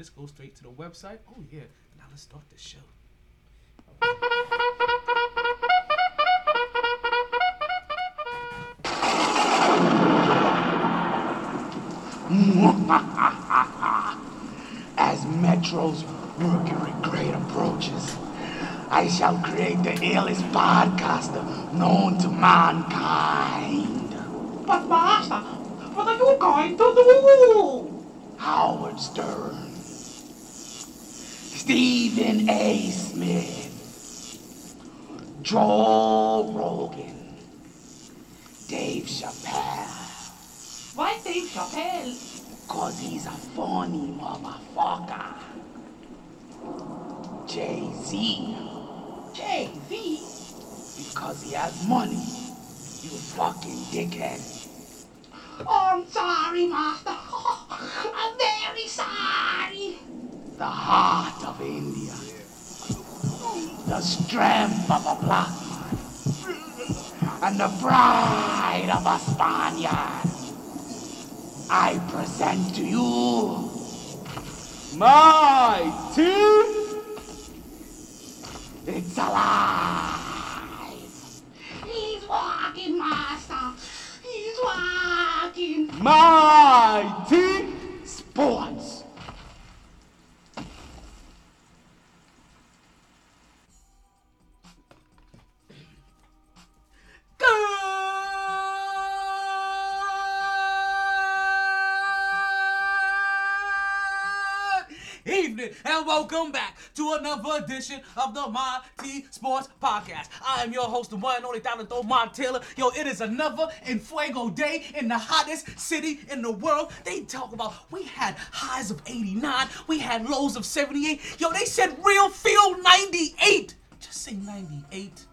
Just go straight to the website. Oh yeah. Now let's start the show. As Metro's Mercury grade approaches, I shall create the illest podcaster known to mankind. But Master, what are you going to do? Howard Stern, Stephen A. Smith, Joe Rogan, Dave Chappelle. Why Dave Chappelle? Cause he's a funny motherfucker. Jay-Z. Jay-Z? Because he has money. You fucking dickhead. Oh, I'm sorry, Master. I'm very sorry. The heart of India. The strength of a black man. And the pride of a Spaniard. I present to you My team. It's alive. He's walking, Master. He's walking. My team. Sports. Evening and welcome back to another edition of the T Sports Podcast. I am your host, the one and only Throw Mon Taylor. Yo, it is another in Fuego day in the hottest city in the world. They talk about we had highs of 89, we had lows of 78. Yo, they said real feel 98. Just say 98.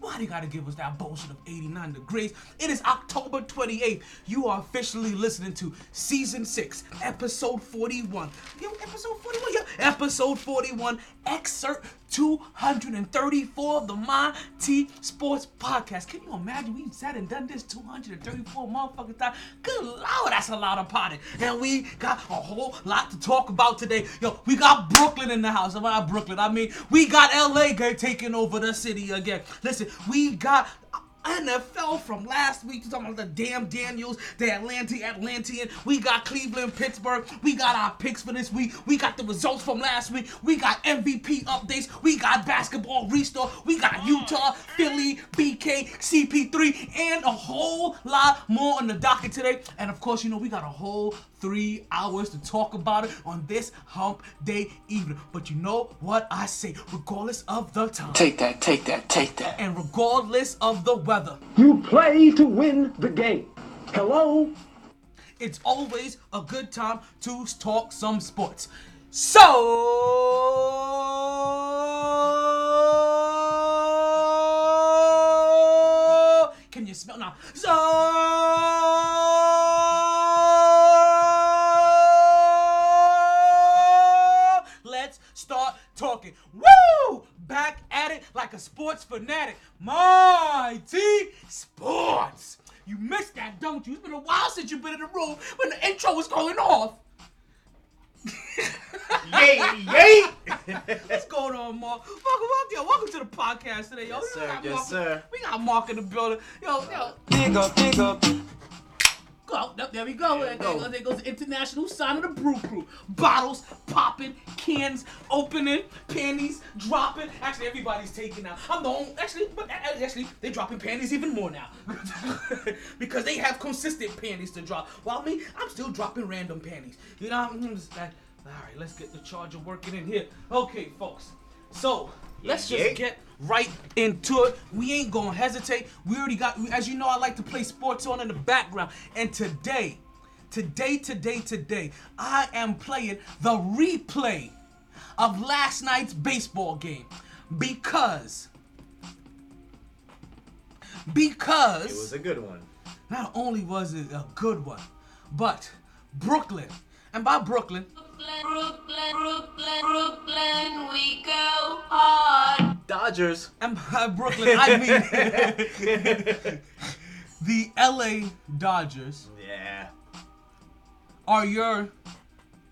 Why they gotta give us that bullshit of 89 degrees? It is October 28th. You are officially listening to season 6, episode 41. Yo, episode 41, yeah. Episode 41, excerpt 234 of the My T Sports Podcast. Can you imagine we sat and done this 234 motherfucking times? Good lord, that's a lot of potty. And we got a whole lot to talk about today. Yo, we got Brooklyn in the house. I'm not Brooklyn. I mean, we got LA taking over the city again. Listen, we got NFL from last week. Talking about the damn Daniels, the Atlanta Atlantean. We got Cleveland, Pittsburgh. We got our picks for this week. We got the results from last week. We got MVP updates. We got basketball restore. We got Utah, Philly, BK, CP3, and a whole lot more on the docket today. And of course, you know, we got a whole three hours to talk about it on this hump day evening. But you know what I say, regardless of the time. Take that, take that, take that. And regardless of the weather, You play to win the game. Hello? it's always a good time to talk some sports. So, can you smell now? So, like a sports fanatic. My T Sports. You missed that, don't you? It's been a while since you've been in the room when the intro was going off. Yay, yay! What's going on, Mark? Welcome, welcome, yo, welcome to the podcast today, yo. Yes, We sir, got yes, Mark- sir. We got Mark in the building, yo, yo. Big up, big up. Go, yep, there we go. There, go. goes, there goes the international sign of the brew crew. Bottles popping, cans opening, panties dropping. Actually, everybody's taking out. I'm the only. Actually, but actually, they dropping panties even more now because they have consistent panties to drop. While me, I'm still dropping random panties. You know, I'm just like, all right, let's get the charger working in here. Okay, folks. So let's just get right into it. We ain't gonna hesitate. We already got, as you know, I like to play sports on in the background. And today, today, today, today, I am playing the replay of last night's baseball game because because It was a good one. not only was it a good one, but Brooklyn, and by Brooklyn, Brooklyn, Brooklyn, Brooklyn, we go hard. Dodgers. and by Brooklyn, I mean the LA Dodgers Yeah. are your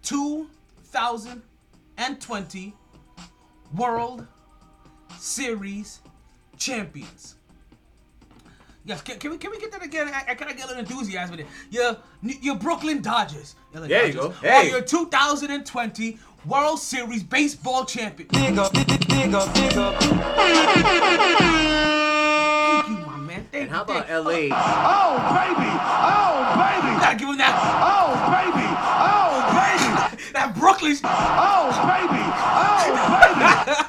two 2020 World Series champions. Yes, can, can we can we get that again? I, I kind of get a little enthusiasm with it. Your your Brooklyn Dodgers. Your There you Dodgers go. Are Hey. your 2020 World Series baseball champion. Big up, big, big up, big up. Thank you, my man. Thank And how you, about thank. LA? Oh, baby! Oh, baby! Gotta give him that Oh, baby! Oh, baby! that Brooklyn. Oh, baby! Oh, baby!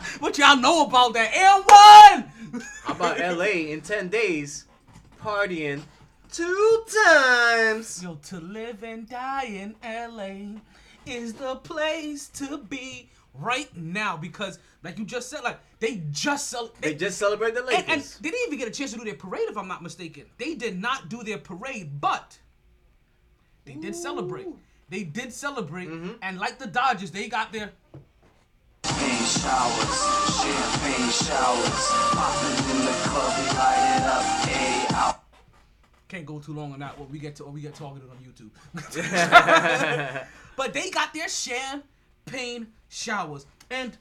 what y'all know about that? Air one. How about LA in 10 days partying two times? Yo, to live and die in LA is the place to be right now because, like you just said, like they just sell. They just celebrated the and, and Lakers. they didn't even get a chance to do their parade, if I'm not mistaken. They did not do their parade, but they did celebrate. They did celebrate, Mm-hmm. and like the Dodgers, they got their. Champagne showers, champagne showers. Popping in the club, we light it up. Can't go too long on that. What we get to, what we get targeted on YouTube. but they got their champagne showers, and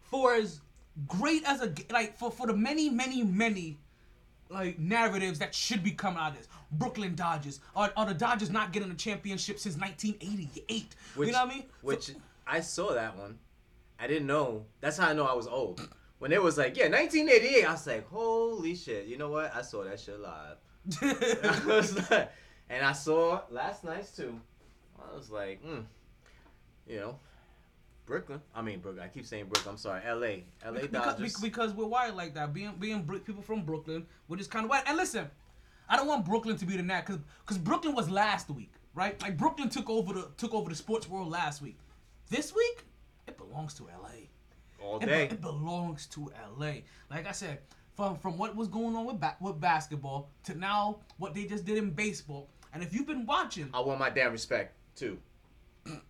for as great as a like for for the many many many like narratives that should be coming out of this. Brooklyn Dodgers are, are the Dodgers not getting a championship since 1988? Which, you know what I mean? Which I saw that one. I didn't know. That's how I know I was old. When it was like, yeah, 1988, I was like, holy shit. You know what? I saw that shit live. I was like, and I saw last night's too. I was like, mm, you know, Brooklyn. I mean, Brooklyn. I keep saying Brooklyn. I'm sorry, L.A. L.A. because, Dodgers. because we're wired like that. Being being people from Brooklyn, we're just kind of wired. And listen, I don't want Brooklyn to be the nat because because Brooklyn was last week, right? Like Brooklyn took over the took over the sports world last week. This week, it belongs to L.A. all It, day. it belongs to LA. Like I said, from from what was going on with ba- with basketball to now what they just did in baseball. And if you've been watching, I want my damn respect too. I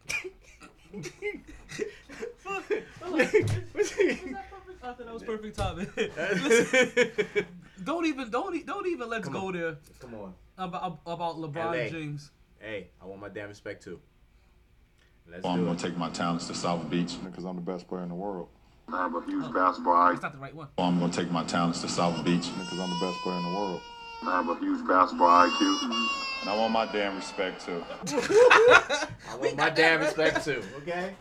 thought that was perfect timing. Listen, don't even don't don't even let's Come go on. there Come on. about about LeBron LA. James. Hey, I want my damn respect too. Let's I'm do gonna it. take my talents to South Beach. because I'm the best player in the world. I have a huge basketball That's not the right one. I'm gonna take my talents to South Beach. Because I'm the best player in the world. I have a huge basketball IQ. And I want my damn respect too. I want my damn respect too. Okay.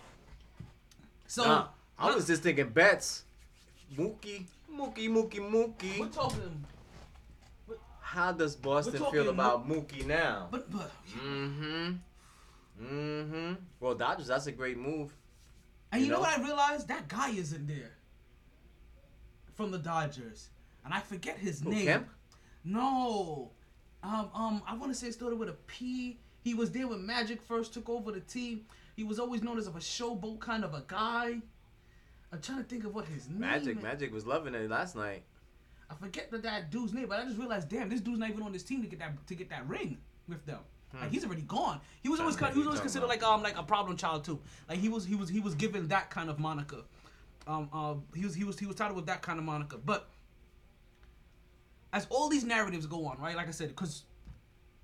So Nah, I was just thinking Betts. Mookie, Mookie, Mookie, we're Mookie. talking, How does Boston feel talking about Mookie now? but but Mm-hmm. Mm-hmm. Well, Dodgers, that's a great move. And you, You know? know? what I realized? That guy isn't there from the Dodgers, and I forget his Who, name. Kemp? No. Um, um, I want to say it started with a P. He was there when Magic first took over the team. He was always known as a showboat kind of a guy. I'm trying to think of what his name. Magic, is. Magic was loving it last night. I forget the that dude's name, but I just realized, damn, this dude's not even on this team to get that to get that ring with them. Like he's already gone. He was always he was always considered like um like a problem child too. Like he was he was he was given that kind of moniker. Um uh he was he was he was titled with that kind of moniker. But as all these narratives go on, right? Like I said, because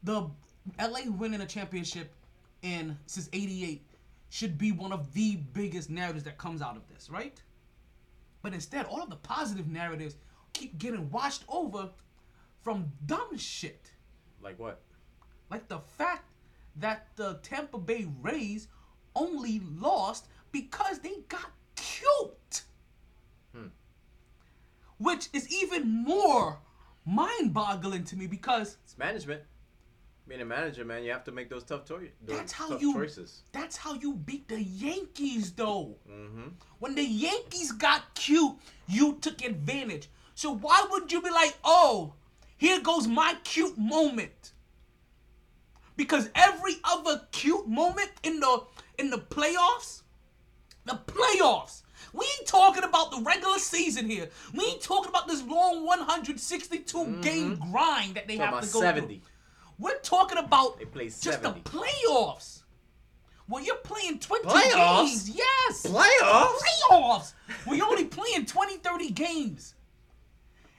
the LA winning a championship in since '88 should be one of the biggest narratives that comes out of this, right? But instead, all of the positive narratives keep getting washed over from dumb shit. Like what? Like the fact that the Tampa Bay Rays only lost because they got cute. Which is even more mind boggling to me because It's management. Being a manager, man, you have to make those tough, to- that's how you choices. that's how you beat the Yankees though. Mm-hmm. When the Yankees got cute, you took advantage. So why would you be like, oh, here goes my cute moment? Because every other cute moment in the in the playoffs, the playoffs. We ain't talking about the regular season here. We ain't talking about this long 162 mm-hmm. game grind that they Talking have about to go 70. through. We're talking about They play just the playoffs. Well, you're playing 20 Playoffs? games. Yes. Playoffs? Playoffs. We're only playing 20, 30 games.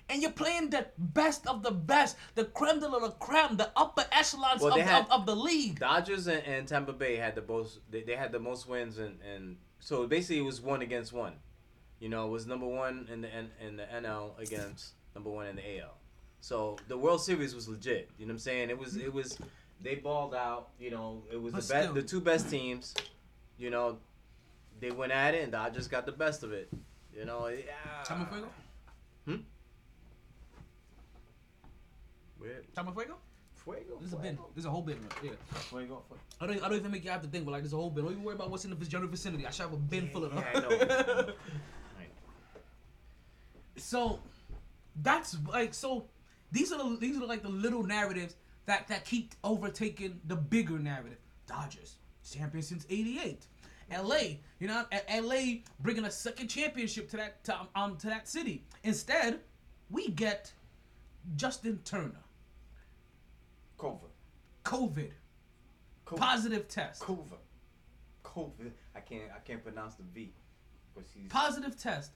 And you're playing the best of the best, the creme de la creme, the upper echelons Well, of, had- of, of the league. Dodgers and, and Tampa Bay had the most. They, they had the most wins, and, and so basically it was one against one. You know, it was number one in the N, in the NL against number one in the AL. So the World Series was legit. You know what I'm saying? It was it was they balled out. You know, it was But the best, the two best teams. You know, they went at it, and Dodgers got the best of it. You know, yeah. Chama Fuego? Hmm? Where? Fuego? Fuego. There's a bin. There's a whole bin right there. Fuego. I don't, I don't even make you have to think, but like there's a whole bin. Don't even worry about what's in the general vicinity. I should have a bin full of them. Yeah, I know. so that's like so these are the these are like the little narratives that that keep overtaking the bigger narrative. Dodgers champion since '88. LA, you know, LA bringing a second championship to that to, um to that city. Instead, we get Justin Turner, COVID. COVID, COVID. positive test, COVID. COVID. I can't. I can't pronounce the V. But positive test.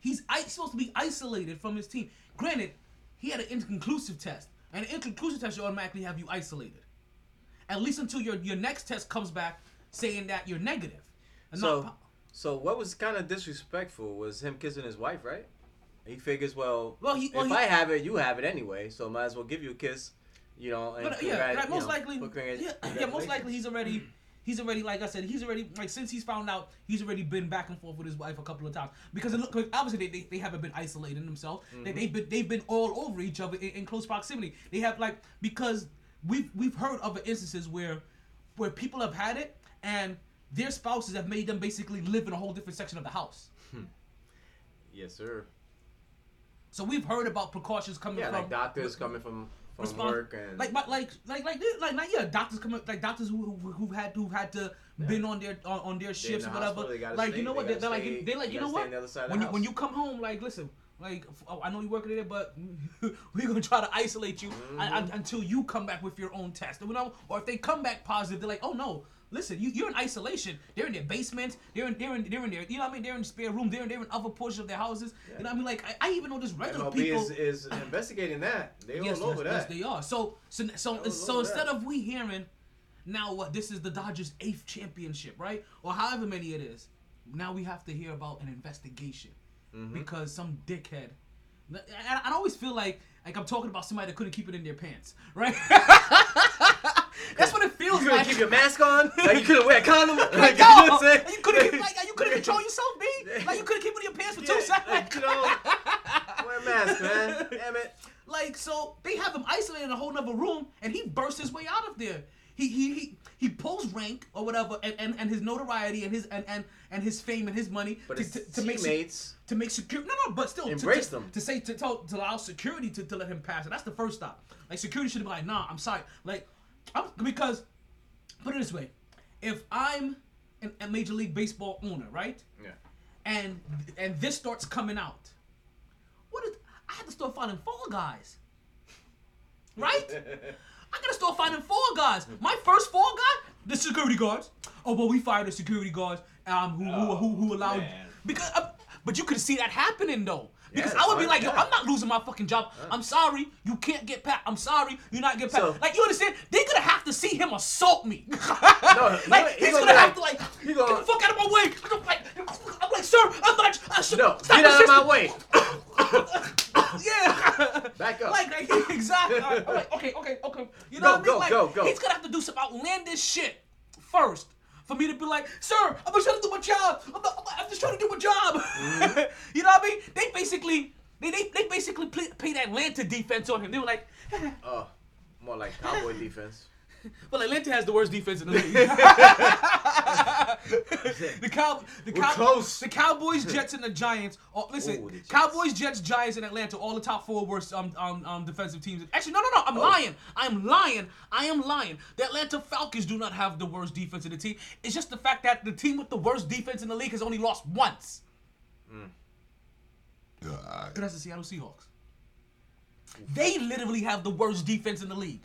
He's i- supposed to be isolated from his team. Granted, he had an inconclusive test. And an inconclusive test should automatically have you isolated. At least until your, your next test comes back saying that you're negative. And So, not po- so what was kind of disrespectful was him kissing his wife, right? He figures, well, Well, he- well, if he- I have it, you have it anyway, so might as well give you a kiss, you know. And but, uh, yeah, like, you most know, likely, yeah, yeah, most likely he's already, he's already, like I said, he's already, like, since he's found out, he's already been back and forth with his wife a couple of times. Because, it look, obviously, they, they, they haven't been isolating themselves. Mm-hmm. They, they've been, they've been all over each other in, in close proximity. They have, like, because we've, we've heard of instances where, where people have had it and their spouses have made them basically live in a whole different section of the house. Yes, sir. So we've heard about precautions coming Yeah, from like doctors coming from work and like my- like like like like like yeah doctors coming like doctors who who who've had who've had to been on their on, on their shifts or whatever. they like stay- you know what? They're, gotta they're like they're like they you know what? on the other side when you when you come home like listen like oh, I know you're working there but we're gonna try to isolate you un- un- Mm-hmm. until you come back with your own test. You know or if they come back positive they're like oh no. Listen, you, you're in isolation. They're in their basement. They're in, they're in, they're in their, you know what I mean? They're in the spare room. They're in, they're in other portions of their houses. You know what I mean? Like, I, I even know this regular MLB people. is, is investigating that. They all Yes, over yes, yes, that. they are. So, so, so, so instead that. of we hearing now what this is the Dodgers' eighth championship, right, or however many it is, now we have to hear about an investigation Mm-hmm. because some dickhead. I, I always feel like like I'm talking about somebody that couldn't keep it in their pants, right? That's what it You couldn't like. keep your mask on. Like you couldn't wear a condom. Like, Like, you know yo, what I'm you couldn't keep, like you couldn't control yourself, B. Like you couldn't keep it in your pants for two seconds. like, you know, wear a mask, man. Damn it. Like so, they have him isolated in a whole nother room, and he bursts his way out of there. He he he, he pulls rank or whatever, and, and, and his notoriety and his and, and, and his fame and his money But to, his to, to make se- teammates to make security. No, no, but still to- Embrace to, them. to say to tell to allow security to, to let him pass it. That's the first stop. Like security should be like, nah, I'm sorry. Like, I'm, because put it this way, if I'm an, a major league baseball owner, right? Yeah. and and this starts coming out. What is I have to start finding fall guys. Right? I gotta start finding fall guys. My first fall guy, the security guards. Oh, but we fired the security guards um who who who, who allowed man. because uh, but you could see that happening though. Because Yeah, I would be like, yo, I'm not losing my fucking job. I'm sorry, you can't get pat. I'm sorry, you're not getting pat. So- like you understand? They're gonna have to see him assault me. no, like he he's gonna gonna, have like- to like he get gonna- the fuck out of my way. I'm like, I'm like, sir, I'm not. I should, No, stop get out of my way. Yeah. Back up. Like, like exactly. I'm like, okay, okay, okay. You know Go, what I mean? go, like, go, go. He's gonna have to do some outlandish shit first for me to be like, sir, I'm just trying to do my job. I'm, not, I'm just trying to do my job. Mm-hmm. you know what I mean? They basically, they they, they basically play, played Atlanta defense on him. They were like, Oh, more like cowboy defense. Well, Atlanta has the worst defense in the league. the cow, the We're cow, close. the Cowboys, Jets, and the Giants. Oh, listen, Ooh, the Jets. Cowboys, Jets, Giants, and Atlanta, all the top four worst um, um, um defensive teams. Actually, no, no, no. I'm Oh. lying. I'm lying. I am lying. The Atlanta Falcons do not have the worst defense in the team. It's just the fact that the team with the worst defense in the league has only lost once. Mm. And that's the Seattle Seahawks. They literally have the worst defense in the league.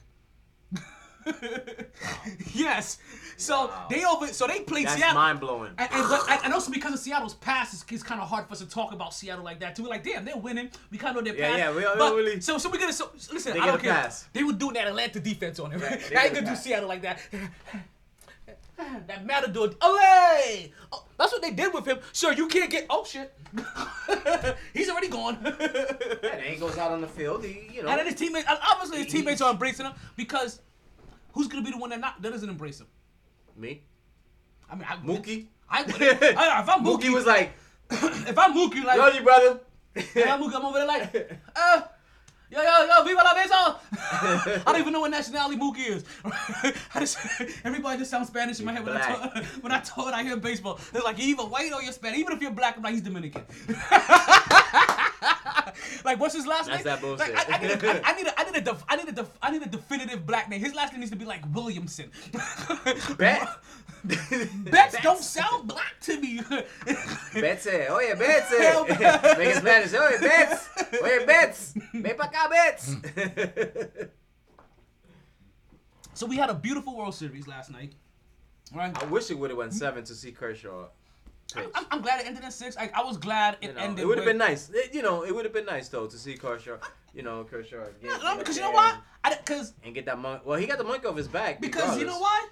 yes. So Wow. they over. So they played That's Seattle. mind blowing. And, and, but, and, also because of Seattle's past, it's, it's kind of hard for us to talk about Seattle like that too. We're like, damn, they're winning. We kind of know their Yeah, past. yeah, yeah. we but, really- So, so we're gonna. So, so listen, They I don't care. pass. They were doing that Atlanta defense on him. Yeah, I they ain't gonna do. Seattle like that. that Matador, Olay! Oh, that's what they did with him. Sir, you can't get. Oh shit, he's already gone. Yeah, and he goes out on the field. He, you know, And then his teammates, obviously his He- teammates are embracing him because who's gonna be the one that not that doesn't embrace him? me, I mean, I, Mookie. I would. If I'm Mookie, Mookie was like, if I'm Mookie, like, "Love you, brother." if I'm Mookie, I'm over there like, uh, yo, yo, yo, viva la besa. I don't even know what nationality Mookie is. I just, everybody just sounds Spanish in my head when I, Black. talk, when I talk, I hear baseball. They're like, you either white or you're Spanish. Even if you're black, I'm like, he's Dominican. Like, what's his last That's name? that bullshit. Like, I, I, need a, I, I need a, I need a, def, I need a, def, I need a definitive black name. His last name needs to be like Williamson. Bet. Betts don't sound black to me. Betsy, eh? oye, Betsy. Eh? Hell, bet. Make it Spanish. Oye, Betts. Oye, Betts. Ven pa acá, Betts. so we had a beautiful World Series last night. Right? I wish it would have went seven to see Kershaw. I'm, I'm glad it ended in six. I, I was glad it You know, ended. it would have been nice. It- you know, it would have been nice though to see Kershaw. You know, Kershaw. Get, No, get no, up because you know why? I because And get that monk. Well, he got the monk off his back. because you know regardless. why?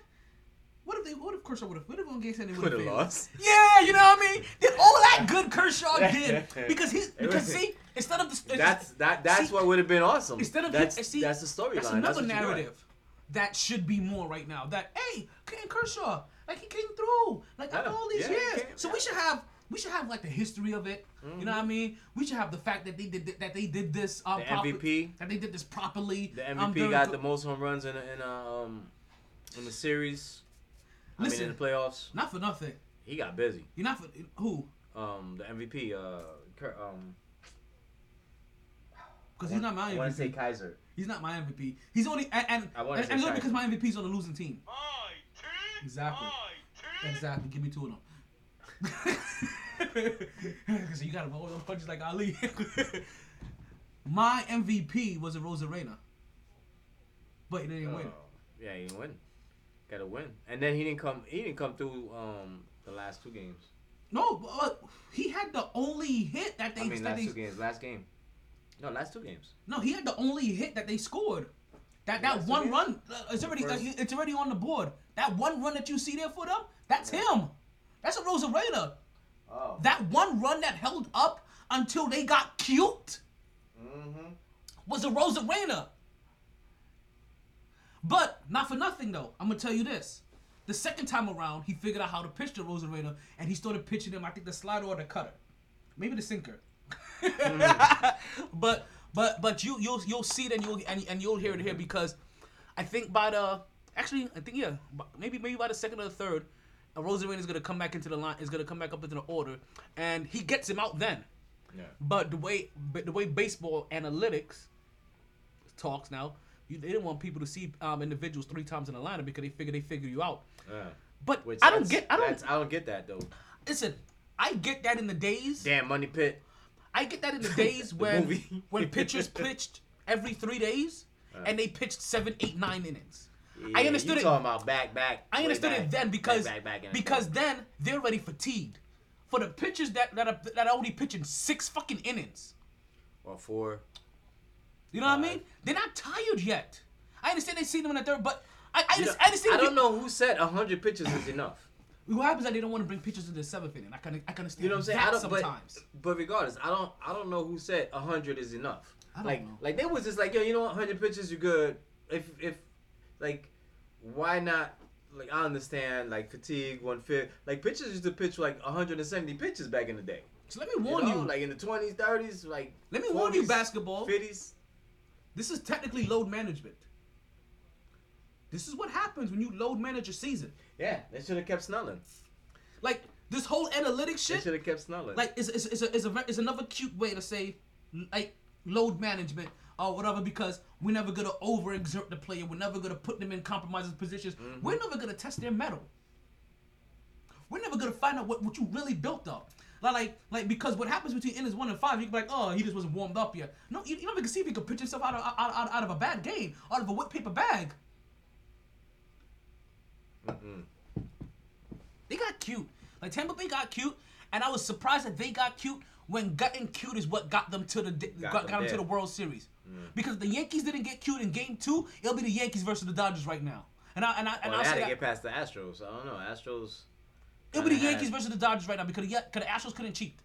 What if they? What if Kershaw would have? What if Gay said they would Would've lost. Yeah, you know what I mean. Did all that good Kershaw did because he because see instead of the That's that. That's see, what would have been awesome. instead of that's see that's the storyline. That's That's another want. narrative that should be more right now. That hey, Kershaw, like he came through, like after all these yeah, years. came, so yeah. we should have. We should have like the history of it. You know what I mean? We should have the fact that they did that they did this. Um, The proper- MVP. That they did this properly. The um, MVP during got the- the most home runs in a, in a, um in the series. I Listen. mean, in the playoffs, Not for nothing. he got busy. You're not for who? Um, the MVP. Uh, Kurt, um. Because he's not my MVP. I want to say Kaiser. He's not my MVP. He's only and and, I and, say and look because my MVP's on the losing team. Exactly. Exactly. Give me two of them. Because you got to hold those punches like Ali. my MVP was Arozarena. But he didn't win. Oh, yeah, he didn't win. Got to win, and then he didn't come. He didn't come through um the last two games. No, but he had the only hit that they. I mean, that last they two games. Last game. No, last two games. no, he had the only hit that they scored. That that Last one run, uh, it's already First- it's already on the board. That one run that you see there for them, that's him. That's Arozarena. Oh. That one run that held up until they got cute Mm-hmm. was Arozarena. But not for nothing though. I'm gonna tell you this. The second time around, he figured out how to pitch the Arozarena, and he started pitching him. I think the slider or the cutter, maybe the sinker. but but but you you'll you'll see it and you'll and, and you'll hear it here because I think by the actually I think yeah maybe maybe by the second or the third, Arozarena is gonna come back into the line is gonna come back up into the order, and he gets him out then. Yeah. But the way but the way baseball analytics talks now, you, they didn't want people to see um, individuals three times in a lineup because they figure they figure you out. Yeah. But Which I don't get I don't I don't get that though. listen. I get that in the days. Damn money pit. I get that in the days when movie. when pitchers pitched every three days uh. and they pitched seven, eight, nine innings. I understood it. talking about back, back. I understood back, it then because back, back, because then they're already fatigued. For the pitchers that that are, that are only pitching six fucking innings, or four. you know what I mean? They're not tired yet. I understand they see them in the third, but I I, You know, understand, I understand. I don't know who said hundred pitches is enough. What happens is that they don't want to bring pitchers into the seventh inning. I can I can understand. You know what I'm saying? that I don't. sometimes. But, but regardless, I don't. I don't know who said hundred is enough. I don't like know. like they was just like yo, you know what, hundred pitches you good. If if like why not? Like I understand like fatigue, one fit. Like pitchers used to pitch like 170 pitches back in the day. so let me warn know? you. like in the 20s, 30s, like let me warn you, basketball. 50s. This is technically load management. This is what happens when you load manage a season. Yeah, they should have kept Snelling. Like this whole analytics They should have kept Snelling. like is is is a, is, a, is another cute way to say like load management or whatever because we're never gonna overexert the player. We're never gonna put them in compromising positions. Mm-hmm. We're never gonna test their metal. We're never gonna find out what, what you really built up. Like, like, like because what happens between innings one and five, you can be like, oh, he just wasn't warmed up yet. No, you, you never can see if he could pitch himself out of, out, out, out of a bad game, out of a wet paper bag. They got cute. Like Tampa Bay got cute, and I was surprised that they got cute when getting cute is what got them to the Got got, them them to the World Series. Mm. Because the Yankees didn't get cute in Game Two, it'll be the Yankees versus the Dodgers right now. And I and I and Well, they had to get past the Astros. I don't know. Astros. it'll be the Yankees had- versus the Dodgers right now because the, because the Astros couldn't cheat.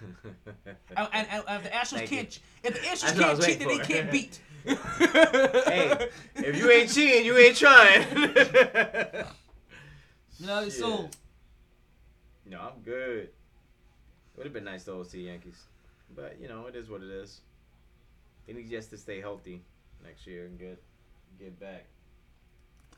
And, and, and, and if the Astros Thank can't, you. if the Astros can't cheat, then they can't beat. hey, if you ain't cheating, you ain't trying. You know, so no, I'm good. It would have been nice though to see Yankees, but you know it is what it is. They need just to stay healthy next year and get get back.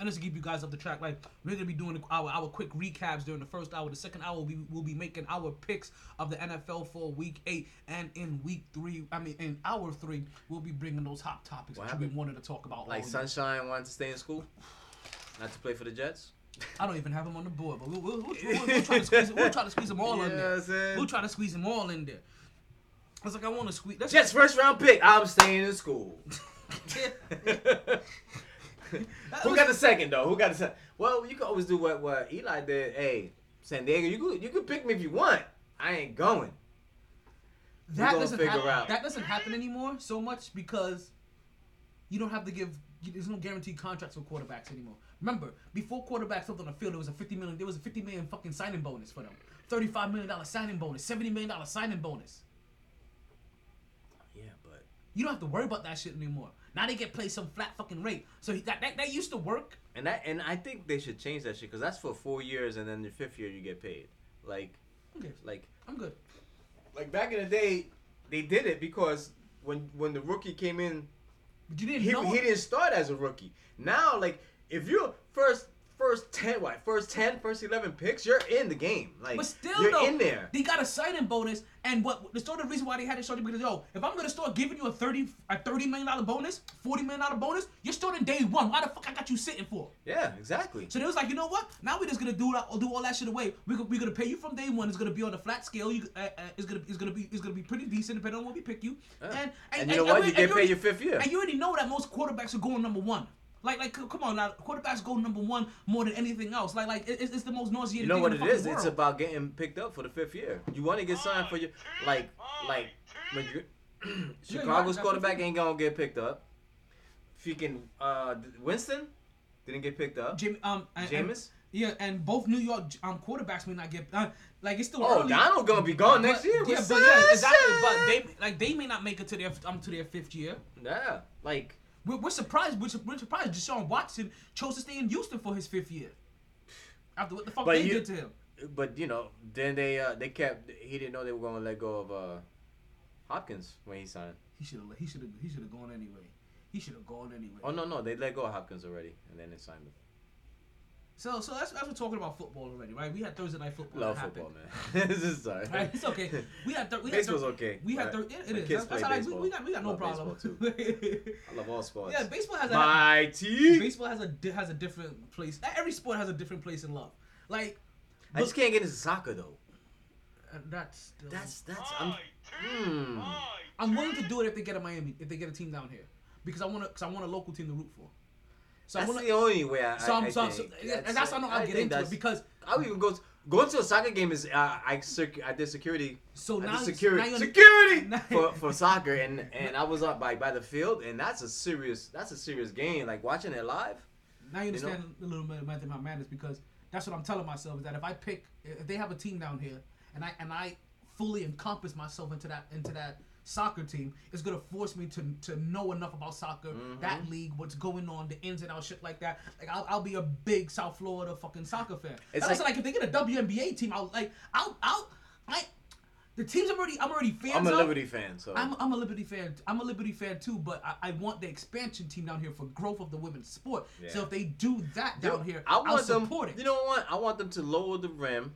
And just to keep you guys up the track, like we're gonna be doing our our quick recaps during the first hour. The second hour, we will be making our picks of the NFL for Week Eight, and in Week Three, I mean in Hour Three, we'll be bringing those hot topics What that we wanted to talk about. Like. Sunshine wanted to stay in school, not to play for the Jets. I don't even have him on the board, but we'll, we'll, we'll, we'll, try to squeeze. We'll try to squeeze them all You in there. We'll try to squeeze them all in there. I was like, I want to squeeze. That's Jets first round pick. I'm staying in school. Who got the second though? Who got the second? Well, you can always do what what Eli did. Hey, San Diego, you could you could pick me if you want. I ain't going. that doesn't happen. out. That doesn't happen anymore so much because you don't have to give. There's no guaranteed contracts for quarterbacks anymore. Remember, before quarterbacks stepped on the field, there was a 50 million. There was a 50 million fucking signing bonus for them. 35 million dollar signing bonus. 70 million dollar signing bonus. Yeah, but You don't have to worry about that shit anymore. Now they get paid some flat fucking rate. So he- that that, that used to work. and that and I think they should change that shit because that's for four years and then the fifth year you get paid. Like Okay, like I'm good. like back in the day, they did it because when when the rookie came in But you didn't he, know. he didn't start as a rookie. Now, like, if you're first first ten what first 10, first eleven picks, you're in the game. Like, But still, you're though, in there. they got a signing bonus, and what the sort of reason why they had it started because yo, if I'm gonna start giving you a thirty a thirty million dollar bonus, forty million dollar bonus, you're starting day one. Why the fuck I got you sitting for? Yeah, exactly. So they was like, you know what? Now we're just gonna do that, do all that shit away. We we're gonna pay you from day one. It's gonna be on a flat scale. You, uh, uh, it's gonna it's gonna be it's gonna be pretty decent depending on what we pick you. Yeah. And, And you know what? we- You get paid your fifth year. And you already know that most quarterbacks are going number one. Like like come on now, quarterbacks go number one more than anything else. Like like it's, it's the most nauseating. You know what it is? fucking It's about getting picked up for the fifth year. You want to get signed for your like like when Chicago's quarterback ain't gonna get picked up. Freaking uh, Winston didn't get picked up. Jim, um, and, and- Jameis? yeah, and both New York um quarterbacks may not get uh, like it's still Oh, early. Darnold gonna be gone next year. Yeah, but yeah, exactly. But they like they may not make it to their um to their fifth year. yeah, like We're, we're surprised. We're, we're surprised. Deshaun Watson chose to stay in Houston for his fifth year. After what the fuck But they you- did to him. But you know, then they uh they kept he didn't know they were gonna let go of uh Hopkins when he signed. He should have. He should have. He should have gone anyway. He should have gone anyway. Oh no no they let go of Hopkins already and then they signed him. So so that's that's we're talking about football already, right? We had Thursday night football. Love that happened. football man. this is sorry. Right, it's okay. We had thir- we Baseball's had thir- okay. We had Right. it, it is. kids That's, that's play all right. We, we got we got no problem. baseball, I love all sports. yeah, baseball has a My team. baseball has a has a different place. Every sport has a different place in love. Like I just can't get into soccer though. uh, that's still, That's that's I'm. Hmm. I'm willing to do it if they get a Miami, if they get a team down here, because I want to, because I want a local team to root for. So I That's want the only way I. So, I, I'm, I so, think. so and that's how I I'll get into it because I would even go to, going to a soccer game is uh, I I did security. so I now did now security security now- for, for soccer and and I was up by by the field and that's a serious that's a serious game like watching it live. Now you You know? understand a little bit of method my madness because that's what I'm telling myself is that if I pick if they have a team down here and I and I fully encompass myself into that into that soccer team, is gonna force me to to know enough about soccer, Mm-hmm. that league, what's going on, the ins and outs, shit like that. Like I'll, I'll be a big South Florida fucking soccer fan. It's It's like- like if they get a WNBA team, I'll like I'll I'll I the teams I'm already I'm already fans I'm a of. Liberty fan, so I'm, I'm a Liberty fan. I'm a Liberty fan too, but I, I want the expansion team down here for growth of the women's sport. So if they do that down here, I want I'll them. support it. You know what? I want them to lower the rim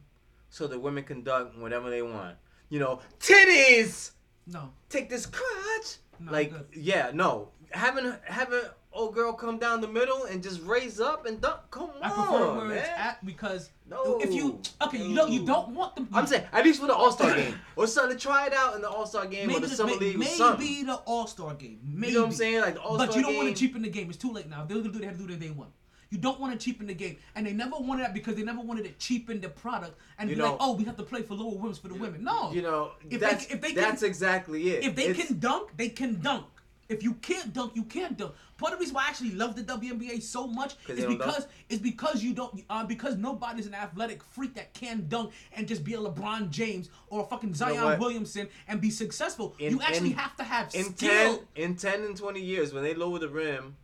so the women can dunk whatever they want. You know, titties. No, Take this crutch. No, like yeah, no. Having having old girl come down the middle and just raise up and dunk. Come on, I prefer where man. it's at because No. if you okay, you don't you don't want them. I'm saying at least for the All Star game or something to try it out in the All Star game or the Summer may- League or maybe something. the All Star game. Maybe. You know what I'm saying? Like the All Star game. But you don't game. want to cheapen the game. It's too late now. If they're gonna do, they have to do in day one. You don't want to cheapen the game, and they never wanted that because they never wanted to cheapen the product and You be know- like, oh, we have to play for lower women's for the women. No, You know, if that's, they, if they that's can, exactly it. if they It's- can dunk, they can dunk. If you can't dunk, you can't dunk. Part of the reason why I actually love the WNBA so much is because is because you don't uh, because nobody's an athletic freak that can dunk and just be a LeBron James or a fucking Zion what? Williamson and be successful. In- you actually in- have to have in skill. 10 in 10 and 20 years when they lower the rim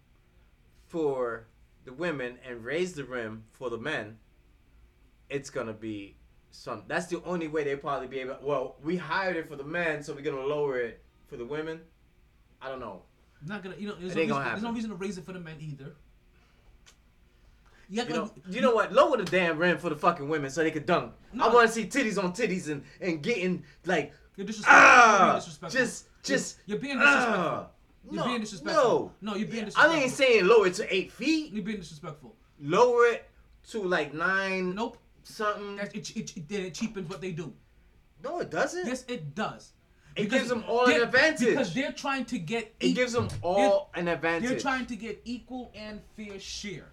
for the women and raise the rim for the men it's gonna be some that's the only way they probably be able well we hired it for the men so we're gonna lower it for the women i don't know Not gonna, you know, there's no, reason, there's no reason to raise it for the men either. You, you know, you know what? Lower the damn rim for the fucking women so they could dunk. No. I want to see titties on titties and and getting like You're disrespectful. ah, you're being disrespectful. just just You're, you're being disrespectful. ah. You're no, being disrespectful. No, No, you're being disrespectful. I ain't saying lower it to eight feet. You're being disrespectful. Lower it to like nine Nope. something. That it, it, it, it cheapens what they do. No, it doesn't. Yes, it does. It gives them all an advantage. Because they're trying to get. it gives them all an advantage. They're trying to get equal and fair share.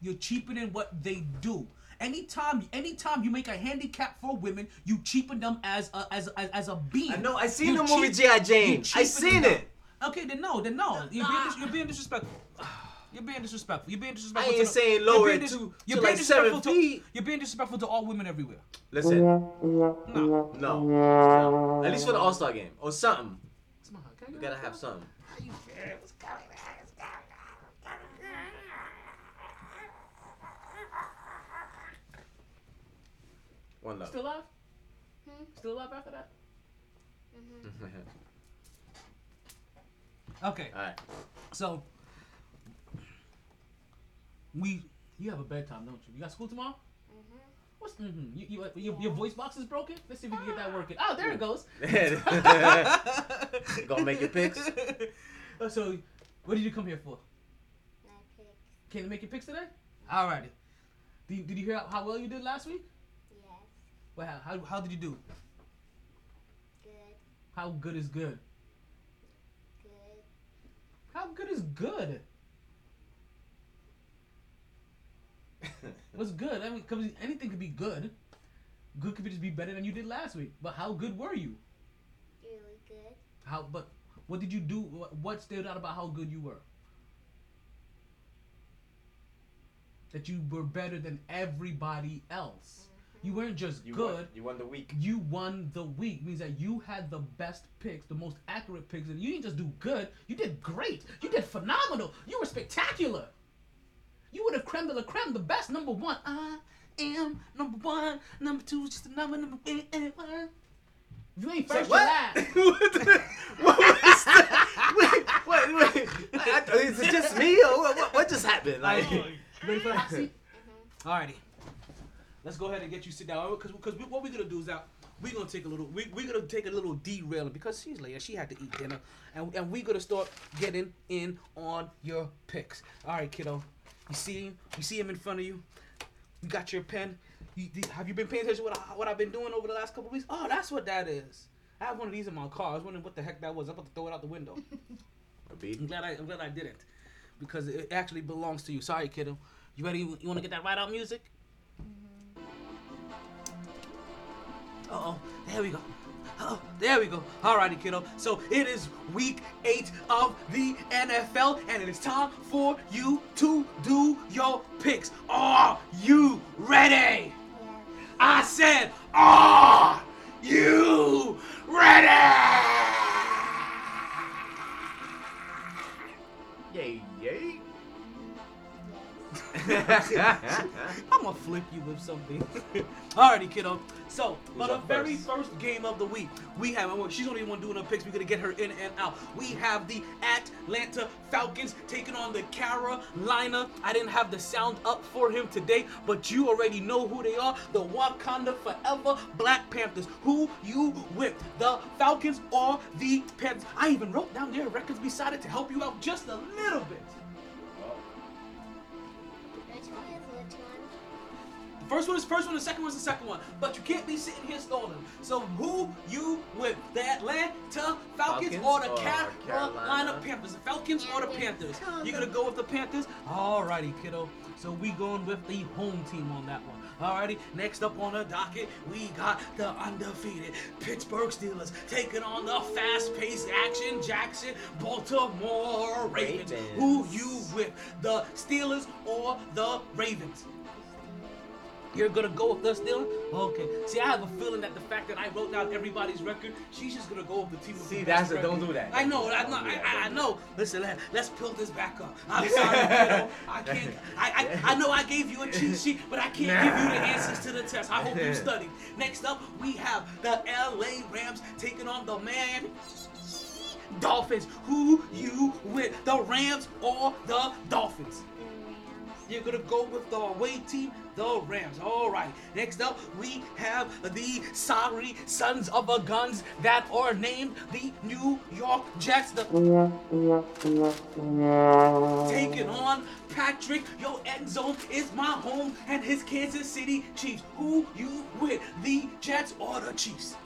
You're cheapening what they do. Anytime, anytime you make a handicap for women, you cheapen them as a as as, as a being. I know. I seen You the movie cheap- G.I. Jane. I seen it. Okay, then no, then no. You're being, dis- you're being disrespectful. You're being disrespectful. You're being disrespectful. I to ain't the- saying you're lower it dis- to- you're to being like seven disrespectful to- feet. You're being disrespectful to all women everywhere. Listen, No. no, no. At least for the All Star game or something. We gotta have something. One love. Still alive? Hmm? Still alive after that? Mm-hmm. Okay, All right. so we you have a bedtime, don't you? You got school tomorrow? Mhm. What's mm-hmm? You, you, your, your voice box is broken? Let's see if we can get that working. Oh, there it goes. Gonna make your picks. Uh, so, what did you come here for? My picks. Can you make your picks today? Alrighty. Did, you- did you hear how well you did last week? Yes. Well, how, how, how did you do? Good. How good is good? Good. How good is good? What's good? I mean, 'cause anything could be good. Good could just be better than you did last week. But how good were you? Really good. How? But what did you do? What, what stood out about how good you were? That you were better than everybody else. You weren't just You good. Won, you won the week. You won the week means that you had the best picks, the most accurate picks, and you didn't just do good. You did great. You did phenomenal. You were spectacular. You would have creme de la creme, the best number one. I am number one. Number two is just another number one. If you ain't first, what? you're what, the- what was that? Wait, wait, wait. I, I, is it just me or what, what, what just happened? Like, oh, You ready for the hot seat? Alrighty. Let's go ahead and get you sit down because because what we're gonna do is that we're gonna take a little we we're gonna take a little derailing because she's late and she had to eat dinner and and we're gonna start getting in on your picks. All right, kiddo. You see him? You see him in front of you? You got your pen. You, have you been paying attention to what, I, what I've been doing over the last couple weeks? Oh, that's what that is. I have one of these in my car. I was wondering what the heck that was. I'm about to throw it out the window. I'm glad I, I'm glad I didn't, because it actually belongs to you. Sorry, kiddo. You ready? You want to get that right out music? Uh oh, there we go. Oh, there we go. Alrighty, kiddo. So it is week eight of the NFL, and it is time for you to do your picks. Are you ready? I said, are you ready? Yay, yay. I'm gonna flip you with something. Alrighty, kiddo. So, for the very first? first game of the week, we have, she's only the one doing her picks. We're gonna get her in and out. We have the Atlanta Falcons taking on the Carolina. I didn't have the sound up for him today, but you already know who they are. The Wakanda Forever Black Panthers. Who you with? The Falcons or the Panthers? I even wrote down their records beside it to help you out just a little bit. First one is first one, the second one is the second one. But you can't be sitting here stalling. So who you with? The Atlanta Falcons, Falcons or the uh, or Carolina Carolina? Panthers? The Falcons or the Panthers? You gonna go with the Panthers? Alrighty, kiddo. So we going with the home team on that one. Alrighty, next up on the docket, we got the undefeated Pittsburgh Steelers taking on the fast-paced action Jackson Baltimore Ravens. Ravens. Who you with? The Steelers or the Ravens? You're gonna go with the Steelers? Okay. See, I have a feeling that the fact that I wrote down everybody's record, she's just gonna go with the team See, the that's it. Don't do that. I know. I Don't know. I. I, I know. Listen, let, let's build this back up. I'm sorry, kiddo. I can't. I, I I know I gave you a cheat sheet, but I can't give you the answers to the test. I hope you studied. Next up, we have the LA Rams taking on the man. Dolphins. Who you with? The Rams or the Dolphins? You're gonna go with the away team, the Rams. All right. Next up, we have the sorry sons of a guns that are named the New York Jets. The taking on Patrick. Your end zone is my home and his Kansas City Chiefs. Who you with? The Jets or the Chiefs?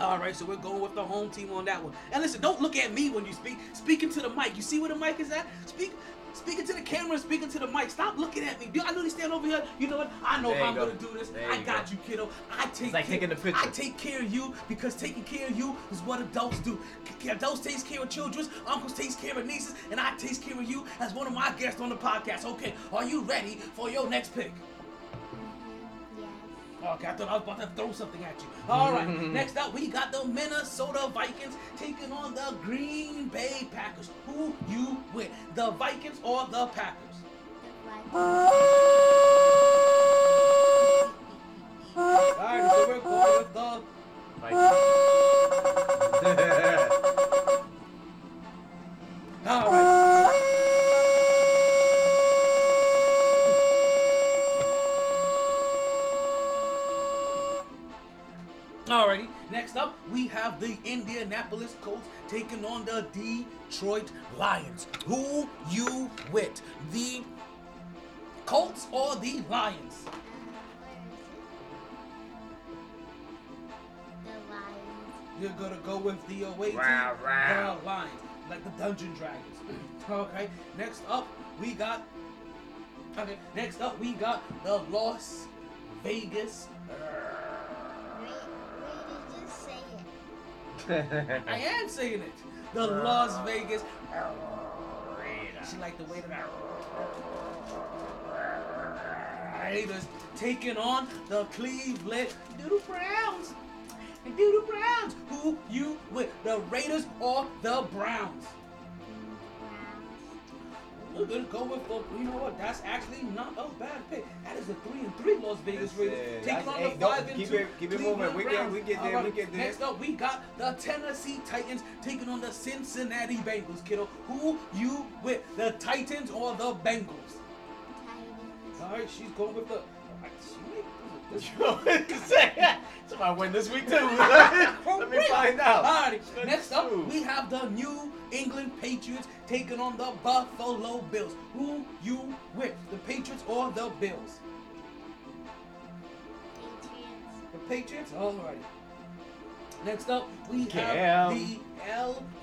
All right, so we're going with the home team on that one. And listen, don't look at me when you speak. Speaking to the mic. You see where the mic is at? Speak. Speaking to the camera, speaking to the mic. Stop looking at me. Do I know they stand over here? You know what? I know There I'm go. gonna do this. There I you got go. you, kiddo. I take like care, taking the picture. I take care of you because taking care of you is what adults do. Adults takes care of children, uncles takes care of nieces, and I takes care of you as one of my guests on the podcast. Okay, are you ready for your next pick? Okay, I thought I was about to throw something at you. All right, next up we got the Minnesota Vikings taking on the Green Bay Packers. Who you with? The Vikings or the Packers? The Vikings. All right, so we're going with the. All right. Have the Indianapolis Colts taking on the Detroit Lions. Who you with? The Colts or the Lions? Where is it? The Lions. You're gonna go with the away team, Rah, rah. the Lions, like the Dungeon Dragons. okay, next up we got. Okay, next up we got the Las Vegas. I am saying it. The Las Vegas. She the way that Raiders taking on the Cleveland Doodle Browns. And Doodle Browns. Who you with? The Raiders or the Browns? Browns. We're gonna go with the. You know what? That's actually not a bad pick. That is a three and three Las Vegas Raiders Listen, taking that's- on the don't- five and keep two it- keep it moving. We get- Browns. we get there, All we get there. Next up, we got the Tennessee Titans taking on the Cincinnati Bengals. Kiddo, who you with? The Titans or the Bengals? Titans. All right, she's going with the. Somebody win this week too. Let me find out. Alrighty, next up we have the New England Patriots taking on the Buffalo Bills. Who you with? The Patriots or the Bills? Patriots. The Patriots? Alrighty. Next up we Cam. have the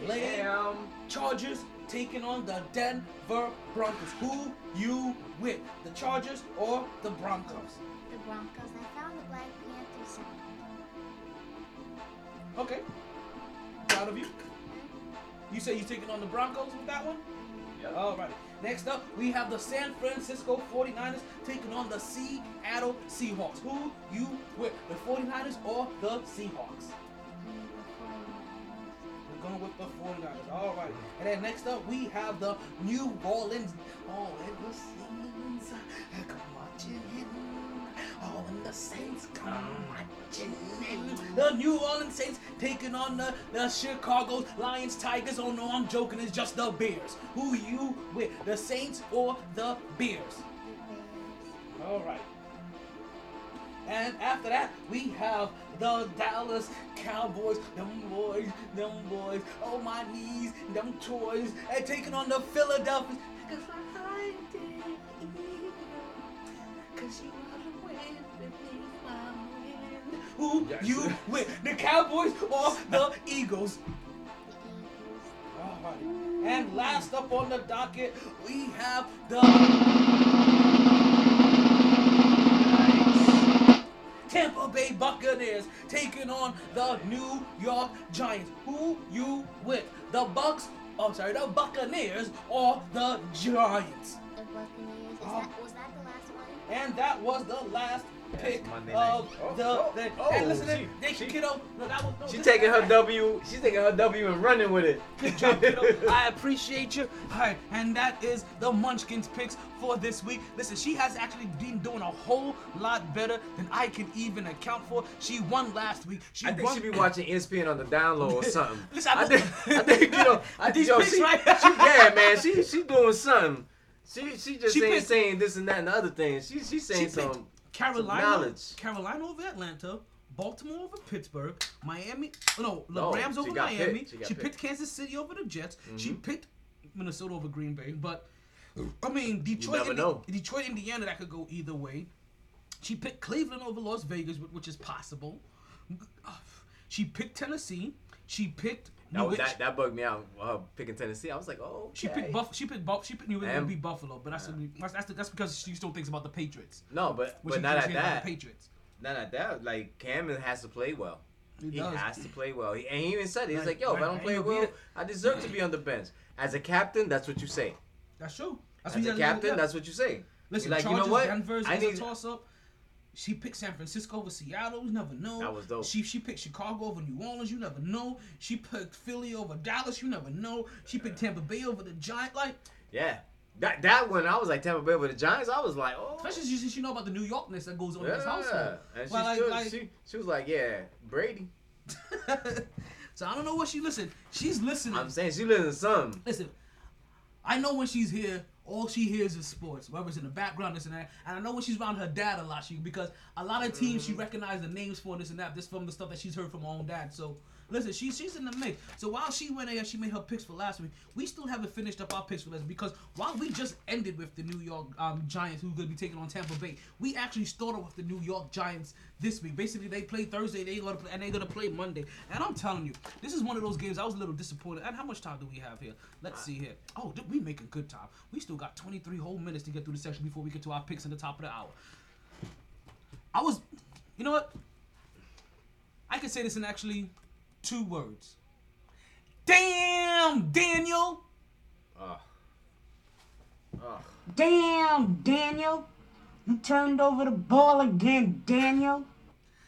LA Damn. Chargers taking on the Denver Broncos. Who you with? The Chargers or the Broncos? The Broncos. Okay. Proud of you. You say you're taking on the Broncos with that one? Yep. Alright. Next up, we have the San Francisco 49ers taking on the Seattle Seahawks. Who you with? The 49ers or the Seahawks? We're going with the 49ers. Alright. And then next up, we have the New Orleans. All in the Saints come marching All in the Saints come marching mm. in. The New Orleans Saints taking on the, the Chicago Lions Tigers. Oh no, I'm joking. It's just the Bears. Who you with? The Saints or the Bears? All right. And after that, we have the Dallas Cowboys. Them boys, them boys. Oh, my knees, them toys. And taking on the Philadelphia. Cause I. Cause you are the Who you with? The Cowboys or the Eagles? Alright. And last up on the docket, we have the Tampa Bay Buccaneers taking on the New York Giants. Who you with? The Bucks? Oh, sorry, the Buccaneers or the Giants? The Buccaneers. Is Oh. that, was that the last one? And that was the last Yes, pick Monday of night. Oh, the. oh, the oh, and listen, she- they she- kiddo. No, that was, no, She this- taking her W. She's taking her W and running with it. Good job, kiddo. I appreciate you. All right, and that is the Munchkins picks for this week. Listen, she has actually been doing a whole lot better than I can even account for. She won last week. She I think won. she be watching ESPN on the download or something. Listen, I I think, I think you know. I These think yo, picks, she, right? she, yeah, man. She she doing something. She she just She ain't picked- saying this and that and the other things. She she saying She picked some Carolina. Carolina over Atlanta, Baltimore over Pittsburgh, Miami. No, the No, Rams over Miami. picked. She She, picked. picked. Kansas City over the Jets. She Mhm. picked Minnesota over Green Bay. But I mean, Detroit, Indi-. Detroit, Indiana, that could go either way. She picked Cleveland over Las Vegas, which is possible. She picked Tennessee. She picked. That, was- that that bugged me out. Uh, picking Tennessee, I was like, oh. She picked Buff. She picked Buff. She picked New England beat Buffalo, but that's that's, that's that's because she still thinks about the Patriots. No, but but not at that. The Patriots. Not at that. Like Cam has to play well. He He, has to play well. He, and he even said it. He's Right, like, yo, if I don't play well, it. I deserve to be on the bench. As a captain, that's what you say. That's true. That's As what a captain, that's what you say. Listen, like, Chargers, you know what? Denver's I need. a toss up. She picked San Francisco over Seattle. You never know. That was dope. She she picked Chicago over New Orleans. You never know. She picked Philly over Dallas. You never know. She picked Tampa Bay over the Giants. Like, Yeah. That that one, I was like Tampa Bay with the Giants. I was like, oh. especially since you know about the New Yorkness that goes on in this household. And she, Well, like- like- she she was like, yeah, Brady. so I don't know what she listen. She's listening. I'm saying she lives in some. Listen, I know when she's here, all she hears is sports, whether it's in the background, this and that. And I know when she's around her dad a lot, she because a lot of teams she mm-hmm. recognizes the names for this and that, just from the stuff that she's heard from her own dad. So listen, she's she's in the mix. So while she went ahead, she made her picks for last week. We still haven't finished up our picks for last because while we just ended with the New York um, Giants, who's gonna be taking on Tampa Bay, we actually started with the New York Giants this week. Basically, they play Thursday, they gonna play, and they're gonna play Monday. And I'm telling you, this is one of those games I was a little disappointed. And how much time do we have here? Let's see here. Oh, we making good time. We still got 23 whole minutes to get through the section before we get to our picks in the top of the hour. I was, you know what? I can say this and actually two words. Damn, Daniel. Oh. Oh. Damn, Daniel. You turned over the ball again, Daniel.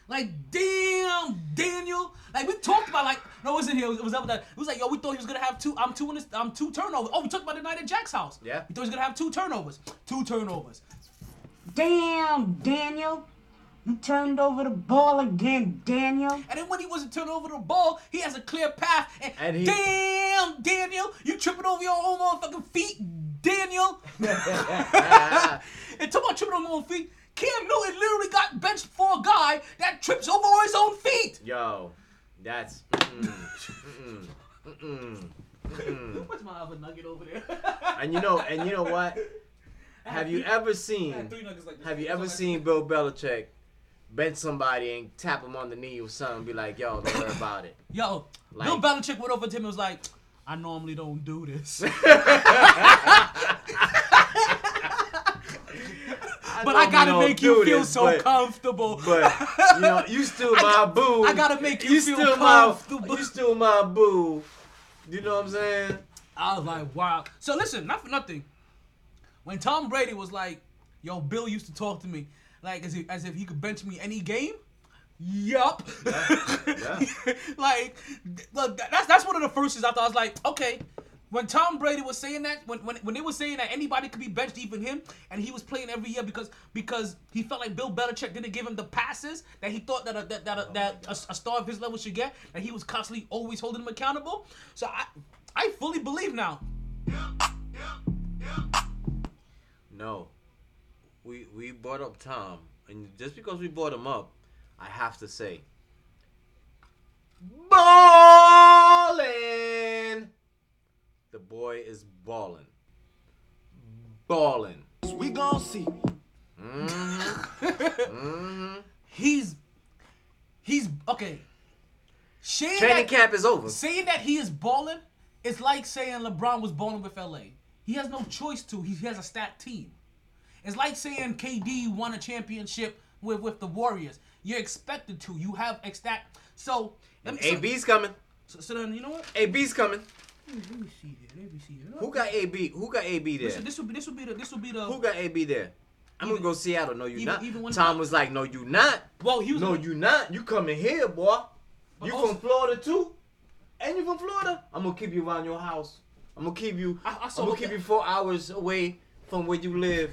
Like, damn, Daniel. Like we talked about, like no, it wasn't here. It was, it was up that. It was like, yo, we thought he was gonna have two. I'm two in this. I'm two turnovers. Oh, we talked about the night at Jack's house. Yeah. We thought he was gonna have two turnovers. Two turnovers. Damn, Daniel. You turned over the ball again, Daniel. And then when he wasn't turning over the ball, he has a clear path. And, And he- damn, Daniel, you tripping over your own motherfucking feet, Daniel. and talk about tripping over your own feet. Cam Newton literally got benched for a guy that trips over his own feet. Yo, that's. Mm, mm, mm, mm, mm. What's my other nugget over there? And you know, and you know what? Have you ever seen? had three nuggets like. Have you ever seen Bill Belichick bench somebody and tap him on the knee or something? And be like, yo, don't worry about it. Yo, Like- Bill Belichick went over to him and was like, I normally don't do this. but I normally gotta make you feel this, so but- comfortable. But you know, you still my boo. I gotta make you feel still comfortable. My, you still my boo. You know what I'm saying? I was like, wow. So listen, not for nothing. When Tom Brady was like, "Yo, Bill used to talk to me like as if as if he could bench me any game." Yup. yeah. like, look, that's that's one of the first things I thought. I was like, okay. When Tom Brady was saying that, when, when, when they were saying that anybody could be benched, even him, and he was playing every year because because he felt like Bill Belichick didn't give him the passes that he thought that a, that that, a, that a, a star of his level should get, and he was constantly always holding him accountable. So I I fully believe now. No. We we brought up Tom, and just because we brought him up, I have to say, ballin'. The boy is ballin'. Ballin'. We gon' see. Mm-hmm. mm-hmm. He's He's okay. Saying Training that, camp is over. Saying that he is balling is like saying LeBron was balling with LA. He has no choice to. He has a stacked team. It's like saying KD won a championship with with the Warriors. You're expected to. You have stack. So let me. so- AB's coming. So, so then you know what? AB's coming. Let me, let me see here. Let me see here. Who got AB? Who got AB there? This, this will be this will be the this will be the. Who got AB there? I'm Even- gonna go Seattle. No, you even- not. even Tom was like, no, you not. Well, he was. No, you not. You coming here, boy. You also- from Florida too? And you from Florida? I'm gonna keep you around your house. I'm gonna keep you. I- saw gonna keep you four hours away from where you live,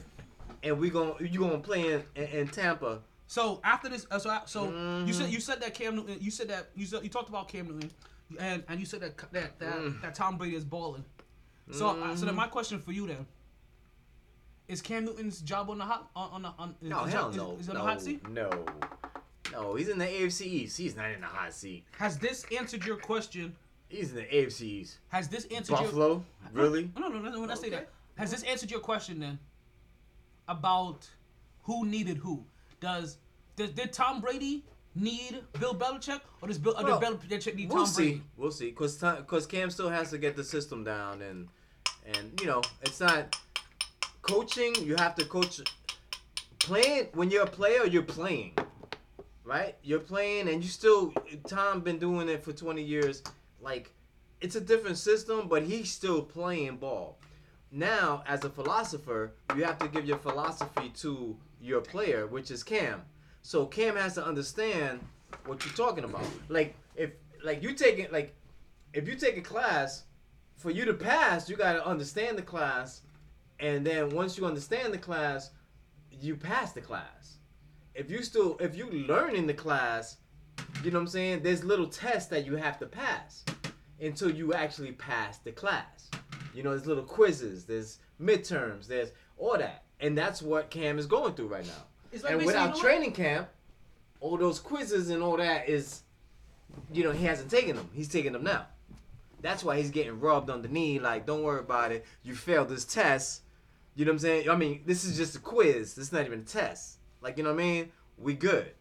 and we gonna you gonna play in, in, in Tampa. So after this, uh, so I- so you Mm-hmm. said you said that Cam Newton. You said that you said you talked about Cam Newton, and and you said that that that, Mm. that Tom Brady is balling. So uh, so then my question for you then. Is Cam Newton's job on the hot on, on the on? Is, No, is, hell is, no. Is, on no, the hot seat? no, no. He's in the AFC East. He's not in the hot seat. Has this answered your question? He's in the AFC East. Has this answered your Buffalo, really? No, no, no, no. When I say that, has this answered your question then? About who needed who? Does does did Tom Brady need Bill Belichick, or does Bill or Well, did Belichick need We'll Tom see. Brady? We'll see. Cause cause Cam still has to get the system down, and and you know it's not coaching. You have to coach. Playing when you're a player, you're playing, right? You're playing, and you still. Tom been doing it for 20 years. Like it's a different system, but he's still playing ball. Now, as a philosopher, you have to give your philosophy to your player, which is Cam. So Cam has to understand what you're talking about. Like if like you take it like if you take a class, for you to pass, you gotta understand the class, and then once you understand the class, you pass the class. If you still if you learn in the class, you know what I'm saying, there's little tests that you have to pass until you actually pass the class. You know, there's little quizzes, there's midterms, there's all that. And that's what Cam is going through right now. Like and without you know what? training camp, all those quizzes and all that is, you know, he hasn't taken them. He's taking them now. That's why he's getting rubbed on the knee. Like, don't worry about it. You failed this test. You know what I'm saying? I mean, this is just a quiz. This is not even a test. Like, you know what I mean? We good.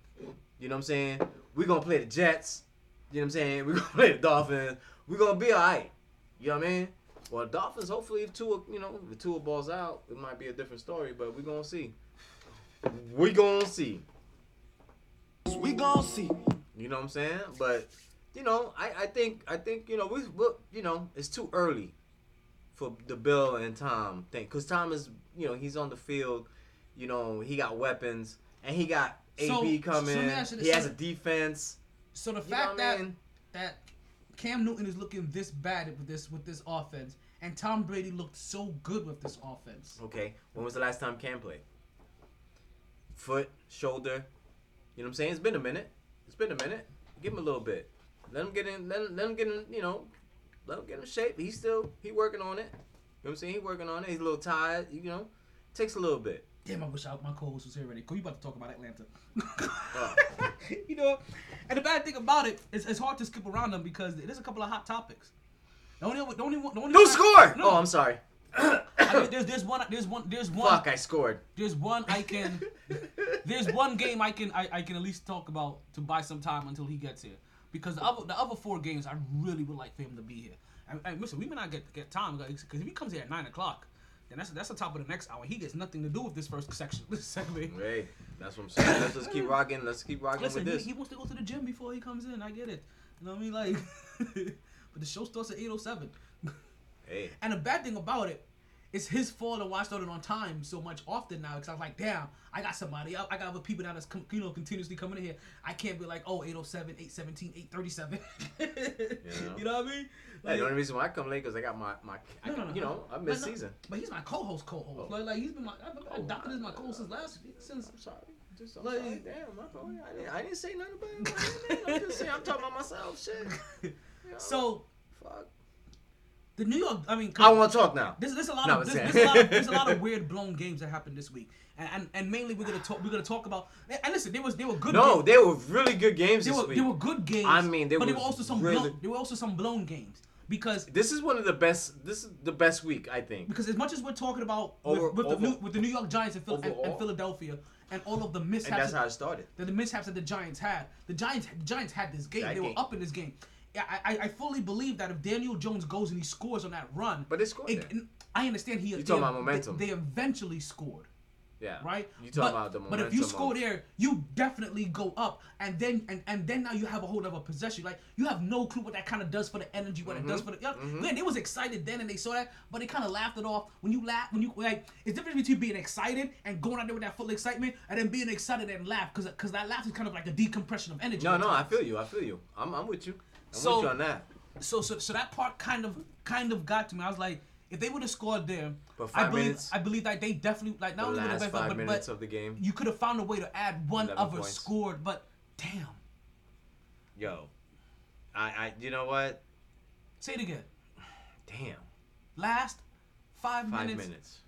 You know what I'm saying? we going to play the Jets. You know what I'm saying? we going to play the Dolphins. we going to be all right. You know what I mean? Well, the Dolphins, hopefully, if Tua, you know, if Tua balls out, it might be a different story, but we going to see. We going to see. We gonna see. You know what I'm saying? But you know, I, I think I think you know we we you know it's too early for the Bill and Tom thing because Tom is you know he's on the field, you know he got weapons and he got AB So- so coming. let me ask you this, he has a defense. So the You know fact I that mean? that Cam Newton is looking this bad with this with this offense, and Tom Brady looked so good with this offense. Okay, when was the last time Cam played? Foot, shoulder. You know what I'm saying? It's been a minute. It's been a minute. Give him a little bit. Let him get in. Let him, let him get in. You know, let him get in shape. He's still he working on it. You know what I'm saying? He working on it. He's a little tired. You know, takes a little bit. Damn, I wish I, my co-host was here already. Cause you about to talk about Atlanta. Oh. you know, and the bad thing about it is it's hard to skip around them because there's a couple of hot topics. The only, the only, one- the only Who one I- scored? No, Oh, I'm sorry. I mean, there's there's one there's one there's one Fuck, I scored. there's one I can there's one game I can I, I can at least talk about to buy some time until he gets here because the other the other four games I really would like for him to be here. And, and listen, we may not get get time because if he comes here at nine o'clock, then that's that's the top of the next hour. He gets nothing to do with this first section this segment. Hey, that's what I'm saying. Let's just keep rocking. Let's keep rocking Listen, with he, this. he wants to go to the gym before he comes in. I get it. You know what I mean? Like, but the show starts at eight oh seven. Hey, And the bad thing about it, it's his fault why I started on time so much often now. Because I was like, damn, I got somebody. I, I got other people now that's com- you know continuously coming in here. I can't be like, oh, 807, 817, 837. You know what I mean? Like, the only reason why I come late because I got my my. I, no, no, no, you no. know, I no, season. But he's my co-host, co-host. Oh. Like, like he's been my, I've been adopted oh, as my co-host since last since. I'm sorry. Just, I'm Like- sorry. Damn, my fault. I didn't, I didn't say nothing about it. I'm just saying. I'm talking about myself. Shit. You know, So fuck. the New York, I mean, I want to talk now. There's, there's a lot No, of there's, there's a lot of there's a lot of weird blown games that happened this week, and and, and mainly we're gonna talk we're gonna talk about and and listen there was there were good No, games. they were really good games there this were week. there were good games. I mean, there but there were also some really- blown, there were also some blown games because This is one of the best. This is the best week I think. because as much as we're talking about with, Over- with, over- the New, with the New York Giants and, Phil, and, and. Philadelphia and all of the mishaps. And that's that- how it started. the, the mishaps that the Giants had. The Giants, the Giants had this game. That they game. were up in this game. Yeah, I, I, fully believe that if Daniel Jones goes and he scores on that run, But they scored it-. I understand he. You they- talking about momentum. They, eventually scored, Yeah. right? You talking but, about the momentum? But if you score of- there, you definitely go up, and then and, and then now you have a whole other possession. Like you have no clue what that kind of does for the energy, what it does Mm-hmm. for the. Yeah, man, they was excited then and they saw that, but they kind of laughed it off. When you laugh, when you like, it's different between being excited and going out there with that full excitement, and then being excited and laugh, because because that laugh is kind of like a decompression of energy. No, no, I feel you. I feel you. I'm, I'm with you. So- on that. So, so, so that part kind of, kind of got to me. I was like, if they would have scored there, But I five believe, minutes- I believe that they definitely like not The only would have five but, minutes but of the game. you could have found a way to add one other points. scored. But damn, Yo, I, I, you know what? say it again. Damn, Last five, five minutes, minutes.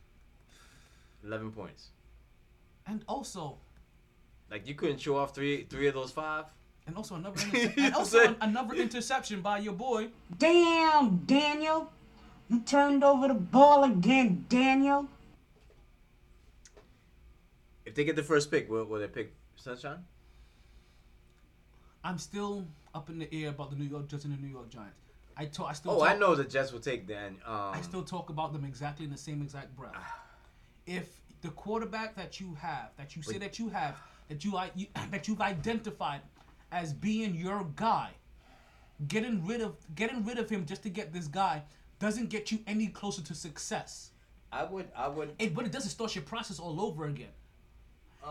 Eleven points. and also, Like you couldn't show off three, three of those five. And also another, You and also saying? an- another interception by your boy. Damn, Daniel. You turned over the ball again, Daniel. If they get the first pick, will, will they pick Sunshine? I'm still up in the air about the New York Jets and the New York Giants. I talk, I still. Oh, talk, I know the Jets will take Dan. Um, I still talk about them exactly in the same exact breath. If the quarterback that you have, that you say that you have, that you, i- you that you've identified as being your guy, getting rid of getting rid of him just to get this guy doesn't get you any closer to success. I would, I would. It, but it does is start your process all over again.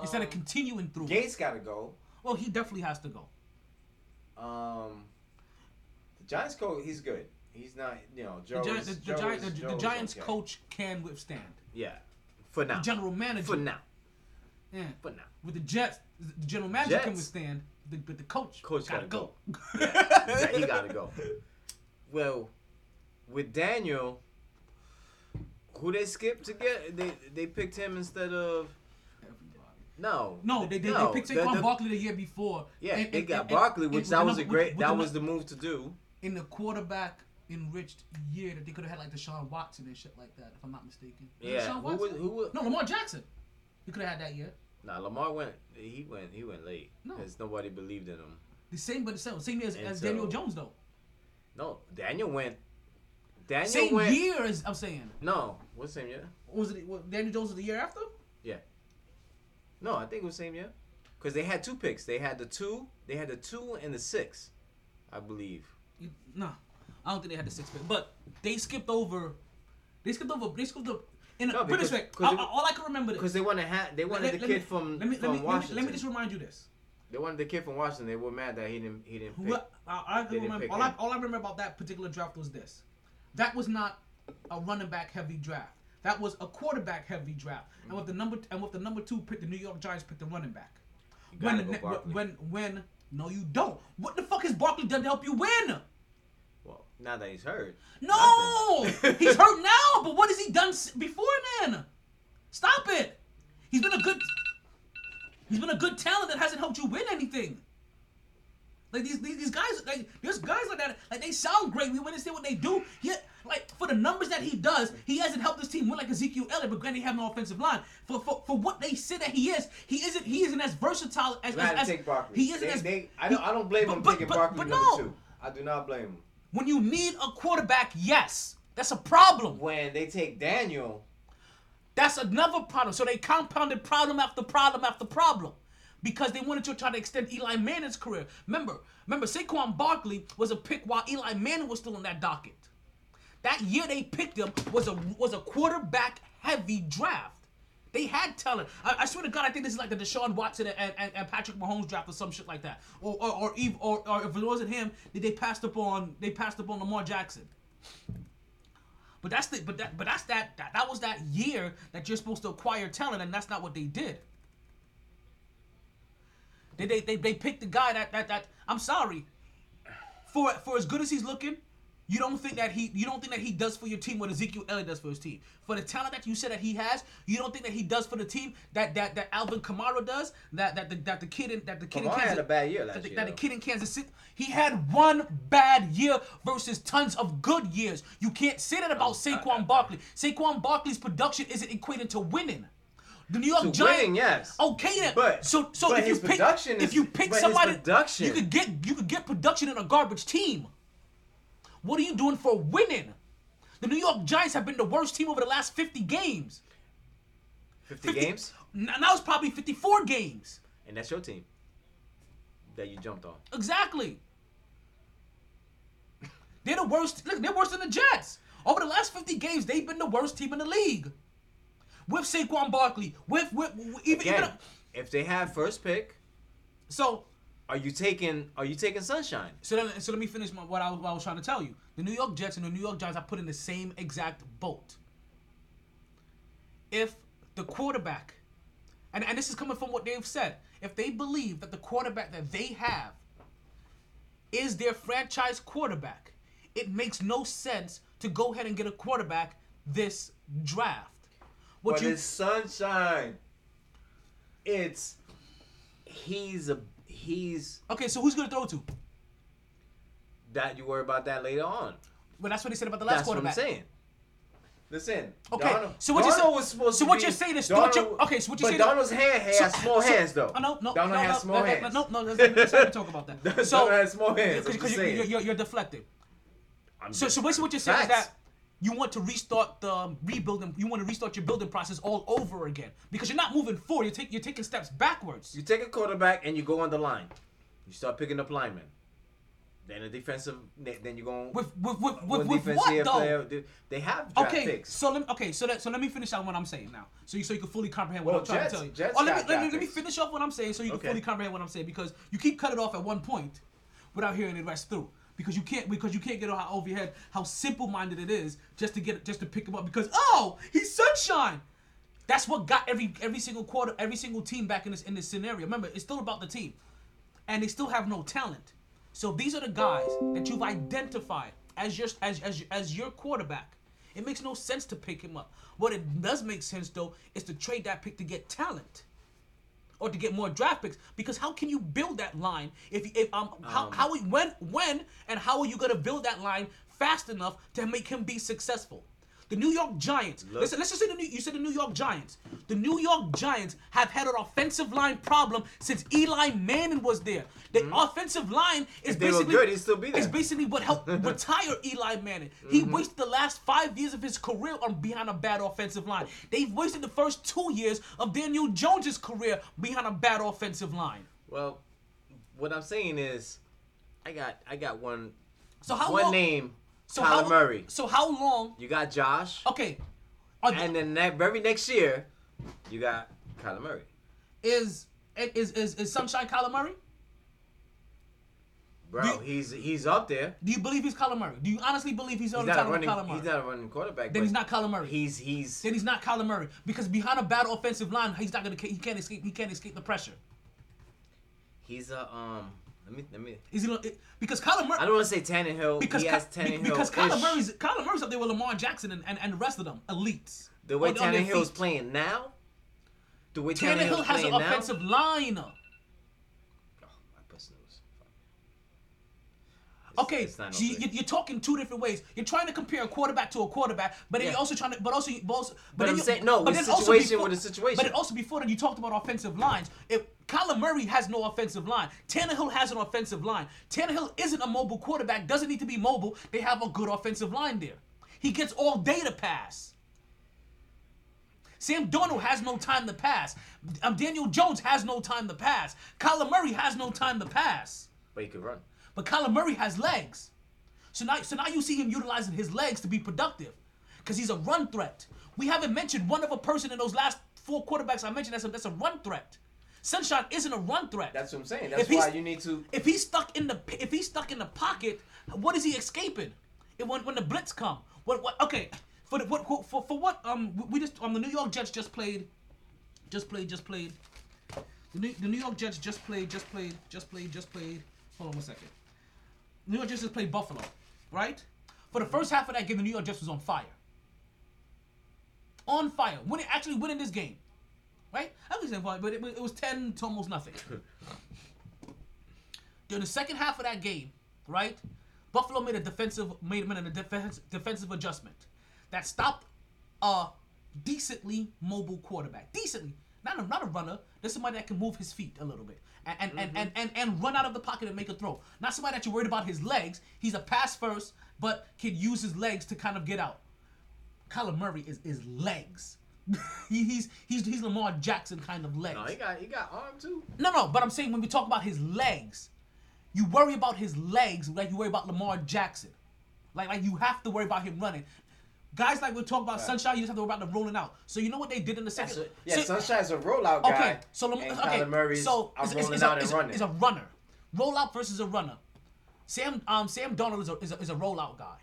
Instead of um, continuing through. Gase got to go. Well, he definitely has to go. Um, the Giants coach, he's good. He's not, you know, The. Gi- is- the, the, Joe Gi- is- the, Joe the Giants okay. coach can withstand. Yeah, for now. The general manager. For now. Yeah. For now. With the Jets, the general manager can withstand, the, but the coach, Coach gotta gotta go. Yeah, he got to go. Well, with Daniel, who they skipped to get? They they picked him instead of no. No, they they, no, they picked the- Saquon the- Barkley the year before. Yeah, And- they and- got and- Barkley, which that was a great. with That the was nu- the move to do. in the quarterback enriched year that they could have had like Deshaun Watson and shit like that, if I'm not mistaken. Was Yeah, Deshaun who was Watson? who was? No, Lamar Jackson. He could have had that year. Nah, Lamar went. He went. He went late No. because nobody believed in him. The same, but the same, same year as, as so- Daniel Jones though. No, Daniel went. Daniel Same went. year as I'm saying. No, what same year? Was it what, Daniel Jones was the year after? Yeah. No, I think it was same year. Because they had two picks. They had the two. They had the two and the six, I believe. You- No, I don't think they had the six pick, but they skipped over. They skipped over. They skipped over. In No, a, put it this because- way, 'cause all, I can remember. Because they wanted ha- They wanted Let- the let kid me- from let me, from let me, Washington. Let me, let me just remind you this. They wanted the kid from Washington. They were mad that he didn't. He didn't pick. Who, I, I, remember, all, I, all I remember about that particular draft was this. That was not a running back heavy draft. That was a quarterback heavy draft. And with the number and with the number two pick, the New York Giants picked the running back. When, Barkley. when when no you don't. What the fuck has Barkley done to help you win? Now that he's hurt. No, he's hurt now. But what has he done before then? Stop it. He's been a good. He's been a good talent that hasn't helped you win anything. Like these, these, these guys, like there's guys like that, like they sound great. We understand what they do. Yet, like for the numbers that he does, he hasn't helped his team win like Ezekiel Elliott. But granted, he have no offensive line. For, for for what they say that he is, he isn't he isn't as versatile as as, as take Barkley. he isn't They- as they- I don't. I don't blame but- him but- taking but- Barkley but number no. two. I do not blame him. When you need a quarterback. Yes, that's a problem. When they take Daniel, That's another problem. So they compounded problem after problem after problem because they wanted to try to extend Eli Manning's career. Remember, remember Saquon Barkley was a pick while Eli Manning was still on that docket. That year they picked him was a was a quarterback heavy draft. They had talent. I, I swear to God, I think this is like the Deshaun Watson and, and, and Patrick Mahomes draft or some shit like that. Or or or, Eve, or or if it wasn't him, they they passed up on they passed up on Lamar Jackson. But that's the but that but that's that, that that was that year that you're supposed to acquire talent, and that's not what they did. They they they, they picked the guy that that that I'm sorry. For for as good as he's looking, you don't think that he you don't think that he does for your team what Ezekiel Elliott does for his team. For the talent that you said that he has, you don't think that he does for the team that that that Alvin Kamara does. That that the that the kid in that the kid Kamara in Kansas had a bad year last that the, year, that the kid in Kansas City. He had one bad year versus tons of good years. You can't say that about oh, Saquon Barkley. Saquon Barkley's production isn't equated to winning. The New York To Giants. winning, yes. Okay then. But- so so but if you pick production if you pick but his somebody production- you could get you could get production in a garbage team. What are you doing for winning? The New York Giants have been the worst team over the last 50 games. 50 games, N- Now it's probably 54 games. and that's your team that you jumped on. Exactly. They're the worst. Look, they're worse than the Jets. Over the last 50 games, they've been the worst team in the league. With Saquon Barkley, with with, with even, Again, even if they have first pick, so are you taking are you taking Sunshine? So then, so let me finish my, what, I, what I was trying to tell you. The New York Jets and the New York Giants are put in the same exact boat. If the quarterback, and, and this is coming from what they've said, if they believe that the quarterback that they have is their franchise quarterback, it makes no sense to go ahead and get a quarterback this draft. What but you it's Sunshine. It's he's a he's okay? So who's gonna throw to? that you worry about that later on. Well, that's what they said about the last That's what I'm quarterback. saying. Listen. Okay, Donald, so what you Donald say- was supposed so to what be- you're saying is- so what you- Donald- okay, so what you're but saying- Donald's hand has So- small so- hands though. Oh, no, no, Donald no, has no, small no, hands. No, no, let's, let's not talk about that. Donald has small hands, Because you're, saying. you're, you're, you're deflecting. I'm So, so basically, what you're saying is that you want to restart the rebuilding. You want to restart your building process all over again because you're not moving forward. You're, take, you're taking steps backwards. You take a quarterback and you go on the line. You start picking up linemen. Then a defensive. Then you go With with with with, with what though? player. They- have Okay, picks. so let okay, so that so let me finish out what I'm saying now, so you so you can fully comprehend what Well, I'm trying Jets- to tell you. Jets oh, let me let me, let me finish off what I'm saying, so you can Okay. fully comprehend what I'm saying because you keep cutting off at one point without hearing the rest through. Because you can't because you can't get over your head how simple minded it is just to get just to pick him up because oh he's sunshine. That's what got every every single quarter every single team back in this in this scenario. Remember, it's still about the team, and they still have no talent. So these are the guys that you've identified as your as as as your quarterback. It makes no sense to pick him up. What it does make sense though is to trade that pick to get talent. Or to get more draft picks, because how can you build that line if, if um how, how when when and how are you gonna build that line fast enough to make him be successful? The New York Giants. Listen, let's just say the New, you said the New York Giants. The New York Giants have had an offensive line problem since Eli Manning was there. The offensive line is Mm-hmm. If basically good, he'd still be there. Is basically what helped retire Eli Manning. He Mm-hmm. wasted the last five years of his career on behind a bad offensive line. They've wasted the first two years of Daniel Jones's career behind a bad offensive line. Well, what I'm saying is, I got I got one So how one long? name. So Kyler how, Murray. So how long? You got Josh, Okay. Are, and then that very next year, you got Kyler Murray. is is is is Sunshine Kyler Murray? Bro, you- he's he's up there. Do you believe he's Kyler Murray? Do you honestly believe he's on He's the of running. Kyler Murray? He's not a running quarterback. then he's not Kyler Murray. He's he's then he's not Kyler Murray because behind a bad offensive line, he's not gonna he can't escape he can't escape the pressure. he's a um. Let me let me. Is he gonna- because Kyler Murray I don't want to say Tannehill. because he has Tannehill. because Kyler Murray's Kyler Murray's up there with Lamar Jackson and, and, and the rest of them elites. the way on- Tannehill's playing now. The way Tannehill Tannehill's has an now. offensive line. Oh, my puss nose. It's- Okay, it's so you, you- you're talking two different ways. You're trying to compare a quarterback to a quarterback, but then Yeah. you're also trying to, but also, but also, But then I'm you- saying- no, but it's then also situation before- with a situation. But then also before that, you talked about offensive lines. If Kyler Murray has no offensive line, Tannehill has an offensive line. Tannehill isn't a mobile quarterback. Doesn't need to be mobile. They have a good offensive line there. He gets all day to pass. Sam Darnold has no time to pass. Um, Daniel Jones has no time to pass. Kyler Murray has no time to pass. But he could run. But Kyler Murray has legs. So now, so now you see him utilizing his legs to be productive. Because he's a run threat. We haven't mentioned one other person in those last four quarterbacks I mentioned that's a, that's a run threat. Sunshine isn't a run threat. That's what I'm saying. That's why you need to. If he's stuck in the if he's stuck in the pocket, what is he escaping? It, when when the blitz come, what what? Okay, for the, what for for what? Um, we- we just um the New York Jets just played, just played, just played. The New, the New York Jets just played, just played, just played, just played. Hold on one second. New York Jets played Buffalo, right? For the first half of that game, the New York Jets was on fire. On fire, winning actually winning this game, right? I was saying but it, it was ten to almost nothing. During the second half of that game, right? Buffalo made a defensive made, made a defense, defensive adjustment that stopped a decently mobile quarterback. Decently. Not a, not a runner. There's somebody that can move his feet a little bit. And and, and, and, and and run out of the pocket and make a throw. Not somebody that you're worried about his legs. He's a pass first, but can use his legs to kind of get out. Kyler Murray is, is legs. he, he's he's he's Lamar Jackson kind of legs. No, he got he got arm too. No, no, but I'm saying when we talk about his legs, you worry about his legs like you worry about Lamar Jackson. Like like you have to worry about him running. Guys like we talk about Sunshine, you just have to worry about the rolling out. So you know what they did in the That's second? a, yeah, so- Sunshine's a rollout guy. Okay, so Lam- and okay, Kyler Murray's so it's, it's, it's, a, and it's, a, it's a runner. Rollout versus a runner. Sam um Sam Darnold is a, is a, is a rollout guy.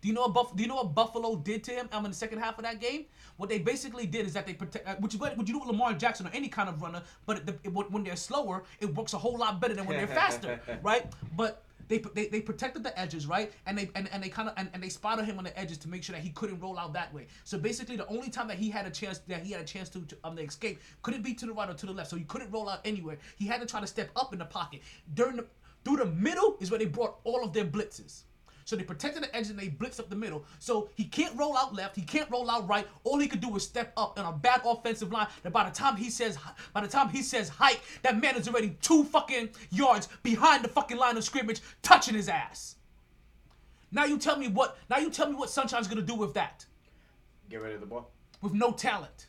Do you know what Buff- Do you know what Buffalo did to him um, in the second half of that game? What they basically did is that they protect, uh, which is what, what you do with Lamar Jackson or any kind of runner, but it, the, it, when they're slower, it works a whole lot better than when they're faster, right? But they, they they protected the edges, right? And they and, and they kind of and, and they spotted him on the edges to make sure that he couldn't roll out that way. So basically, the only time that he had a chance that he had a chance to, to um the escape couldn't be to the right or to the left. So he couldn't roll out anywhere. He had to try to step up in the pocket during the through the middle is where they brought all of their blitzes. So they protected the edge and they blitzed up the middle. So he can't roll out left. He can't roll out right. All he could do is step up in a bad offensive line. And by the time he says, by the time he says hike, that man is already two fucking yards behind the fucking line of scrimmage, touching his ass. Now you tell me what? Now you tell me what Sunshine's gonna do with that? Get rid of the ball. With no talent.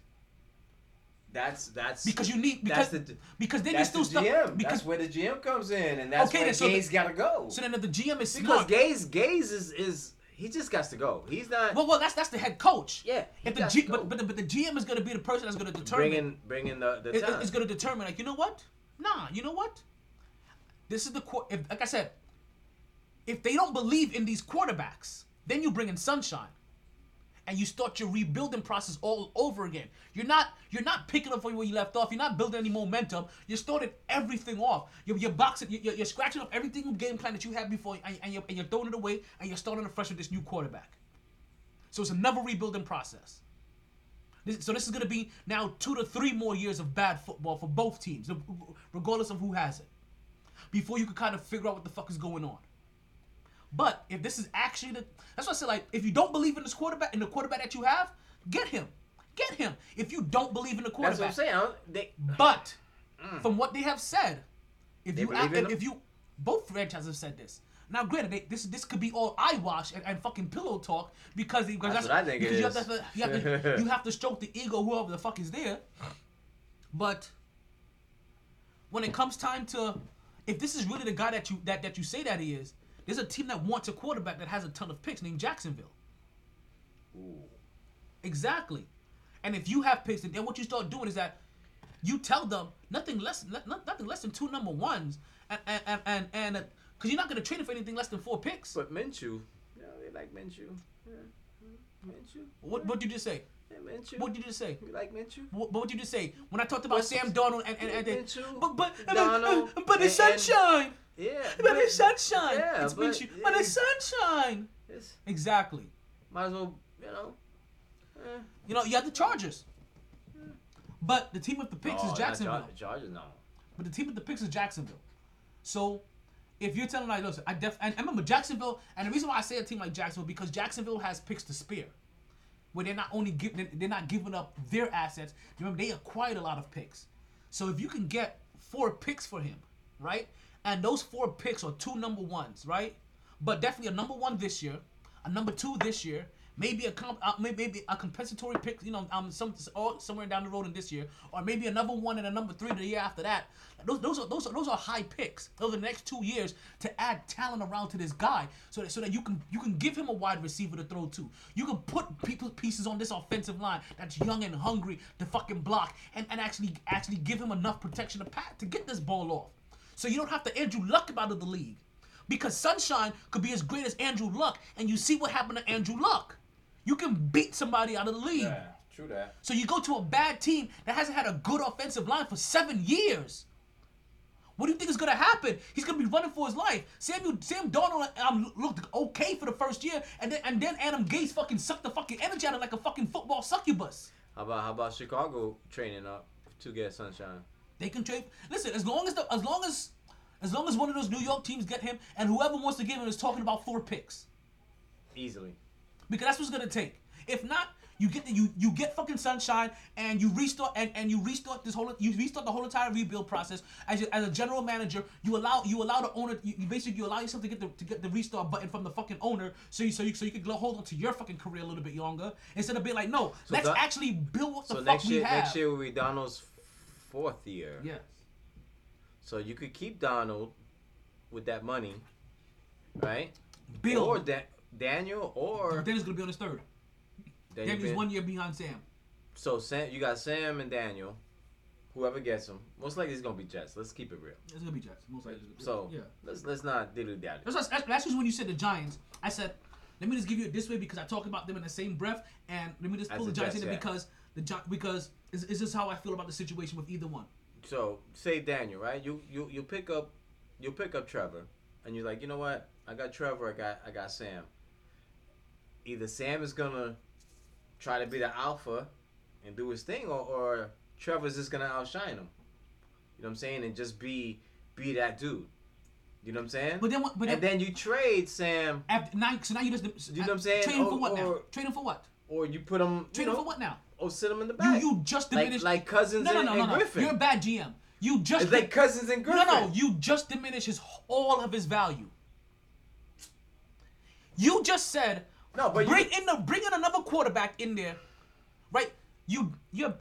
That's that's Because you need because that's the because then you that's still the stuck because that's where the GM comes in, and that's Okay, where so the- Gase gotta go. so then if the GM is because smart. Gase Gase is is he just got to go. He's not Well, well, that's that's the head coach. Yeah, If the G, but but the, but the GM is gonna be the person that's gonna determine. bringing bringing the the it- it- it's going to determine like you know what nah you know what this is the if like i said if they don't believe in these quarterbacks then you bring in sunshine and you start your rebuilding process all over again. You're not you're not picking up from where you left off. You're not building any momentum. You're starting everything off. You're, you're boxing you're, you're scratching up everything game plan that you had before and, and, you're, and you're throwing it away and you're starting afresh with this new quarterback. So it's another rebuilding process. This, so this is going to be now two to three more years of bad football for both teams, regardless of who has it, before you can kind of figure out what the fuck is going on. But if this is actually the, that's what I said. Like, if you don't believe in this quarterback, in the quarterback that you have, get him, get him. If you don't believe in the quarterback, that's what I'm saying. They, but mm. from what they have said, if They you believe if, if you both franchises have said this. Now, granted, they, this this could be all eyewash and, and fucking pillow talk because because That's what I think it because you have, to, you, have to, you have to stroke the ego whoever the fuck is there. But when it comes time to, if this is really the guy that you that, that you say that he is, there's a team that wants a quarterback that has a ton of picks named Jacksonville. Exactly. And if you have picks, then what you start doing is that you tell them nothing less, not, nothing less than two number ones, and and and and because uh, you're not gonna trade him for anything less than four picks. but Minshew, yeah, they like Minshew. Yeah. Minshew. What what did you just say? Yeah, Minshew. What did you just say? You like Minshew? What, what did you just say when I talked about Sam Darnold and and, and, and Minshew, but but Darnold, but, but it's and- and- sunshine. Yeah, But it's sunshine. Yeah, it's but. But it's sunshine. it's, Exactly. might as well, you know. eh. You know, you have the Chargers. But the team with the picks Oh, is Jacksonville. Char- Chargers, no. But the team with the picks is Jacksonville. So if you're telling like, listen, I def and remember Jacksonville, and the reason why I say a team like Jacksonville because Jacksonville has picks to spare, where they're not only giving they're not giving up their assets. Remember they acquired a lot of picks. So if you can get four picks for him, right, and those four picks are two number ones, right, but definitely a number one this year, a number two this year. Maybe a comp, uh, maybe a compensatory pick, you know, um, some or somewhere down the road in this year, or maybe another one and a number three the year after that. Those, those are those are those are high picks over the next two years to add talent around to this guy, so that so that you can you can give him a wide receiver to throw to. You can put people pieces on this offensive line that's young and hungry to fucking block, and, and actually actually give him enough protection to pat to get this ball off. So you don't have to Andrew Luck him out of the league, because Sunshine could be as great as Andrew Luck, and you see what happened to Andrew Luck. You can beat somebody out of the league. Yeah, true that. So you go to a bad team that hasn't had a good offensive line for seven years. What do you think is gonna happen? He's gonna be running for his life. Samuel Sam Darnold um, looked okay for the first year, and then and then Adam Gase fucking sucked the fucking energy out of like a fucking football succubus. How about how about Chicago training up to get Sunshine? They can trade. Listen, as long as the as long as as long as one of those New York teams get him, and whoever wants to give him is talking about four picks, Easily. because that's what's gonna take. If not, You get the, you you get fucking sunshine and you restart and, and you restart this whole you restart the whole entire rebuild process as, a- as a general manager. You allow you allow the owner you, you basically you allow yourself to get the to get the restart button from the fucking owner so you so you so you can hold on to your fucking career a little bit longer instead of being like no So let's that- actually build what the So fuck next we year, have. next year will be Darnold's fourth year. Yeah. So you could keep Darnold with that money, right? Bill. or da- Daniel or Daniel's gonna be on his third. Daniel Daniel's Ben- one year behind Sam. So Sam, you got Sam and Daniel. Whoever gets them, most likely it's gonna be Jets. Let's keep it real. It's gonna be Jets. Most likely. So yeah. let's let's not dilly dally. That's, that's, that's just when you said the Giants. I said, let me just give you it this way because I talk about them in the same breath, and let me just pull the Giants Jets, in yeah. because the Gi- because it's, it's just how I feel about the situation with either one. So say Daniel, right? You you you pick up you pick up Trevor, and you're like, you know what? I got Trevor. I got I got Sam. Either Sam is gonna try to be the alpha and do his thing, or, or Trevor's just gonna outshine him. You know what I'm saying? And just be be that dude. You know what I'm saying? But then what? But and then you trade Sam, after now, so now you just You know what I'm saying? Trade him for Or- what now? Trade him for what? or you put him. Trade you him for what now? Or sit him in the You back. you just like diminished like Cousins no no and, no no and no. Griffin. You're a bad GM. You just It's like Cousins and Griffin. No no. You just diminished his all of his value. You just said No, but you- in the bring in another quarterback in there, right? You you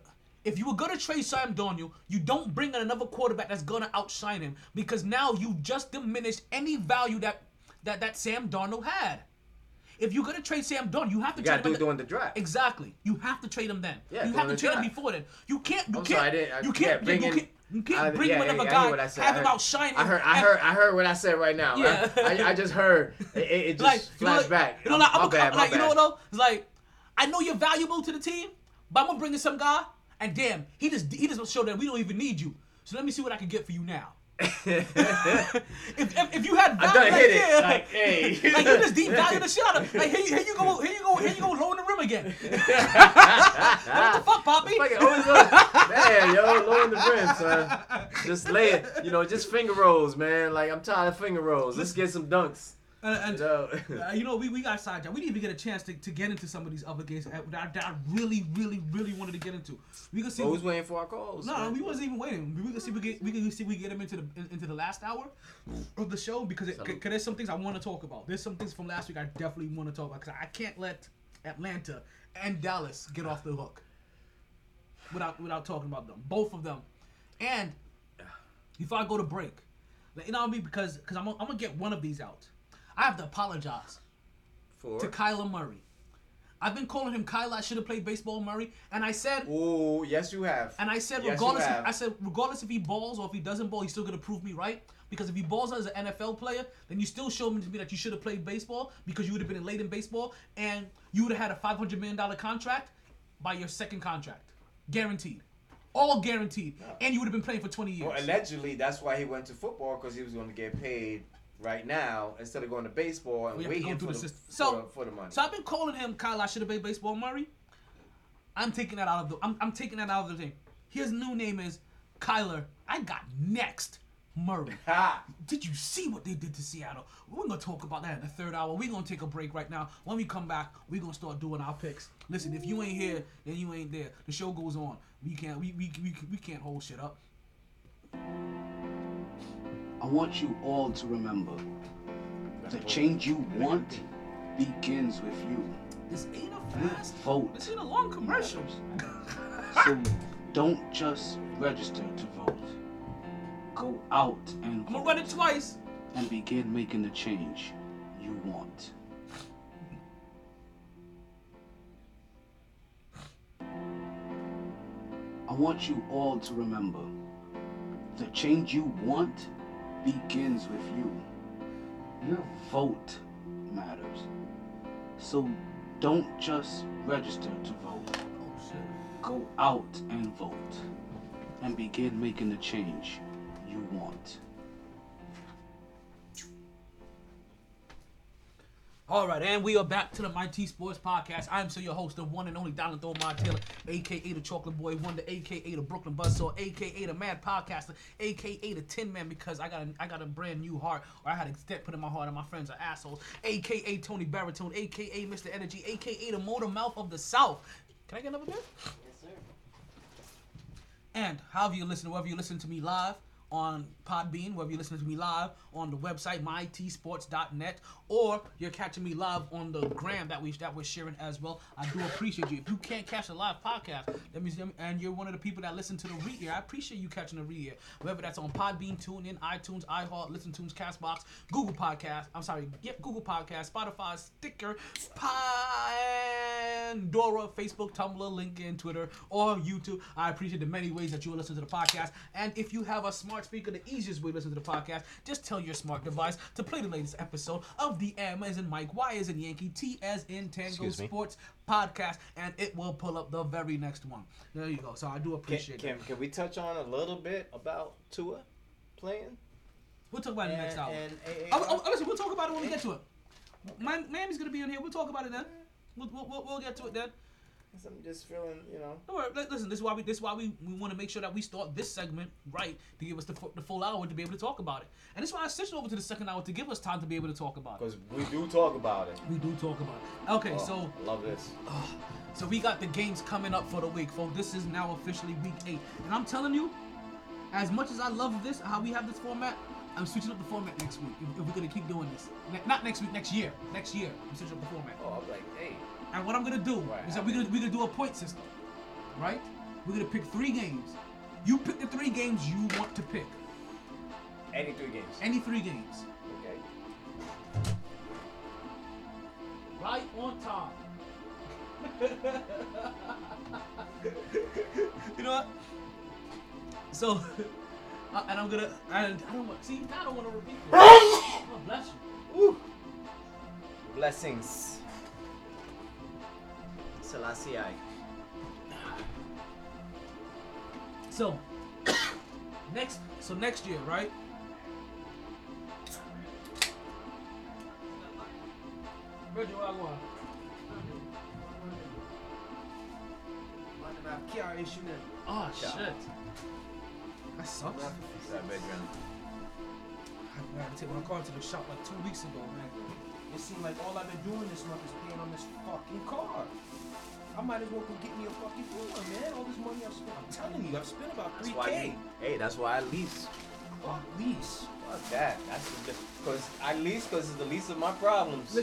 if you were gonna trade Sam Darnold, you don't bring in another quarterback that's gonna outshine him because now you just diminished any value that that that Sam Darnold had. If you're gonna trade Sam Darnold, you have to You trade him do during the draft. Exactly. You have to trade him then. Yeah, you have to trade him before then. You can't. You I'm can't. sorry, I you can't. Yeah, bring you in, can't. You can't bring yeah, another what guy, have him him. I heard. I heard. I heard what I said right now. Yeah. I, I, I just heard. It, it just like, flashed back. You know, like, my I'm bad. My like, you know what though? It's like, I know you're valuable to the team, but I'm gonna bring in some guy, and damn, he just he just showed that we don't even need you. So let me see what I can get for you now. if, if, if you had I value, done like, hit it. yeah, Like, hey. like you just devalue the shit out of. Like here, you- here you go, here you go, here you go, low in the rim again. what the fuck, Poppy? Always look, man, yo, low in the rim, son. Just lay it, you know, just finger rolls, man. Like I'm tired of finger rolls. Let's get some dunks. And, and You know? uh, you know, we, we got sidetracked. We didn't even get a chance to, to get into some of these other games that, that I really, really, really wanted to get into. We can see. Who's waiting for our calls? No, man? we wasn't even waiting. We can see we get we can see we get them into the into the last hour of the show because it, cause there's some things I want to talk about. There's some things from last week I definitely want to talk about because I can't let Atlanta and Dallas get off the hook without without talking about them, both of them. And before I go to break, you know what I mean? Because because I'm, I'm gonna get one of these out. I have to apologize For? to Kyler Murray. I've been calling him Kyler. I should have played baseball Murray, and I said Oh, yes, you have. and I said, Yes, you regardless, have. I said, regardless if he balls or if he doesn't ball, he's still gonna prove me right. Because if he balls as an NFL player, then you still show me to me that you should have played baseball because you would have been late in baseball and you would have had a five hundred million dollar contract by your second contract, guaranteed, all guaranteed, and you would have been playing for twenty years. Well, allegedly, that's why he went to football because he was going to get paid right now instead of going to baseball and We have to go waiting for the the, for, So, the- for the money. so I've been calling him Kyle. I should have played baseball Murray. I'm taking that out of the. I'm, I'm taking that out of the thing. His new name is Kyler. I got next Murray. Did you see what they did to Seattle? We're gonna talk about that in the third hour. We're gonna take a break right now. When we come back, we're gonna start doing our picks. Listen, if you ain't here, then you ain't there. The show goes on. We can't we we, we, we can't hold shit up. I want you all to remember the change you want begins with you. This ain't a fast. Vote. This ain't a long commercial. So don't just register to vote. Go out and I'm gonna vote run it twice. and begin making the change you want. I want you all to remember the change you want begins with you. Your vote matters. So don't just register to vote. Go out and vote and begin making the change you want. All right, and we are back to the MyT Sports Podcast. I'm still your host, the one and only Donald Thomar Taylor, aka the Chocolate Boy Wonder, aka the Brooklyn Buzzsaw, aka the Mad Podcaster, aka the Tin Man, because I got a, I got a brand new heart, or I had a step put in my heart, and my friends are assholes, aka Tony Baritone, aka Mr. Energy, aka the Motor Mouth of the South. Can I get another beer? Yes, sir. And however you listen, whether you listen to me live on Podbean, whether you're listening to me live on the website mytsports.net, or you're catching me live on the gram that we that we're sharing as well. I do appreciate you. If you can't catch a live podcast, that means and you're one of the people that listen to the re I appreciate you catching the re Whether that's on Podbean, TuneIn, iTunes, iHeart, Listen Tunes, Castbox, Google Podcast. I'm sorry, yep, Google Podcast, Spotify, Stitcher, Pandora, Facebook, Tumblr, LinkedIn, Twitter, or YouTube. I appreciate the many ways that you listen to the podcast. And if you have a smart speaker, to the easiest way to listen to the podcast, just tell your smart device to play the latest episode of the M as in Mike, Y as in Yankee, T as in Tango Sports podcast, and it will pull up the very next one. There you go. So I do appreciate can, it. can we touch on a little bit about Tua playing? We'll talk about it next hour. and- and- oh, oh, oh, listen, we'll talk about it when we get to it. Mi- Miami's gonna be in here. We'll talk about it then. We'll, we'll, we'll, we'll get to it then. I'm just feeling, you know. Listen, this is why we this is why we, we want to make sure that we start this segment right to give us the, the full hour to be able to talk about it. And this is why I switched over to the second hour to give us time to be able to talk about it. Because we do talk about it. We do talk about it. Okay, Oh, so I love this. so we got the games coming up for the week, folks. This is now officially week eight, and I'm telling you, as much as I love this, how we have this format, I'm switching up the format next week. If, if we're gonna keep doing this, Ne- not next week, next year, next year, I'm switching up the format. Oh, I'm like, hey. And what I'm gonna do Right, is that we're gonna we're gonna do a point system, right? We're gonna pick three games. You pick the three games you want to pick. Any three games. Any three games. Okay. Right on time. you know what? So, uh, and I'm gonna, and I don't want, see, now I don't want to repeat this. oh, bless you. Blessings. Selassie. I. So, next, so next year, right? Reggie, where I going? Oh shit. That sucks. That. I had to take my car to the shop like two weeks ago, man. It seemed like all I've been doing this month is paying on this fucking car. I might as well go get me a fucking new man. All this money I've spent. I'm telling you, I've spent about three why. K. You, hey, that's why I lease. Fuck lease. Fuck that. That's the because I lease because it's the least of my problems.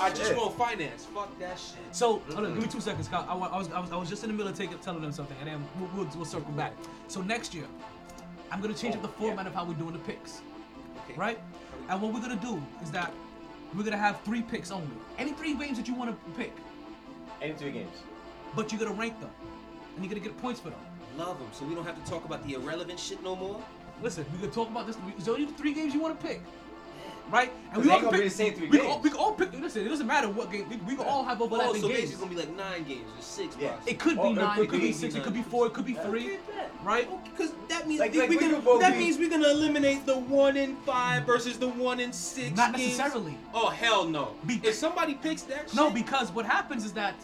I just Yeah. want finance. Fuck that shit. So, mm-hmm. hold on, give me two seconds. Kyle. I, I was, I was, I was just in the middle of taking, telling them something, and then we'll, we'll, we'll circle back. So next year, I'm gonna change up the format of how we're doing the picks, right? And what we're gonna do is that we're gonna have three picks only. Any three games that you want to pick, Any three games. but you're gonna rank them, and you're gonna get points for them. Love them, so we don't have to talk about the irrelevant shit no more. Listen, we can talk about this. There's only three games you want to pick, right? 'Cause they all ain't gonna can be the same three we Can all, games. we can all pick. Listen, it doesn't matter what game. We, we can all have Oh, overlapping so games. basically it's gonna be like nine games or six. Yeah. It could be Oh, it nine, could it could be be six, it could be four, it could be three, right? Oh, because that means Like- we, like we we gonna, could both that be- means we're gonna eliminate the one in five versus the one in six. Not games. necessarily. Oh hell no! Be- if somebody picks that, No, shit, because what happens is that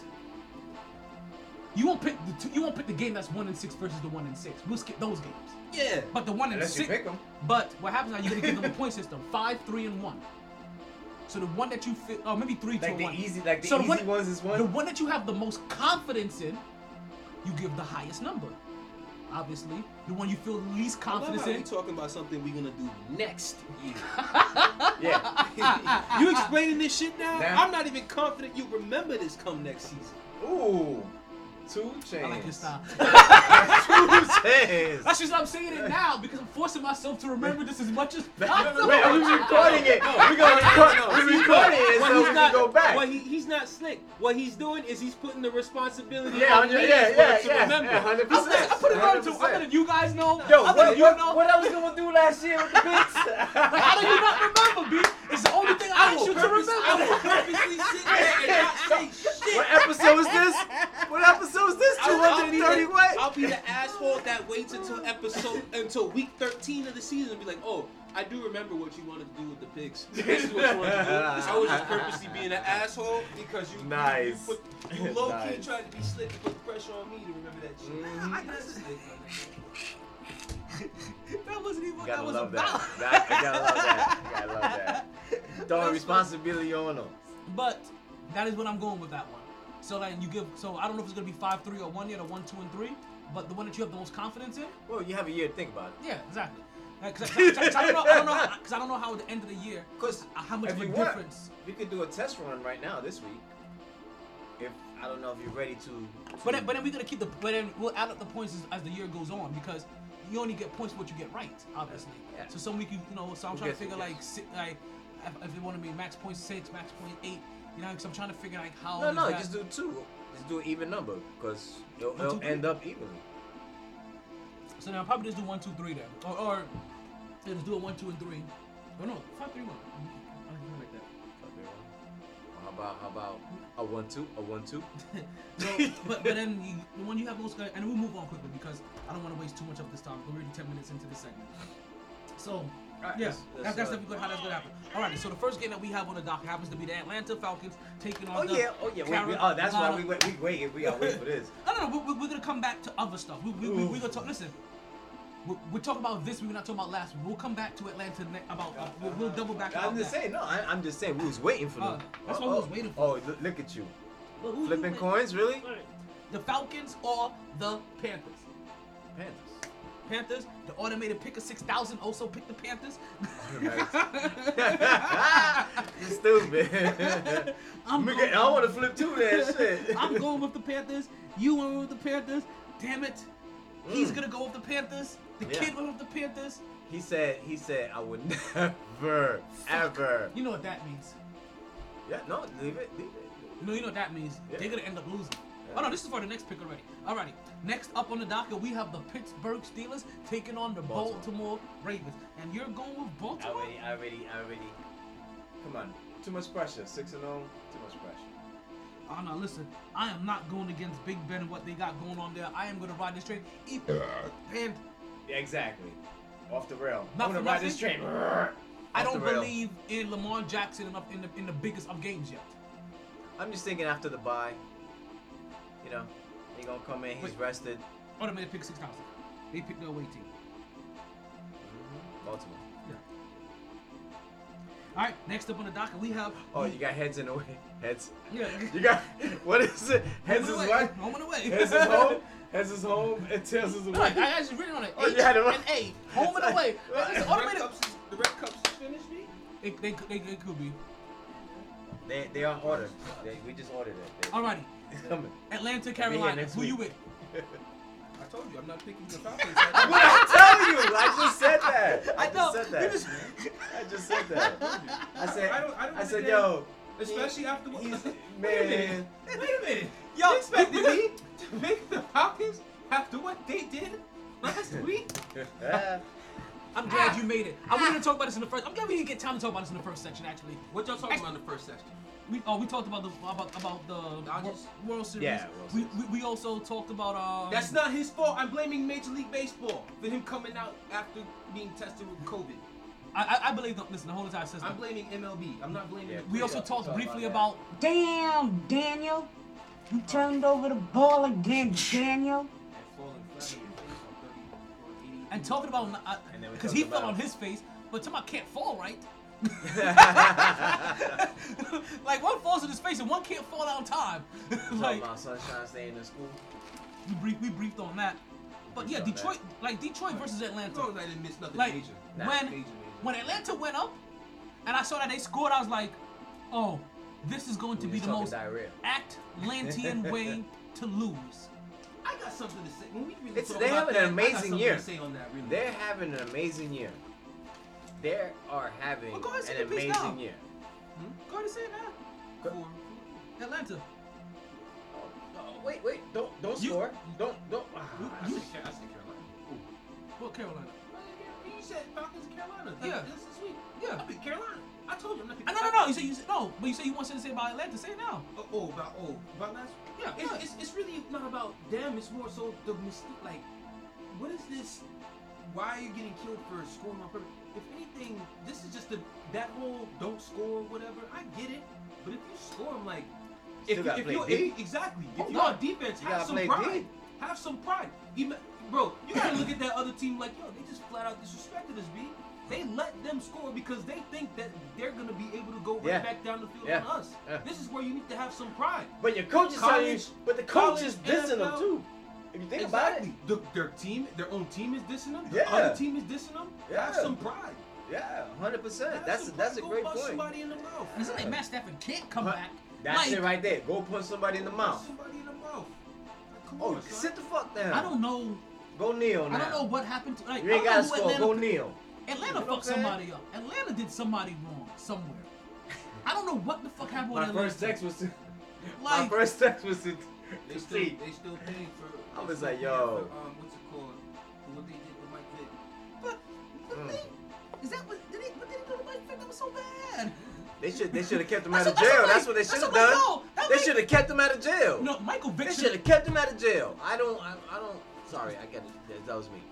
you won't pick the two, you won't pick the game that's one in six versus the one in six. We'll skip those games. yeah. But the one in Unless you six. pick 'em. But what happens now? You're gonna give them a point system: five, three, and one. So the one that you fit, oh maybe three, two, Like the one. easy, like the So easy one- ones is one. The one that you have the most confidence in, you give the highest number. Obviously, the one you feel the least I love confidence how we in. talking about something we're gonna do next year. yeah. you explaining this shit now? Nah. I'm not even confident you remember this come next season. Ooh. Two chains. I like your style. Two chains. That's just I'm saying it now because I'm forcing myself to remember this as much as Wait, are we recording it? We're gonna record. We're recording it, so he's we not, can go back. What he, he's not slick. What he's doing is he's putting the responsibility Yeah, on your- me yeah, yeah, to yeah, remember. yeah, 100%. I'm, I put it on to. I'm 100%. letting you guys know. Yo, I'm what, you what, know. what I was gonna do last year with the picks? Like, how do you not remember, B? It's the only thing I asked you to purpose- I will remember. purposely sit there and not say shit. what episode is this? What episode is this? I'll- I'll be 230 the- what? I'll be the asshole that waits until episode until week 13 of the season and be like, oh, I do remember what you wanted to do with the pigs. This is what you wanted to do. I was just purposely being an asshole because you, Nice. you, put, you low key Nice. tried to be slick and put pressure on me to remember that shit. Mhm. I got that wasn't even what gotta that was love about. that. that. I gotta love that. I gotta love that. Throwing responsibility on them. But that is what I'm going with that one. So like you give. So I don't know if it's gonna be five three or one yet or one two and three. But the one that you have the most confidence in. Well, you have a year to think about it. Yeah, exactly. Because I, 'cause don't know. I don't know. Because I don't know how at the end of the year. Because uh, how much of a you want, difference. we could do a test run right now this week. If I don't know if you're ready to. But then, but then we're gonna keep the. But then we'll add up the points as, as the year goes on because you only get points for what you get right, obviously. Yeah. So some week you you know. So I'm Who trying to figure like si- like if, if they want to be max point six, max point eight. You know, because I'm trying to figure like how. No, no, that- just do two. Just do an even number because it'll, One, it'll two, end up evenly. So now I'll probably just do one, two, three then, or or just do a one, two, and three. Oh no, five, three, one. I like it like that. How about how about a one two a one two? no, but but then you, the one you have most, guys, and we'll move on quickly because I don't want to waste too much of this time. We're already ten minutes into this segment. So. Alright, yeah, let's- that's, that's uh, definitely good. How that's gonna happen. All right, so the first game that we have on the dock happens to be the Atlanta Falcons taking on the Oh the yeah, oh yeah. Wait, wait, oh, that's why we wait. We wait. We gotta wait for this. No, no, no. We, we, we're gonna come back to other stuff. We, we, we, we're gonna talk. Listen, we're, we're talking about this. We're not talking about last. We'll come back to Atlanta ne- about. Uh, we'll, we'll double back. I'm about just that. saying. No, I, I'm just saying. We was waiting for Uh, them. that's oh, what we was waiting for. Oh, look, look at you. Look, who- who Flipping win? coins, really? The Falcons or the Panthers? Panthers. Panthers. The automated pick of six thousand also picked the Panthers. you stupid. I'm going, I want to flip too. That shit. I'm going with the Panthers. You went with the Panthers. Damn it. He's Mm. gonna go with the Panthers. The Yeah. kid went with the Panthers. He said. He said I would never, ever. You know what that means. Yeah. No, leave it. Leave it. You know, you know what that means. Yeah. They're gonna end up losing. Oh no, this is for the next pick already. Alrighty. Next up on the docket, we have the Pittsburgh Steelers taking on the Baltimore. Baltimore, Ravens. And you're going with I Baltimore? already, I already, I already. Come on. Too much pressure. Six and zero. Too much pressure. Oh no, listen. I am not going against Big Ben and what they got going on there. I am gonna ride this train. Even and Yeah, exactly. Off the rail. Not I'm gonna ride this train. I don't believe in Lamar Jackson enough in the in the biggest of games yet. I'm just thinking after the bye. You know, he gonna come in. He's Wait. rested. Automated pick six thousand. They picked their away team. Mm-hmm. Baltimore. Yeah. All right. Next up on the docket, we have. Oh, you got heads in the way. Heads. Yeah. You got what is it? Heads Home is and what? away. Home and away. Heads is home. Heads is home. And tails is away. No, I I actually written on it. Oh, H you had it right. and A. Home and away. It's The red automated. cups, is, the red cups is finished, me. It, they, they, they could be. They they are ordered. They, we just ordered it. They, Alrighty. It's coming. Atlanta, Carolina. next Who you with? I told you I'm not picking the Falcons. What I tell you? I just said that. I, I know. just said that. just- I just said that. I said. I don't- I don't I said, yo. Especially after what. He's Wait a man. minute. Wait a minute. Yo, you expected me to pick the Falcons after what they did last week? I'm glad you made it. I wanted to talk about this in the first. I'm glad we didn't get time to talk about this in the first section. Actually, What y'all talking about in the first section? We oh we talked about the about about the World, Dodgers? World Series. Yeah, World we, we we also talked about um. That's not his fault. I'm blaming Major League Baseball for him coming out after being tested with COVID. I I, I believe. Listen, the whole entire system. I'm blaming MLB. I'm not blaming. Yeah, we also players. talked talk briefly about about Damn, Daniel. You turned over the ball again, Daniel. And falling flat on your face on 30 or 80. and talking about And then we because talked he fell on his face, but Tim I can't fall right. like one falls on his face and one can't fall on time. Talking like about sunshine staying in school. we brief, we briefed on that. But yeah, Briefed on Detroit like Detroit versus As Atlanta. long as I didn't miss nothing Like major. When Major, major. when Atlanta went up and I saw that they scored, I was like, oh, this is going to We be the most diarrhea. Atlantean way to lose. I got something to say. When we really It's- they about having that, an amazing year. To say on that, really. They're having an amazing year. They are having Well, go ahead and an amazing now. year. Go ahead and say it now. For- Atlanta. Oh, wait, wait! Don't don't You- score! Don't don't. ah, I said, I said Carolina. What Carolina? You said Falcons Carolina. Yeah. This is sweet. Yeah. I picked Carolina. I told you I'm not picking no, no, no. You say you said no, but you say you want something to say about Atlanta. Say it now. Oh, oh, about oh, about last. Yeah, It's, yeah. it's, it's really not about them. It's more so the mystique. Like, what is this? Why are you getting killed for scoring on purpose? If anything, this is just the that whole don't score whatever. I get it, but if you score, I'm like, if, gotta if you're if, exactly, if oh, Hold you're on. defense, You have some pride. D. Have some pride. Ima- Bro, you gotta look at that other team like, yo, they just flat out disrespected us, B. They let them score because they think that they're gonna be able to go right Yeah. back down the field Yeah. on us. Yeah. This is where you need to have some pride. But your coach is telling you, but the coach college, is dissing them too. If you think about it, Exactly. The, their team, their own team is dissing them. The Yeah. other team is dissing them. Yeah. Have some pride. yeah, hundred percent. That's some that's a pride. great Go bust point. Somebody in the mouth. And it's like Matt Stafford can't come Huh. back. That's like, it right there. Go punch somebody in the mouth. Somebody in the mouth. Like, come Oh, on, sit the fuck down. I don't know. Go kneel now. I don't know what happened to. Like, You ain't gotta don't know who score. Atlanta, Go kneel. Atlanta You know fucked I'm somebody up. Atlanta did somebody wrong somewhere. I don't know what the fuck happened My with Atlanta. first text was to. my first text was to. They still, they still paying for. I was like, yo. Um, what's it called? What they did to Mike Vick. But, but Mm. they, is that what? Did they? But they didn't do the Mike Vick. That was so bad. They should they should have kept him out of what- that's jail. what That's what they should have done. no, They should have kept him out of jail. No, Michael Vick They should have kept him out of jail. I don't. I, I don't. Sorry, I get it. That- was me.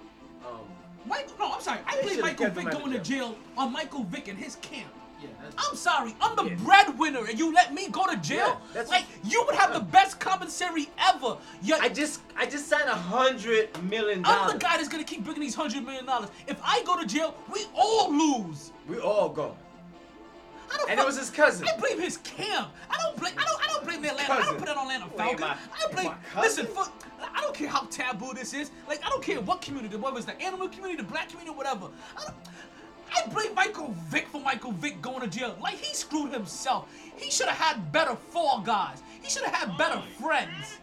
Um, Michael, no, I'm sorry. I played Michael Vick going to jail on Michael Vick and his camp. Yeah, I'm sorry. I'm the Yeah. breadwinner, and you let me go to jail. Yeah, like you would have the best commissary ever. Yet I just I just signed a hundred million I'm the guy that's gonna keep bringing these hundred million dollars. If I go to jail, we all lose. We all. I don't And it was his cousin. I blame his camp. I don't blame. I don't. I don't blame the Atlanta. I don't put that on Atlanta Wait, Falcons. my- I blame. Listen, cousin? for, I don't care how taboo this is. Like I don't care what community, whether it's the animal community, the black community, whatever. I don't. I blame Michael Vick for Michael Vick going to jail. Like he screwed himself. He should have had better fall guys. He should have had better friends.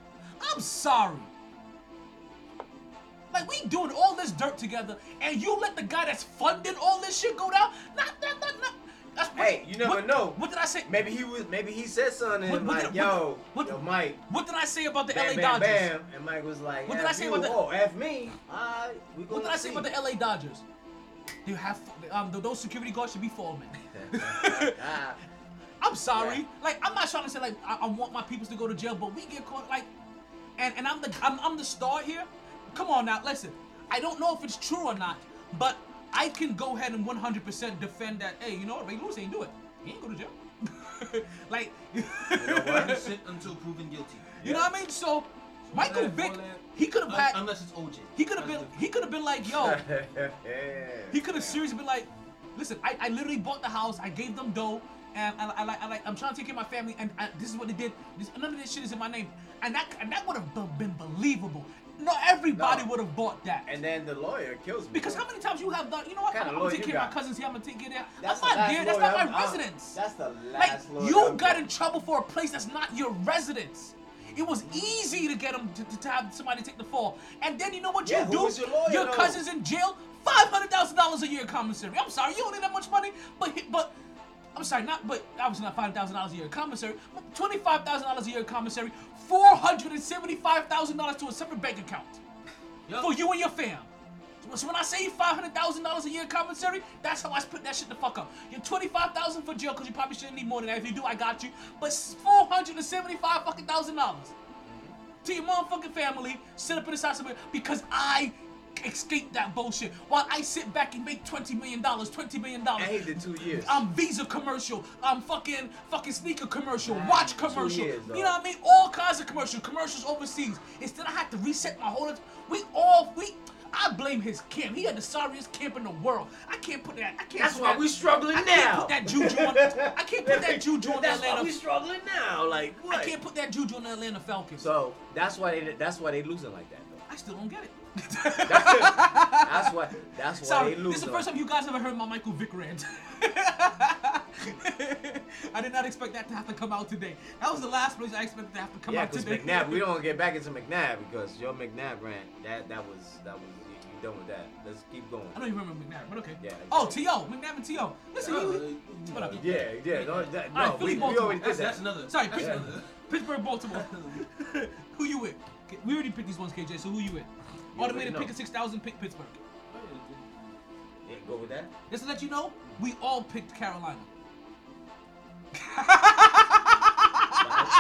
I'm sorry. Like we doing all this dirt together, and you let the guy that's funding all this shit go down. Not, not, not, not. That's what, Hey, you never what- know. What did I say? Maybe he was. Maybe he said something What- what like, did- "Yo, what- yo, Mike." What did I say about the Bam, LA bam, Dodgers? bam. And Mike was like, What did I say you." about the- Oh, F me. What did I say see. about the LA Dodgers? You have um those security guards should be foremen. Ah, I'm sorry. Yeah. Like I'm not trying to say like I, I want my peoples to go to jail, but we get caught like, and and I'm the I'm, I'm the star here. Come on now, listen. I don't know if it's true or not, but I can go ahead and 100% defend that. Hey, you know what? Ray Lewis ain't do it. He ain't go to jail. like, you know innocent until proven guilty. You know what I mean? So Michael that, Vick, all that. He could have Un- had. unless it's OJ. He could have been. He could have been like, yo. He could have seriously been like, listen, I, I literally bought the house, I gave them dough, and I, I like I like I'm trying to take care of my family, and I, this is what they did. This, none of this shit is in my name, and that and that would have been believable. Not everybody No. would have bought that. And then the lawyer kills me. Because how many times you have done, you know what? Kinda I'm, gonna lawyer take care of my cousins here. I'm gonna take care of that. That's I'm not last there. That's lawyer not I'm- my I'm- residence. That's the Like last lawyer. you I'm got in trouble for a place that's not your residence. It was easy to get them to, to, to have somebody take the fall, and then you know what Yeah, you do? your lawyer, though? cousin's in jail. Five hundred thousand dollars a year commissary. I'm sorry, you don't need that much money, but but I'm sorry, not but obviously not five thousand dollars a year commissary, but twenty five thousand dollars a year commissary, four hundred and seventy five thousand dollars to a separate bank account for you and your fam. So when I say five hundred thousand dollars a year in commissary, that's how I split that shit the fuck up. You're twenty five thousand for jail because you probably shouldn't need more than that. If you do, I got you. But four hundred and seventy five fucking thousand dollars to your motherfucking family, sit up in this house with- because I escaped that bullshit while I sit back and make twenty million dollars, twenty million dollars. I he did two years. I'm Visa commercial, I'm fucking, fucking sneaker commercial, watch commercial. years, you know what I mean? All kinds of commercials, commercials overseas. Instead, I had to reset my whole. We all we. I blame his camp. He had the sorriest camp in the world. I can't put that. I can't. That's put why that- we struggling I can't now. put that juju on. I can't put that juju on the That's why Atlanta. we struggling now. Like what? I can't put that juju on the Atlanta Falcons. So that's why they that's why they losing like that though. I still don't get it. That's why that's why Sorry, they this is the first time you guys ever heard my Michael Vick rant. I did not expect that to have to come out today. That was the last place I expected to have to come yeah, out because. McNabb, we don't get back into McNabb because your McNabb rant that that was that was you, you done with that. Let's keep going. I don't even remember McNabb, but okay. Yeah. Oh, T.O. McNabb and T.O. Listen, you. Whatever. Yeah, yeah, no, that, no, All right, Philly, we, we already did That's, that. that's another. Sorry, that's Pittsburgh, another. Pittsburgh, Baltimore. who you with? Okay, We already picked these ones, KJ. So who you with? You Automated pick of six thousand. Pick Pittsburgh. Yeah, go with that. Just to let you know, we all picked Carolina.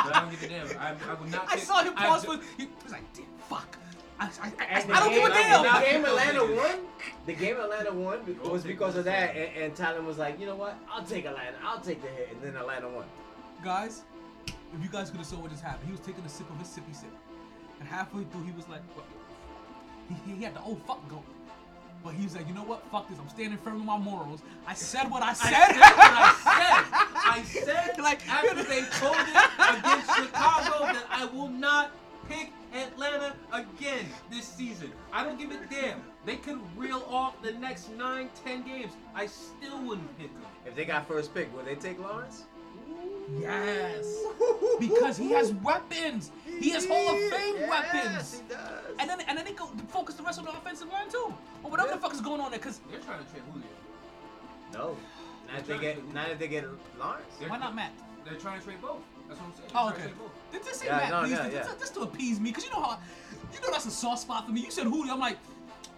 But I don't give a damn. I, I would not. I saw him I pause d- for. He was like, "Damn, fuck." I, I, I, I don't the give a damn. The game Atlanta won. The game Atlanta won be- was because of that, and, and Talon was like, you know what? I'll take Atlanta. I'll take the hit, and then Atlanta won. Guys, if you guys could have saw what just happened, he was taking a sip of his sippy sip. And halfway through, he was like, what? He, he had the old fuck go. But he was like, you know what? Fuck this. I'm standing firm on my morals. I said what I said. I said what I said. Like- after they told it against I don't give a damn. They could reel off the next nine, ten games. I still wouldn't pick them. If they got first pick, will they take Lawrence? Yes. Because he has weapons. He has Hall of Fame Yes, weapons. he does. And then and then they go focus the rest on the offensive line too. Or whatever the fuck is going on there. Cause They're trying to trade Julio. No. Not if they get, not if they get Lawrence. why not Matt? They're trying to trade both. That's what I'm saying. Oh, They're trying okay. to. Did this say Yeah, Matt, no, please? yeah, Just- yeah. Just, just to appease me, because you know how, you know that's a soft spot for me. You said Julio, I'm like,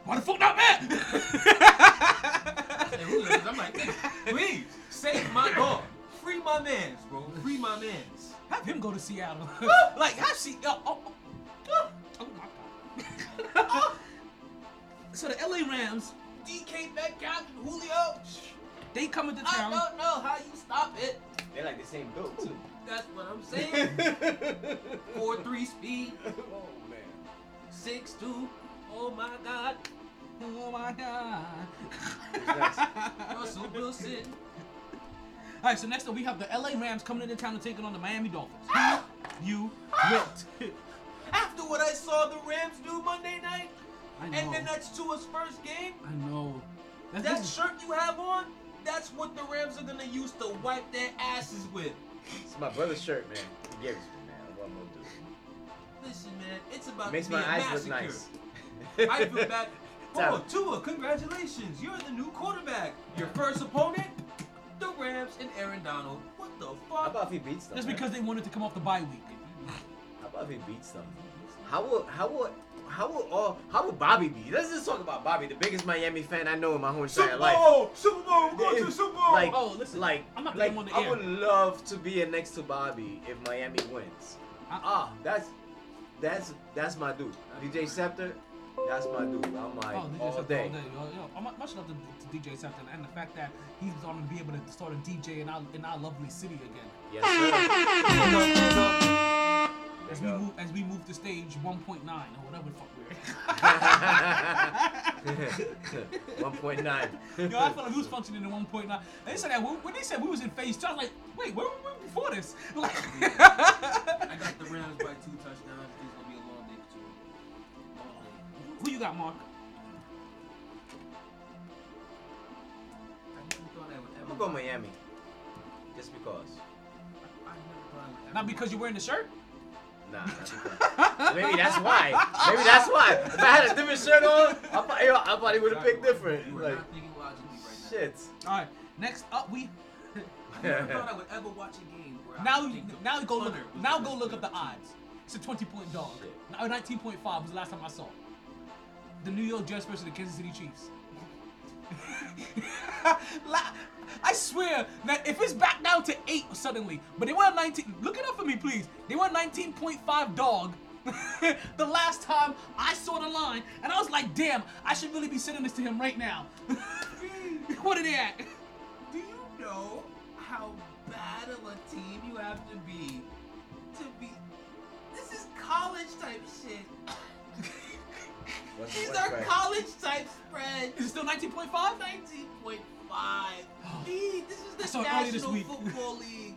why the fuck not Matt? I said Julio 'cause I'm like, nigga, please save my dog. Free my mans, bro. Free my mans. have him go to Seattle. like, have she? Uh, oh, oh, oh my god. so the LA Rams, DK Metcalf, and Julio, they coming to town. I don't know how you stop it. They're like the same build too. That's what I'm saying. Four three speed, oh man. Six two. Oh my God, Oh my god. Russell Wilson. All right, so next up we have the LA Rams coming into town and taking on the Miami Dolphins. you wilt. After what I saw the Rams do Monday night, I know. and then that's Tua's first game. I know. That's, That this shirt you have on, that's what the Rams are gonna use to wipe their asses with. It's my brother's shirt, man. He gave it Listen, man, it's about Makes to be my a eyes massacre. look nice. I feel bad. Oh, Talent. Tua, congratulations. You're the new quarterback. Your first opponent, the Rams and Aaron Donald. What the fuck? How about if he beats them? Just because they wanted to come off the bye week. How about if he beats them? How will how will how will all how will Bobby be? Let's just talk about Bobby, the biggest Miami fan I know in my whole entire Super life. Bowl, Super Bowl, go to Super Bowl. Like, Oh, listen, like, I'm not like, on the I air. would love to be next to Bobby if Miami wins. I- Ah, that's that's that's my dude. DJ Scepter, that's my dude. I'm like Oh, DJ all Scepter day. all day. Yo, yo, much love to, to DJ Scepter and the fact that he's going to be able to start a DJ in our in our lovely city again. Yes, sir. As we move as we move to stage 1.9 or whatever the fuck we're. One point nine. Yo, I felt like we was functioning in 1.9. They said that when, when they said we was in phase two, I was like, wait, where were we before this? Like, I got the Rams by two touchdowns. Who you got, Mark? I never thought I would I'm ever. gonna go Miami. Just because. I never thought I would ever. Not because you're wearing the shirt. Nah. Maybe that's why. Maybe that's why. If I had a different shirt on, I, thought- yo, I probably would have picked different. You Like, not thinking logically right now. shit. All right, next up we. I never thought I would ever watch a game where Now, would think the now go look. Now go look up the odds. It's a 20 point dog. Shit. 19.5 was the last time I saw. The New York Jets versus the Kansas City Chiefs. I swear that if it's back down to eight suddenly, but they were 19. Look it up for me, please. They were 19.5 dog. the last time I saw the line, and I was like, damn, I should really be sending this to him right now. what are they at? Do you know how bad of a team you have to be to be? This is college type shit. What's, These what's are right? college type spreads. Is it still 19.5? 19.5. League. This is the saw this National week. Football League.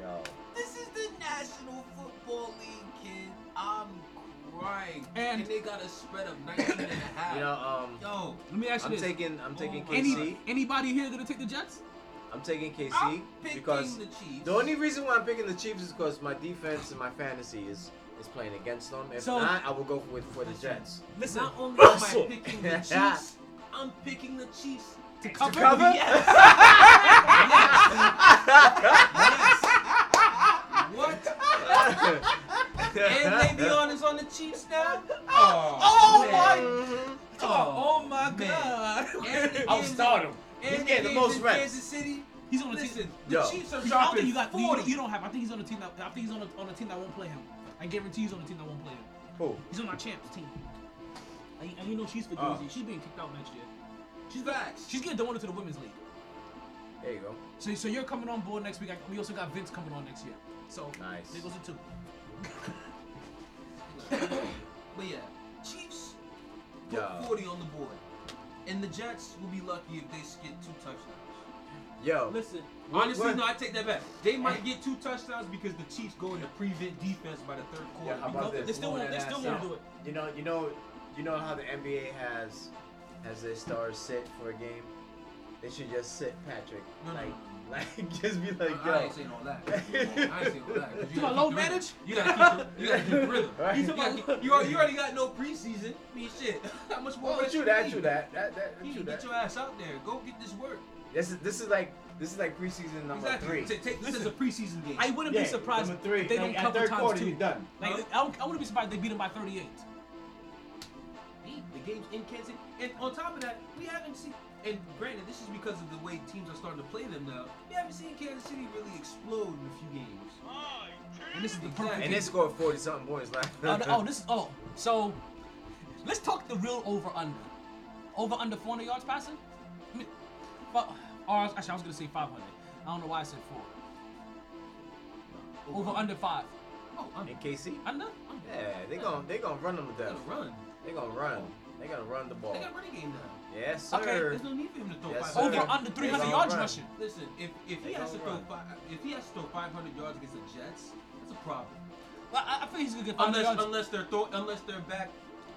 Yo. This is the National Football League, kid. I'm crying. And- they got a spread of 19 and a half. You know, um, Yo, Let me ask you I'm this. taking, I'm taking Oh KC. Any, anybody here gonna take the Jets? I'm taking KC I'm because the Chiefs. the only reason why I'm picking the Chiefs is because my defense and my fantasy is is playing against them. If So- not, I will go with for the Jets. Listen, Not only am I Russell. picking the Chiefs, I'm picking the Chiefs to cover. cover? Yes. what? and Le'Veon is on the Chiefs now. Oh, oh man. my! Oh, Oh my man. God! I'll start him. and He's getting the games most in reps. Kansas City. He's on the Listen, team. the Yo. Chiefs are I don't dropping think you got. You, 40. you don't have. I think he's on the team that. I think he's on a, on a team that won't play him. I guarantee he's on the team that won't play him. Who? He's on my champs team. And, and you know she's for. Ah. Jersey. She's being kicked out next year. She's Facts. She's getting demoted to the women's league. There you go. So, so you're coming on board next week. We also got Vince coming on next year. So Nice. there goes the two. but yeah, Chiefs put Yo. 40 on the board, and the Jets will be lucky if they get two touchdowns. Yo, Listen, What- honestly, what- no, I take that back. They might eh. get two touchdowns because the Chiefs go into prevent defense by the third quarter. Yeah, how about Because- this? They still won't. They still won't do it. You know, you know, you know how the NBA has has their stars sit for a game. They should just sit Patrick, No, no, like, no, like just be like, I yo. ain't saying all that. I ain't saying all that. 'cause You You gotta low keep the manage? You gotta keep the, you gotta keep the rhythm. Right. You, gotta you, already, you already got no preseason. I mean, shit. How much more? Oh, rest true you that, need? true that, that, that, You true that. get your ass out there. Go get this work. This is this is like this is like preseason number Exactly. three. Take, take this as a preseason game. I wouldn't Yeah, be surprised number three. if they Like, don't cover third times quarter, two. you're done. Like, Huh? I, I wouldn't be surprised if they beat them by 38. the game's in Kansas City. And on top of that, we haven't seen. And granted, this is because of the way teams are starting to play them now. We haven't seen Kansas City really explode in a few games. Oh, and this is the perfect. And game. they scored forty something points last. oh, th- oh, this is oh. So let's talk the real over under. Over under 400 yards passing. I mean, but, or actually, I was gonna say 500. I don't know why I said four. Over under five. Oh, under. in KC. Under. Yeah, they gonna they gonna run them to death. Gonna run. They gonna run. They gonna run the ball. They got a running game now. Yes, sir. Okay, There's no need for him to throw Yes, 500. Over under 300 yards gonna rushing. Listen, if if They he has to gonna throw five, if he has to throw 500 yards against the Jets, that's a problem. Well, I, I think he's gonna get 500 Unless yards. unless they're throw, unless they're back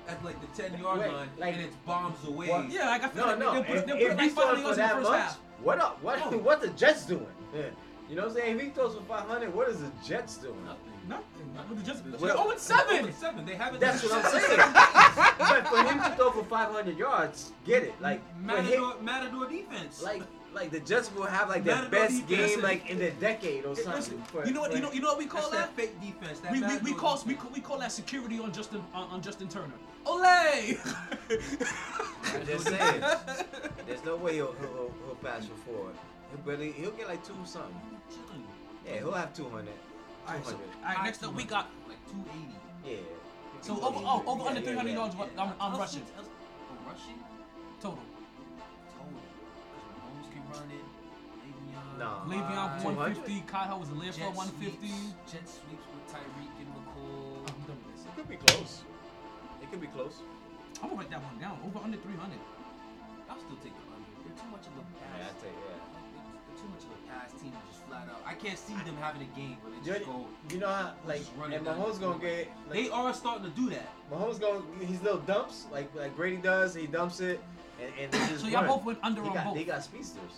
at like the 10 yard Wait, line like- and it's bombs away. What? yeah, like I feel No, like no. they'll put, If, they'll if put he like 500 yards in the first much, half. What up? What Oh. what the Jets doing? Yeah. You know what I'm saying? If he throws for 500, what is the Jets doing? Nothing. Nothing. What the Jets? They're 0 they're 7. 7. They haven't. That's what I'm saying. but for him to throw for 500 yards, get it? Like for him, Matador, Matador defense. like like the Jets will have like their Matador best defense. game like in the decade or Listen, something. for- you know what? for- You know. You know what we that's call that that? fake defense. That We, we, we call we call we call that security on Justin on, on Justin Turner. Ole! I'm just saying. There's no way he'll he'll, he'll pass for four. He'll barely he'll get like two something. Yeah, he'll have 200. All right, so, all right, next up we got like 280. Yeah. so over oh over Yeah, under yeah, 300 yeah. yards. I'm, I'm rushing oh, rushing? total. Total. Because Mahomes can run it. Le'Veon. Nah. Le'Veon for 150. Kyle was a last for 150. sweeps, jet sweeps with Tyreek and Mecole. I'm done with this. It could be close. It could be close. I'm gonna write that one down. Over under 300. I'll still take the under. They're too much of a pass. Yeah, I tell you, yeah. They're, they're too much of a pass team to just flat out. I can't see them having a game where they You, just go. you know how like and Mahomes gonna get like, They are starting to do that. Mahomes gonna his little dumps like like Brady does. He dumps it and and they just So y'all both went under He on got, both. They got speedsters.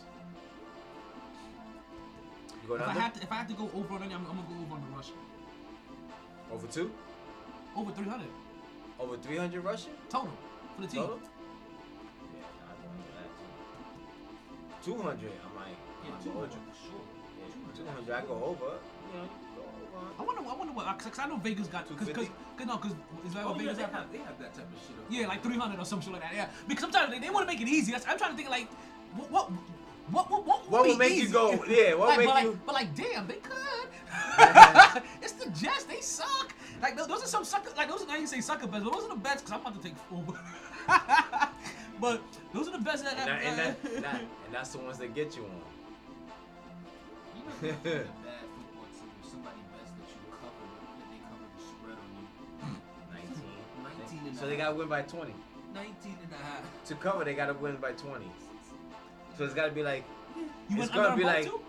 You going If I under? had to if I had to go over on any, I'm, I'm gonna go over on the rushing. Over two? Over 300 Over 300 rushing? total for the team. Total? Yeah, nah, I go under that too. 200, I might. Yeah, 200 for sure. Yeah, 200, I go over. You know, I wonder. I wonder what. Cause, I know Vegas got. Cause, cause, cause no, cause is that Oh, what yeah, Vegas they have? have, they have that type of shit. up Yeah, like 300 or some shit like that. Yeah, because sometimes they, they want to make it easy. That's, I'm trying to think like, what, what, what, what, what, What would would be make you go- yeah, what like, would but make like, you- But like, damn, they could. it's the Jets. They suck. Like those, those are some sucker. Like those are I didn't say sucker bets, but those are the bets. Cause I'm about to take over. but those are the bets that. And, that, and, that, and, that, and that's the ones that get you on. So they gotta win by 20. 19 and a half. To cover, they gotta win by 20. So it's gotta be like, you it's went gonna under be on both like, too?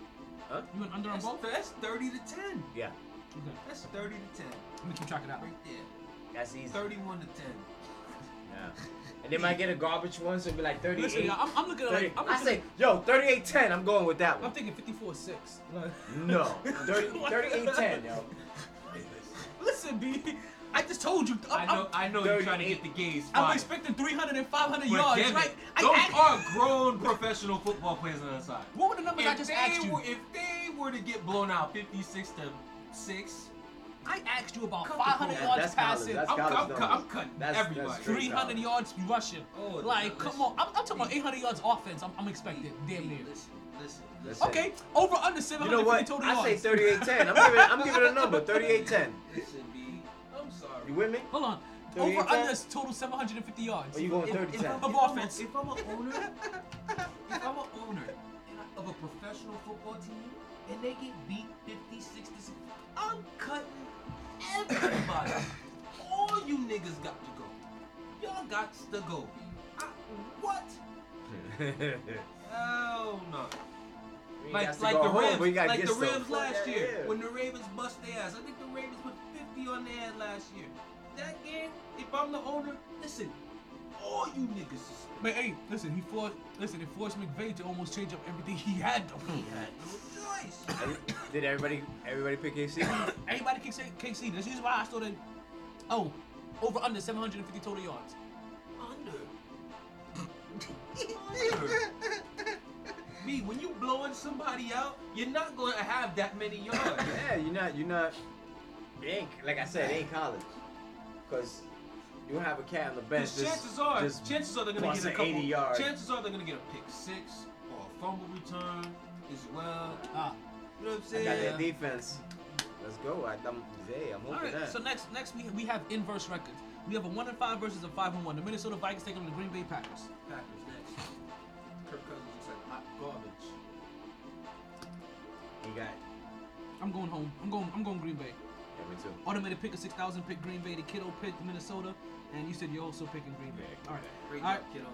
huh? You went under on both? that's 30 to 10. Yeah, Okay. That's 30 to 10. Let me keep track of that. Right there. that's easy. 31 to 10. Yeah. And they might get a garbage one, so it'd be like 38. Listen, yeah, I'm, I'm looking at 30. like, I'm I looking say, yo, 38 10, I'm going with that one. I'm thinking 54 6. No, 30, 38 10, yo. Listen, B. I just told you. I I'm, know, I know you're trying to 38. get the gaze I'm fired. expecting 300 and 500 But yards, damn it, right? I Those are grown professional football players on the side. what were the numbers I If just they, asked you? were, if they were to get blown out 56 to 6, I asked you about Come 500 on, yards that's college, passing, that's I'm, college I'm, numbers. I'm cutting That's- that's everybody. straight 300 college. yards rushing. Oh, like, listen. come on. I'm, I'm talking about 800 yards offense. I'm, I'm expecting damn near. Listen, listen, Listen. listen. Okay, over under You know what? total I say yards. 38 10. I'm giving, I'm giving a number 38 10. You with me? Hold on. Over under is total 750 yards. Or you going 30 if 10? I'm- Of if I'm a- offense. If I'm an owner, if I'm an owner of a professional football team and they get beat 50, 60, I'm cutting everybody. All All you niggas got to go. Y'all got to go. I, what? Hell no. Like, like the home, Rams, we gotta like the some Rams last Yeah, year yeah. when the Ravens bust their ass. I think the Ravens put 50 on their head last year. That game, if I'm the owner, listen, all you niggas is But hey, listen, he forced listen, it forced McVay to almost change up everything he had though. he had no choice. Did everybody everybody pick KC? Everybody can say KC. This is why I started oh, over under 750 total yards. Under. Under. Me, when you blowing somebody out, you're not gonna have that many yards. yeah, you're not you're not. It ain't like I said, it ain't college. Cause you don't have a cat on the bench. Just- chances are, just chances are they're gonna get a couple. 80 yards. Chances are they're gonna get a pick six or a fumble return as well. Ah. You know what I'm saying? I got that defense. Let's go. I, I'm, hey, I'm All hoping right. that. So next, next we we have inverse records. We have a one and five versus a five and one. The Minnesota Vikings taking on the Green Bay Packers. Packers next. Kirk Cousins looks like hot garbage. he got. I'm going home. I'm going. I'm going Green Bay. Yeah, me too. Automated pick of six thousand pick Green Bay. The kiddo picked Minnesota, and you said you're also picking Green Bay. All right. Great All job, kiddo.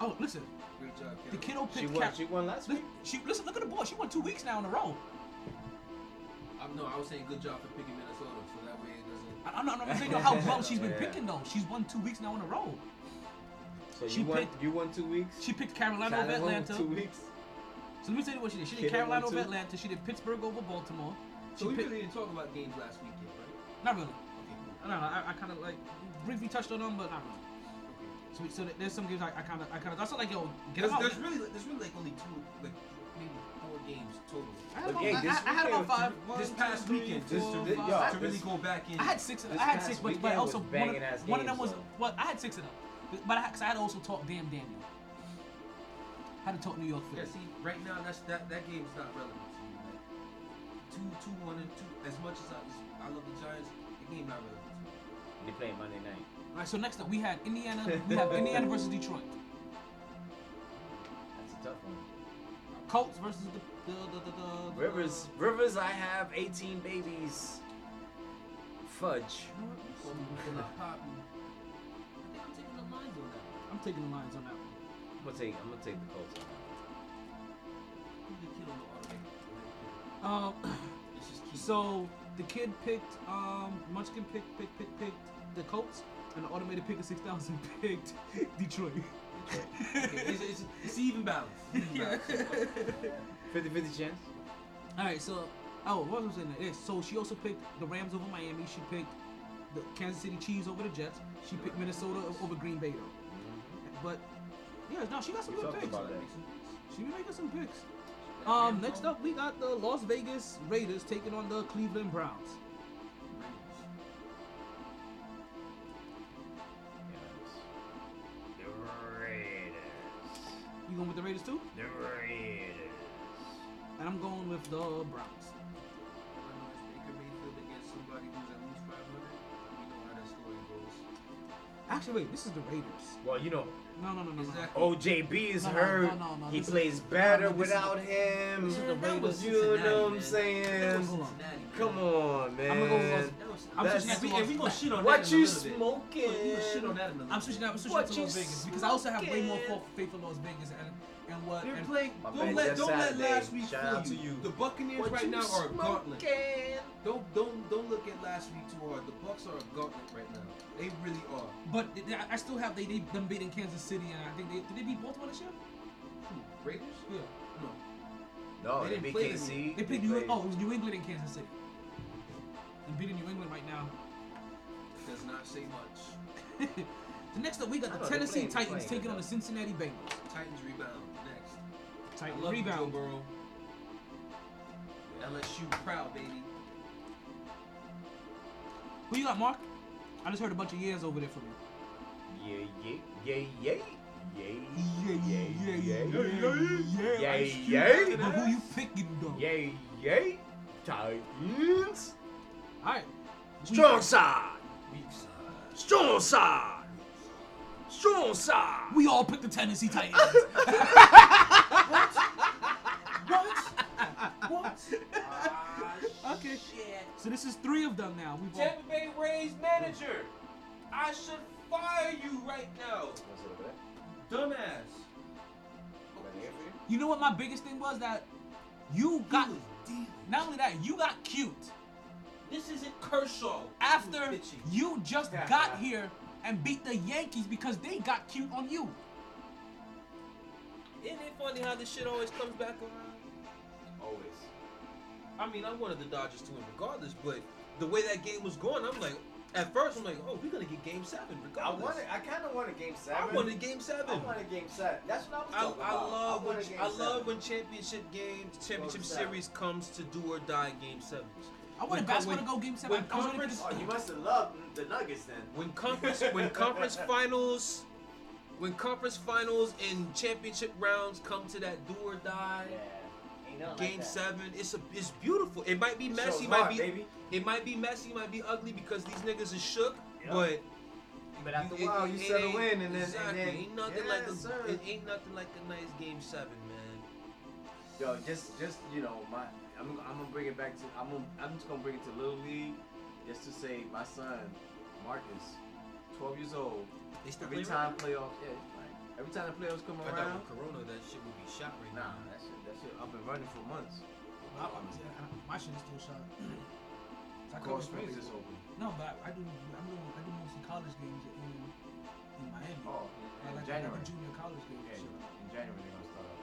Oh, listen. Great job, The kiddo. kiddo She picked. won. Cap- She won last week. She listen. Look at the boy. She won two weeks now in a row. I'm, no, I was saying good job for picking Minnesota, so that way it doesn't. I, I'm not. I'm not saying how well she's been Yeah. picking though. She's won two weeks now in a row. So She you won. picked- You won two weeks. She picked Carolina over Atlanta. Two weeks. So let me tell you what she did. She did Kiddo Carolina over. Atlanta. She did Pittsburgh over Baltimore. So we picked, really didn't talk about games last weekend, right? not really. Okay, cool. I don't know. I, I kind of like briefly touched on them, but not really. So, we- so there's some games I kind of, I kind of. That's not like yo, get There's, out. there's really, there's really like only two, like maybe four games total. I had about, this I, I had about five. One, This past three, weekend, four, this- this- five, yo, to really go back in. I had six. Of them. I had six, but, but also one of, one of them was. though. Well, I had six of them, but I, cause I had to also talk damn Daniel. I had to talk New York Yeah, see, right now that's that that game's not relevant to me. Like two, two, one, and two. As much as I, as I love the Giants, the game not relevant. They play Monday night. All right, so next up we had Indiana. We have Indiana versus Detroit. That's a tough one. Colts versus the the the, the, the Rivers, Rivers, I have 18 babies. Fudge. You know what? You call me Killer Poppy. I think I'm taking the lines on that. I'm taking the lines on that one. I'm gonna take. I'm gonna take the Colts. on that. Um, It's just key. so the kid picked um Munchkin picked picked picked picked the Colts, and the automated pick of six thousand picked Detroit. okay, it's, it's, it's even balance. Even balance. 50 50 chance. All right, so oh, what was I saying? Yes, so she also picked the Rams over Miami. She picked the Kansas City Chiefs over the Jets. She picked Minnesota over Green Bay though. But yeah, no, she got some We good picks. about that. She be making some picks. Um, next up we got the Las Vegas Raiders taking on the Cleveland Browns. The Raiders. You going with the Raiders too? The Raiders. And I'm going with the Browns. Baker Mayfield against somebody who's at least 500. We know how that story goes. Actually, wait, this is the Raiders. Well, you know, No, no, no, no, no. Exactly. OJB is No, no, hurt. no, no, no, He this plays no, better no, this is without him. this is the that was you Cincinnati, know what I'm man. saying. Hold on. Come on, man. I'm gonna go with- I'm That's- switching that we, Las and we gonna shit on What that in you a little bit. smoking? We gonna shit on that in a little I'm switching. I'm switching What to Las Vegas because I also have way more faith in Las Vegas and and what. They're and, playing. My Don't let just don't let last week Shout fool out to you. you. The Buccaneers What right you now are a gauntlet. Don't don't don't look at last week too hard. The Bucks are a gauntlet right now. They really are. but they- I- I still have they they them beating Kansas City and I think they did they beat Baltimore this year? Who? Raiders? Yeah. No. No, They they, didn't beat play them. KC. They played New Oh, it was New England and Kansas City. They're beating New England right now. Does not say much. the next up we got the Tennessee playing- Titans playing taking on the Cincinnati Bengals. Titans rebound next. I Titans love you, Joe rebound. Burrow. LSU proud, baby. Who you got, Mark? I just heard a bunch of years over there from you. Yeah, yeah, yeah, yeah. Yeah, Yeah, yeah, yeah, yeah, yeah, yeah, Ice Cube. yeah. But who you picking though? yeah, yeah. Titans. All right. Strong side. Weak side. Strong side. Side. We all picked the Tennessee Titans. What? what? Ah, Okay. Shit. so this is three of them now. We've all. Tampa Bay Rays manager. I should fire you right now, dumbass. Got an ear for you? Know what my biggest thing was that you got. Not only that, you got cute This isn't Kershaw. after He was bitchy. you just got here and beat the Yankees because they got cute on you. Isn't it funny how this shit always comes back around? Always. I mean, I wanted the Dodgers to win regardless, but the way that game was going, I'm like, at first I'm like, oh, we're gonna get Game Seven Regardless. I regardless. wanted. I kind of wanted Game Seven. I wanted Game Seven. I wanted Game Seven. That's what I was I, talking I about. love when Game I love seven. when championship games, championship seven. series comes to do or die game sevens. I When wanted co- basketball to go game seven. when I was ready for conference- this- Oh, you must have loved the Nuggets then. When conference when conference finals when conference finals and championship rounds come to that do or die nothing game like seven, it's a it's beautiful. It might be messy, might be baby. it might be messy, might be ugly because these niggas is shook, Yeah. but But after a while, you settle in, and then exactly. and then ain't nothing yeah, like a, sir. it ain't nothing like a nice game seven, man. Yo, just just you know, my I'm I'm gonna bring it back to I'm gonna, I'm just gonna bring it to Little League, just to say my son, Marcus, 12 years old. They still Every play time right playoffs, yeah, like, every time the playoffs come I around, with Corona that shit would be shot right nah, now. that shit that shit up and running for months. I- I'm- My shit is still shot. I cover Springs is open. No, but I do. I'm doing. I do mostly college games in in Miami. Oh, I in like, January. like a junior college game. Yeah, shit. in January they're gonna start.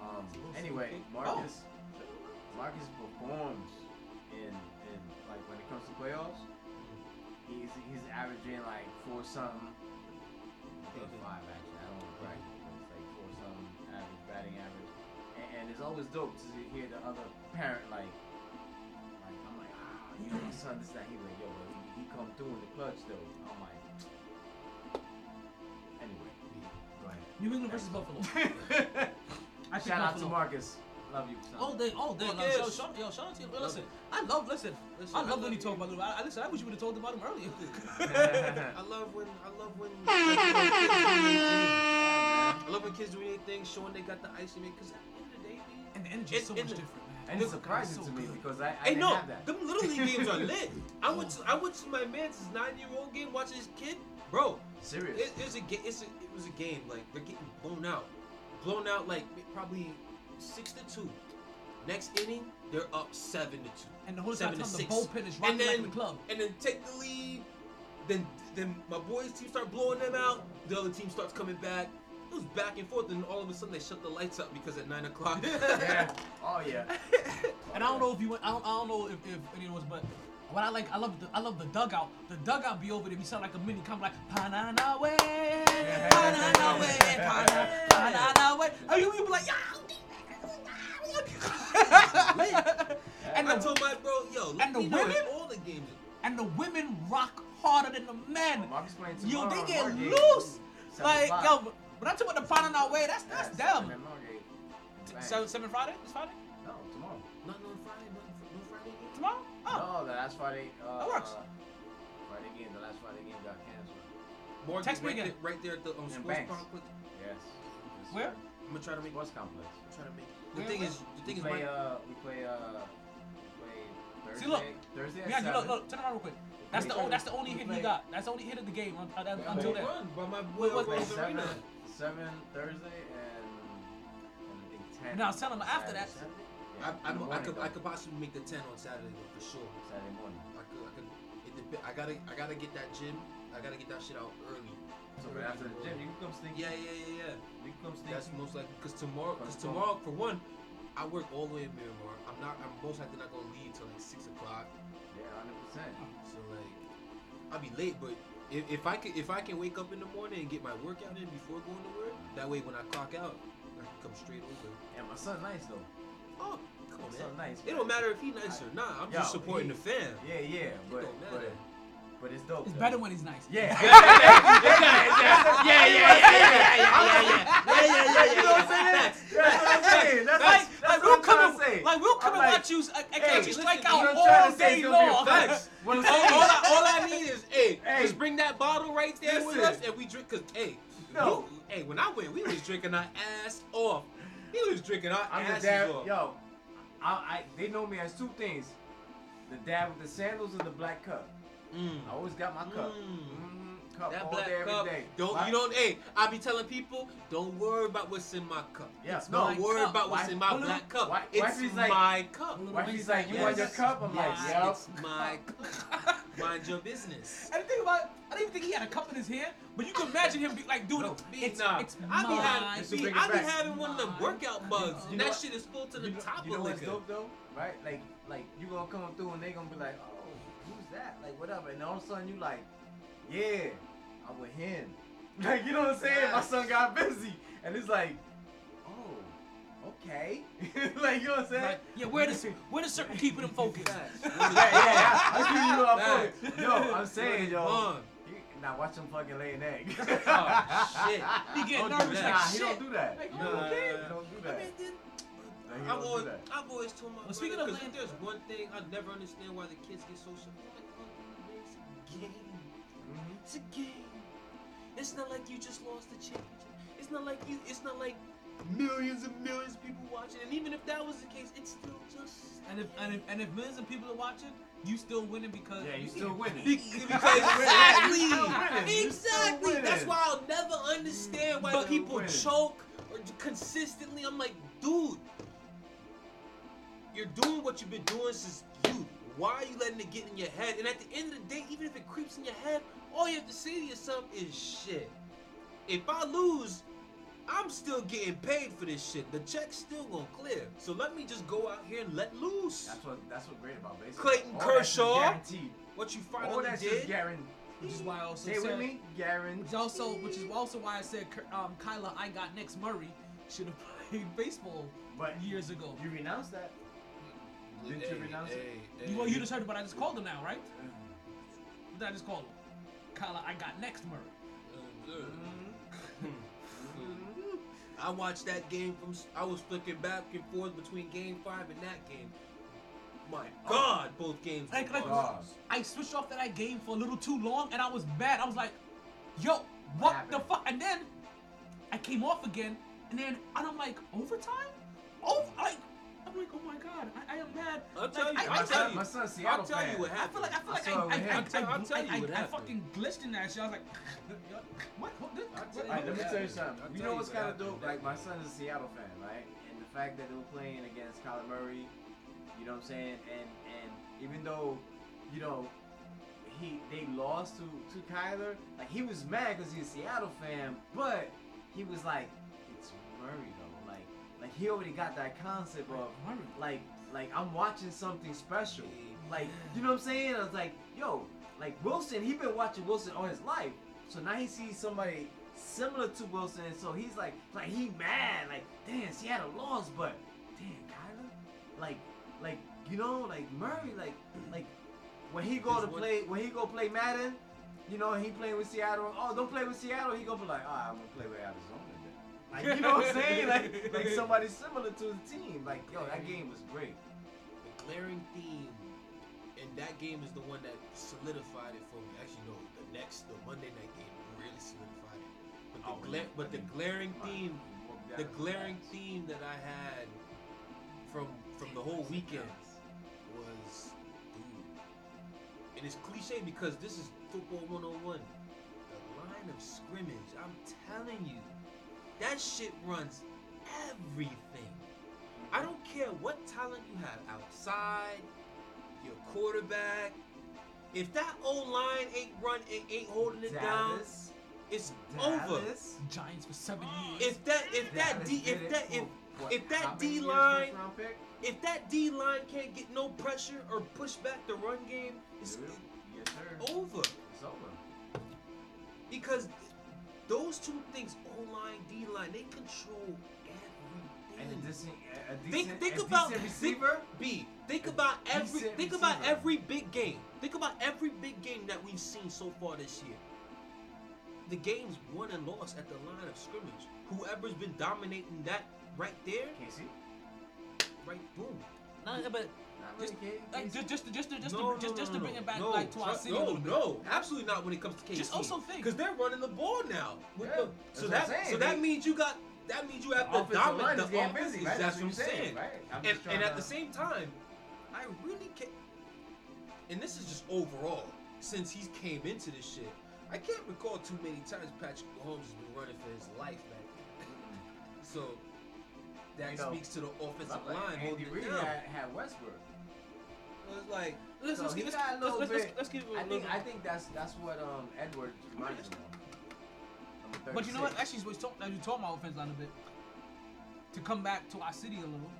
Um, Oh, anyway, okay. Marcus, Marcus performs in in like when it comes to playoffs. He's he's averaging like four something. I think it's five actually. I don't want to brag, but it's like four something average batting average. And, and it's always dope to hear the other parent like, like I'm like ah, you know my son this that he like yo, but he, he come through in the clutch though. I'm like. Anyway, go ahead. New England versus Buffalo. I think Shout out to Buffalo. Marcus. Love you. son. All day, all day. Fuck Like, yes. yo, shout, yo, shout out to you. Listen, I love, listen, Listen, I I love love when you you. talk about Little. I, I listen. I wish you would have told about him earlier. I love when I love when I love when kids do anything, showing they got the ice in it. Cause at the end of the day, man, and the energy is It- so it- much different. And it's surprising so to me good. because I, I Hey, didn't no, have that. them little league games are lit. I went to I went to my man's nine year old game, watching his kid, bro. Serious. It, it's a ga- it's a, it was a game like they're getting blown out, blown out like probably six to two. Next inning, they're up seven to two. And the whole seven time to the six. bullpen is and rocking then like the club. and then take the lead. Then then my boys team start blowing them out. The other team starts coming back. It was back and forth, and all of a sudden they shut the lights up because at nine o'clock. yeah. Oh yeah. And I don't know if you went. I don't, I don't know if, if anyone was, but what I like, I love the I love the dugout. The dugout be over there. Be sound like a mini come like Panana way, Panana way, Panana way. And you, you be like, yeah. and I told my bro, yo, let and the me know if women? all the games. and the women rock harder than the men. Marcus playing Yo, they get loose. Like yo, but- but I'm talking about the Panana way. That's Yeah, that's seven them. at Margate. Bang. Seven, seven Friday? This Friday? No, tomorrow. Not no Friday, no, no Friday game. Tomorrow? Oh, No, the last Friday. Uh, That works. Friday game. The last Friday game got canceled. Morgan, Text me right again. There, right there at the um, In sports Banks. complex. Yes. Where? I'm gonna try to make. Sports complex. I'm trying to make. The Where, thing where? is, the We thing is, play. my, Uh, we play. Uh, we play Thursday. See, look. Thursday at Yeah, seven. look, look, turn around real quick. That's the play- only, that's the only hit play- he got. That's the only hit of the game un- un- We until then. run by my boy Wait, wait, seven, seven Thursday and, and I think ten. Now, tell him after that- Saturday. I, Yeah, I, in the I could, though. I could possibly make the ten on Saturday though, for sure. Saturday morning. I could, I could. It dep- I gotta, I gotta get that gym. I gotta get that shit out early. So but after the gym, you can come sneak. Yeah, yeah, yeah, yeah. You can come sneak. That's most likely because tomorrow, because tomorrow, for one, I work all the way in Miramar. I'm not, I'm most likely not gonna leave till like six o'clock. Yeah, hundred percent. So like, I'll be late. But if, if I can, if I can wake up in the morning and get my workout in before going to work, that way when I clock out, I can come straight over. Yeah, my son nice though. Oh, come on, My son man. nice. It don't matter if he nice or not. I'm just supporting he- the fam. Yeah, yeah, but don't but matter but it's dope. It's though. better when it's nice. Yeah. yeah, yeah, yeah, yeah, yeah, yeah, yeah, yeah. yeah, yeah, yeah. You know what I'm saying? That's what I'm saying. That's like, like we'll come and like we'll come and watch you. I can't you strike out all day long. All I need is hey, just bring that bottle right there with us and we drink. Cause hey, no, hey, when I went, we was drinking our ass off. He was drinking our I'm asses dab, off. Yo, I, I, they know me as two things: the dad with the sandals and the black cup. Mm. I always got my cup. Mm. Mm, cup That black day, cup. Don't Why- you don't? Hey, I be telling people, don't worry about what's in my cup. Yeah, It's no. don't worry cup. about what's in my black cup. Why- it's like- my cup. Wifey's like, you want your Yes. cup? I'm like, yep. It's my cup. Mind your business. And the thing about, I didn't even think he had a cup in his hand, but you can imagine him be, like doing it. It's, nah, it's I be having, I be having one of them workout mugs, You and know that what? shit is full to the You know, top you know of what's liquor. dope though, right? Like, like you gonna come through and they gonna be like, oh, that? Like, whatever. And all of a sudden you like, yeah, I'm with him. Like, you know what I'm saying? My son got busy, and it's like, oh, okay. like, you know what I'm saying? Like, yeah, where the where the circle keeping him focused? yeah, yeah, yeah. I'm giving you a Facts. Yo, I'm saying, yo. Now watch him fucking lay an egg. Oh, shit. He getting Don't nervous that. like Nah, he don't do that. Like, He don't- okay. He don't do I that. mean, then, Like, he I've don't do always, that. I've always told my Well, speaking brother, of 'cause if land- there's one thing I never understand why the kids get so game. It's a game. It's not like you just lost the championship. It's not like you. It's not like millions and millions of people watching. And even if that was the case, it's still just. And if, and if and if millions of people are watching, you still winning because Yeah, you still winning. Be- because exactly, winning. You still exactly. That's why I'll never understand why But- people winning. choke or consistently. I'm like, dude, you're doing what you've been doing since youth. Why are you letting it get in your head? And at the end of the day, even if it creeps in your head, all you have to say to yourself is shit. If I lose, I'm still getting paid for this shit. The check's still gonna clear. So let me just go out here and let loose. That's what that's what great about baseball. Clayton All Kershaw, guaranteed. what you find did? All that's did. just guaranteed. which is why I also Stay said, with me, guaranteed. which also which is also why I said um, Kyler I got next Murray should have played baseball But years ago. You renounced that. Didn't you renounce it? You, well, you just heard it, but I just called him now, right? What did I just call him? Kyler I got next Murray. Mm-hmm. I watched that game from. I was flicking back and forth between game five and that game. My oh. God, both games. Like, were like. I switched off of that game for a little too long, and I was mad. I was like, "Yo, what the fuck?" And then I came off again, and then and I'm like, "Overtime? Oh, like." I'm like, oh my god, I, I am mad. I'll Like, tell you, I, I'll I, tell you. My son's Seattle I'll tell fan. you what happened. I happened. feel like I feel I like saw I, it I, with I, him. I, I'll tell- I'll tell you I, what I, happened. fucking glitched in that shit. I was like, what? what, this, I'll what, tell you Alright, let me what tell you happened. something. I'll You tell know you what's what kind of happened. dope? Like my son's a Seattle fan, right? And the fact that they were playing against Kyler Murray, you know what I'm saying? And and even though, you know, he they lost to to Kyler, like he was mad because he's a Seattle fan, but he was like, it's Murray though, like he already got that concept of like like I'm watching something special. Like, you know what I'm saying? I was like, yo, like Wilson, he been watching Wilson all his life. So now he sees somebody similar to Wilson, so he's like, like he mad, like, damn, Seattle lost, but damn, Kyler, like, like, you know, like Murray, like, like when he go to play, when he go play Madden, you know, he playing with Seattle. Oh, don't play with Seattle. He gonna be like, ah, I'm gonna play with Arizona. Like, you know what I'm saying? Like, like somebody similar to the team. Like, yo, that game was great. The glaring theme, and that game is the one that solidified it for me. Actually, no, the next, the Monday night game really solidified it. But the, Oh, gla- but the glaring theme, the glaring theme that I had from from the whole weekend was, dude, and it's cliche because this is football 101. The line of scrimmage, I'm telling you, that shit runs everything. I don't care what talent you have outside, your quarterback. If that old line ain't run, ain't, ain't holding it down, Dallas. it's over. Giants for seven years. If that, if that D, if that, if what, if that D line, first round pick? if that D line can't get no pressure or push back the run game, it's Yes, over. It's over. Because those two things, O line, D line, they control And a everything. decent, a a Think, decent, think a about decent think- receiver. B. Think about every. decent Think about every big game. Think about every big game that we've seen so far this year. The games won and lost at the line of scrimmage. Whoever's been dominating that right there, Casey. right, boom. No, but Not just, really, like, just, just, just, to, just, no, to, just, no, just no, to bring it back no, like to our trust- city a no, little bit. No, absolutely not when it comes to KC. Just also think. because they're running the ball now. With Yeah, the- that's so what that I'm saying. so that means you got that means you have The to dominate the getting offense. busy, right? That's what I'm saying, saying. right? I'm And just trying and at the same time, I really can't. And this is just overall since he came into this shit. I can't recall too many times Patrick Mahomes has been running for his life, man. Mm. So that You know, speaks to the offensive Like line Andy holding Reid had, had Westbrook. It's like Let's, So let's, let's, got a let's, little let's, let's, bit- let's keep it. I a think little- I think that's that's what um Edward reminds me of. But you know what? Actually, was talk, as you talking about offense line a bit, to come back to our city a little,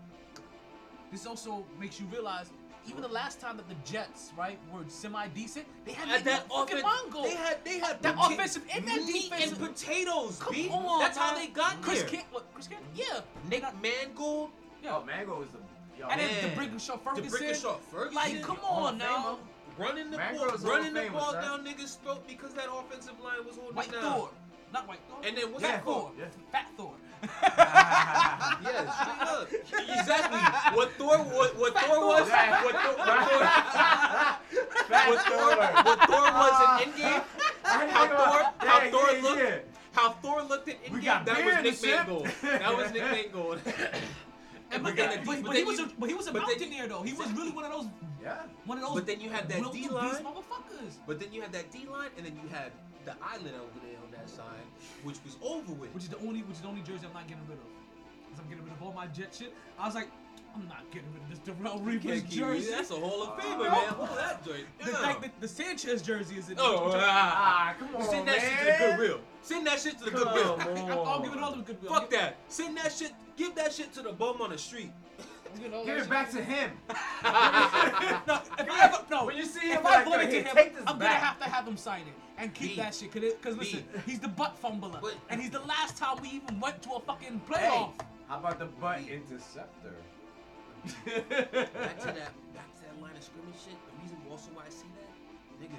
this also makes you realize even the last time that the Jets, right, were semi decent, they had At that fucking line they had they had that pota- offensive and that defensive. and potatoes, Come B. on, That's how they got Chris there. Can, what, Chris Can, yeah. Nick Mangold, Yeah. Oh, Mango is the. Yo, and then man. D'Brickashaw Ferguson. D'Brickashaw Ferguson. Like, come on of now. running the Mangold ball, running the Famer, ball son. down niggas' throat because that offensive line was holding White it down. Thor. Not White Thor. And then what's Fat that Thor. Yeah. Fat Thor. Yeah, straight up. exactly. What Thor what, what Thor was Yeah. what Thor what Thor, what Thor Thor. what Thor was in Endgame. How Thor how Yeah, Thor yeah, looked how Thor looked at We Endgame. That was Nick ship. Mangold. That was Nick Mangold. And But but, but, but but he was you- a, but he was a mountaineer though. He was really one of those Yeah. one of those. But then you had that D line. motherfuckers. But then you had that D line, and then you had the island over there on that side, which was over with. Which is the only which is the only jersey I'm not getting rid of. Cause I'm getting rid of all my jet shit. I was like, I'm not getting rid of this Darrelle Revis jersey. That's a Hall of Famer, no. man. Hold that joint. The, like the, the Sanchez jersey is in. Oh, ah, Ah, come on, Send that man. shit to the Goodwill. Send that shit to the Come Goodwill. on. I'll give it all to the Goodwill. Fuck that. Send that shit. Give that shit to the bum on the street. Give it all Give that it shit. back to him. No, if I ever, no, When you see if him, I like, brought yo, it to here, him, take this I'm back. gonna have to have him sign it and keep B. that shit. Cause, it, cause listen, B. he's the butt fumbler, But- and he's the last time we even went to a fucking Hey, playoff. how about the butt interceptor? Back to that. Back to that line of scrimmage shit. The reason also why I see that, nigga,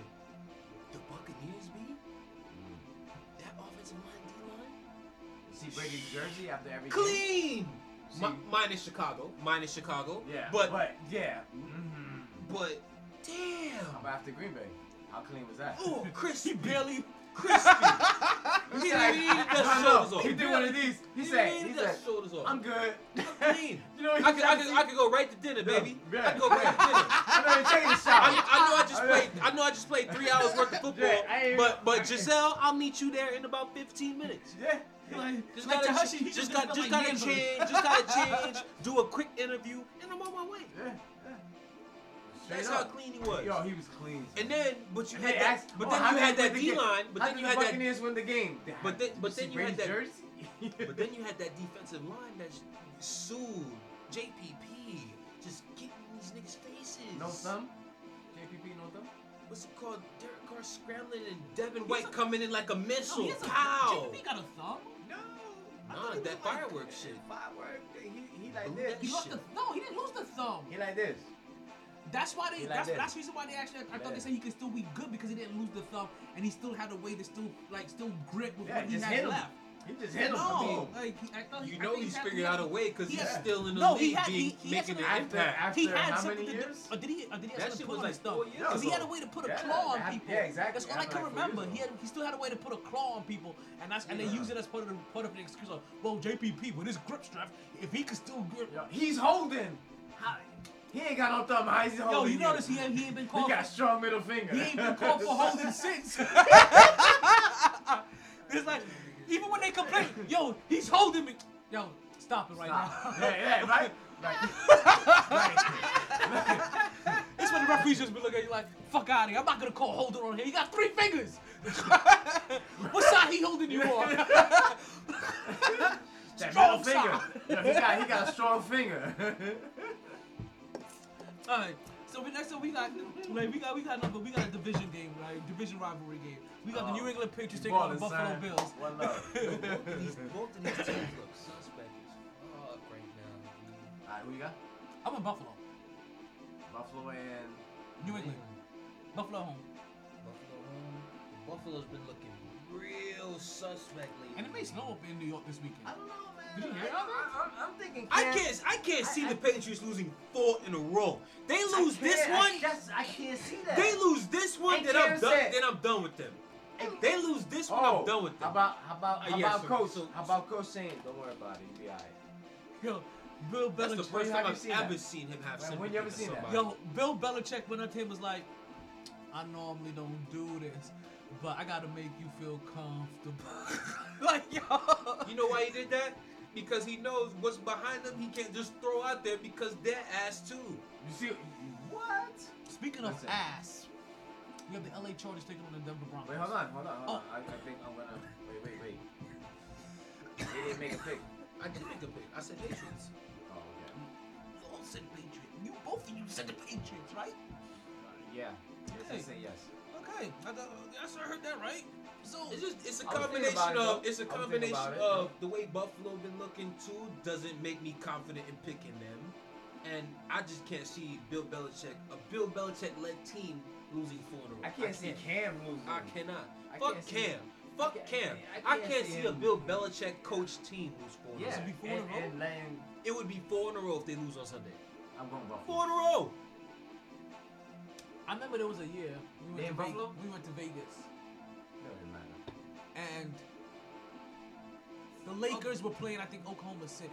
See Brady's jersey after every clean. See- Mi- minus Chicago. Minus Chicago. Yeah. But but yeah. mhm. but damn. How about after Green Bay? How clean was that? Oh, crispy. He barely. crispy. He He said, even eat shoulders off. He did one of these. He He said, he said, shoulders off. I'm good. clean. you know, I could, I could, I could go right to dinner, baby. Yeah. I could go right to dinner. I'm not even taking a I, shower. I know I just played. I know I just played three hours worth of football. Yeah, I but but Gisele, I'll meet you there in about 15 minutes. Yeah. Like, Just like gotta, Tahashi, just, got, just gotta change. Just gotta change. Do a quick interview, and I'm on my way. Yeah. yeah. That's how clean he was. Yo, he was clean. And then, but you And had that. asked, But oh, then you had that D line. But then you had that. Buccaneers win the game. But then, but then you had that. But then you had that defensive line that sued JPP, just getting in these niggas' faces. no thumb. JPP, no thumb. What's it called? Derek Carr scrambling and Devin White a- coming in like a No, missile. he has a, Pow! JP got a thumb. No. Nah, that fireworks shit. Firework. He, he like Blew this. He lost shit. the no, he didn't lose the thumb. He like this. That's why they. He like that's, this. that's the reason why they actually. I thought they said he could still be good because he didn't lose the thumb and he still had a way to still like still grip with Yeah, what he had hit left. He just hit him. No, like he, I thought he, You know think he's had- figured out a way because he he's still in the No, he league had- being, he- he making an something- After, impact. after He had how something many to do- Or did he? Or did he That shit was like four years Because he had a way to put a Yeah, claw on that- people. yeah, exactly. That's all I Happened can like remember. He had, he still had a way to put a claw on people, and that's and they use it as part of the part of the excuse of well JPP with his grip strength, if he could still grip. He's holding. He ain't got no thumb. How is he Yo, you notice he ain't, he ain't been called. He got strong middle finger. He ain't been called for holding since. it's like even when they complain, yo, he's holding me. Yo, stop it right now. yeah, yeah, right? Like, It's when the referees just be looking at you like, fuck out of here. I'm not gonna call holding on here. He got three fingers. what side he holding you on? that Strong middle finger. he got he got a strong finger. All right. So we next up we got like we got we got another we got a division game right division rivalry game. We got the New oh. England Patriots taking on the Buffalo son. Bills. One love. Both of these, both of these teams look suspect as fuck right now. Alright, who you got? I'm in Buffalo, Buffalo and New England, Buffalo home, Buffalo home. Buffalo's been looking real suspect lately. and it may snow up in New York this weekend. I don't know, man. Did you hear I, about that? I, I'm thinking. I can't. I can't see I- the Patriots losing four in a row. They lose this one. I, that's, I can't see that. They lose this one. And Then I'm done. said- Then I'm done with them. And- They lose this one. Oh, I'm done with How about how about Uh, how yeah, about so- coach? so- how about coach saying, "Don't worry about it, you'll be alright." Yo, Bill That's the Belichick. first have time you I've seen that? ever seen him have When- sympathy when you ever for seen that? Yo, Bill Belichick went up to him was like, I normally don't do this, but I gotta make you feel comfortable. like yo, You know why he did that? Because he knows what's behind him. He can't just throw out there because they're ass too. You see what? Speaking of Listen. ass, you have the LA Chargers taking on the Denver Broncos. Wait, hold on, hold on, hold Oh. on. I, I think I'm gonna. Wait, wait, wait. They didn't make a pick. I did make a pick. I said Patriots. Oh, yeah. You all said Patriots. You both of you said the Patriots, right? Yeah. Yes, I Hey. say yes. Okay, I, got, I heard that right. So It's just it's a I was thinking combination it, of it's a I was combination it. of the way Buffalo been looking too doesn't make me confident in picking them, and I just can't see Bill Belichick a Bill Belichick led team losing four in a row. I can't see Cam losing. I cannot. I Fuck can't see- Cam. Fuck I can't- Cam. I I can't can't, see see a Bill Belichick coach team lose four in a Yeah, row. be four in and, a row? and letting. It would be four in a row if they lose on Sunday. I'm going Buffalo. Four in a row. I remember there was a year we went, in to Vegas, we went to Vegas No, it matter. and the Lakers were playing I think Oklahoma City.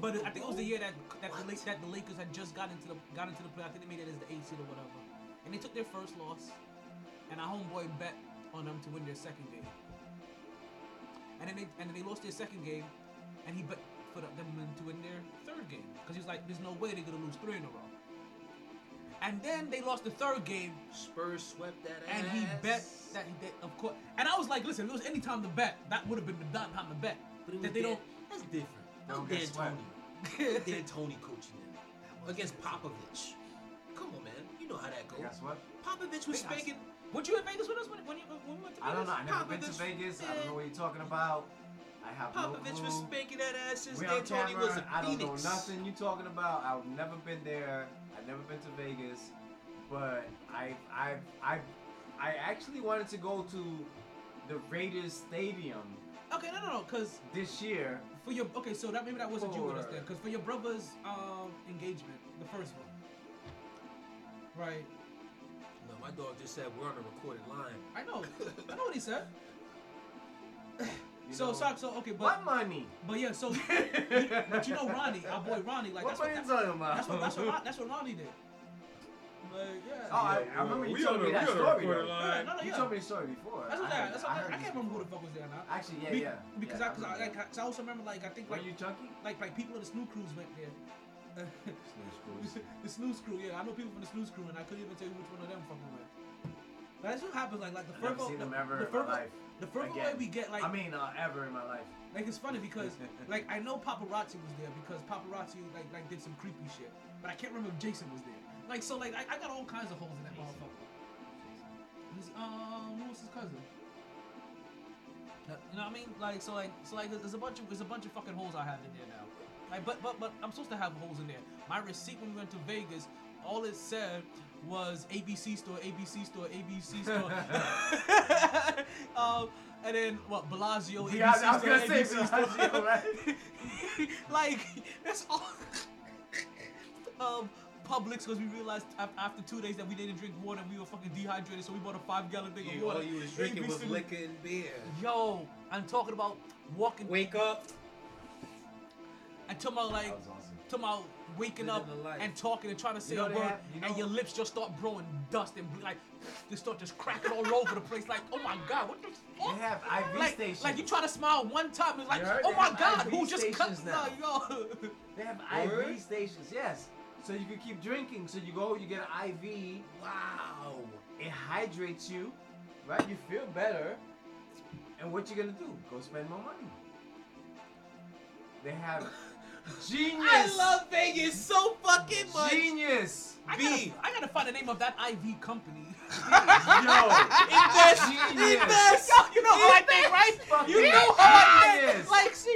But I think it was the year that that the, La- that the Lakers had just got into the got into the play. I think they made it as the eighth seed or whatever, and they took their first loss. And our homeboy bet on them to win their second game. And then they and then they lost their second game, and he bet for the- them to win their third game because he was like, "There's no way they're gonna lose three in a row." And then they lost the third game, Spurs swept that ass. and he bet that he did, of course. And I was like, "Listen, if it was any time to bet, that would have been the done time to bet." But that they Dan- don't. That's different. No Don't Dan. Tony. D'Antoni coaching them against Popovich. Come on, man. You know how that goes. Guess what? Popovich was spanking. Weren't you in Vegas with us when, when, you, when we went to Vegas? I don't know. I never been to Popovich- Vegas. I don't know what you're talking about. I have no Popovich clue. was spanking that ass since Dan on Tony was a I don't Phoenix. know nothing you talking about. I've never been there. I've never been to Vegas, but I I I I actually wanted to go to the Raiders Stadium Okay, no, no, no, because this year. For your okay, so that maybe that wasn't you with us then, because for your brother's um engagement, the first one, right? No, my dog just said we're on a recorded line. I know, I know what he said. You so, know, so, so, okay, but what money? but yeah, so, but you know Ronnie, our boy Ronnie, like what that's what, that's, that's what that's what that's what Ronnie did. Like, yeah. Oh, I, I remember you told me a- that we on a story. though. line. No, no, You told me the story before. That's what I that. That's what I that, heard I can't remember who the fuck was there now. Actually, yeah, Be- yeah. Because yeah, I, cause I, remember like, that. cause I also remember like I think Were like you chunky? like like people in the snoo crews went there. Snooze crews. The snooze crew, yeah, I know people from the snooze crew, and I couldn't even tell you which one of them fucking went. But that's what happens. Like, like the Never further, seen the, them ever the in my further, life. the further away we get, like, I mean, uh, ever in my life. like it's funny because, like, I know paparazzi was there because paparazzi like like did some creepy shit, but I can't remember if Jason was there. Like, so like I, I got all kinds of holes in that motherfucker. He's, um, who was his cousin? Uh, You know what I mean? Like, so like, so like, there's a bunch of there's a bunch of fucking holes I have in there now. Like, but but but I'm supposed to have holes in there. My receipt when we went to Vegas, all it said was ABC store, ABC store, ABC store. um, and then what? Bellagio, ABC Yeah, I was store, gonna say ABC store. Right? like that's all. um, Publix because we realized after two days that we didn't drink water and we were fucking dehydrated, so we bought a five gallon thing Yeah, of water. all you was drinking was ABC. liquor and beer. Yo, I'm talking about walking. Wake up. And talking about like, That was awesome. talking about waking up Living the and talking and trying to say You know a word, have- you and your lips just start blowing dust and bl- like they start just cracking all over the place. Like, oh my god, what the fuck? They have IV like, stations. like you try to smile one time, it's like, oh my god, IV who just cut? stations now. No, yo. They have Word? IV stations, yes. So you can keep drinking. So you go, you get an IV. Wow. It hydrates you, right? You feel better. And what you gonna do? Go spend more money. They have genius. I love Vegas so fucking much. genius. I B. gotta, I gotta find the name of that IV company. Yo, Invest. Genius. Invest. Yo, you know how I think, right? Fucking You know how I genius. think. Like, see, Invest. and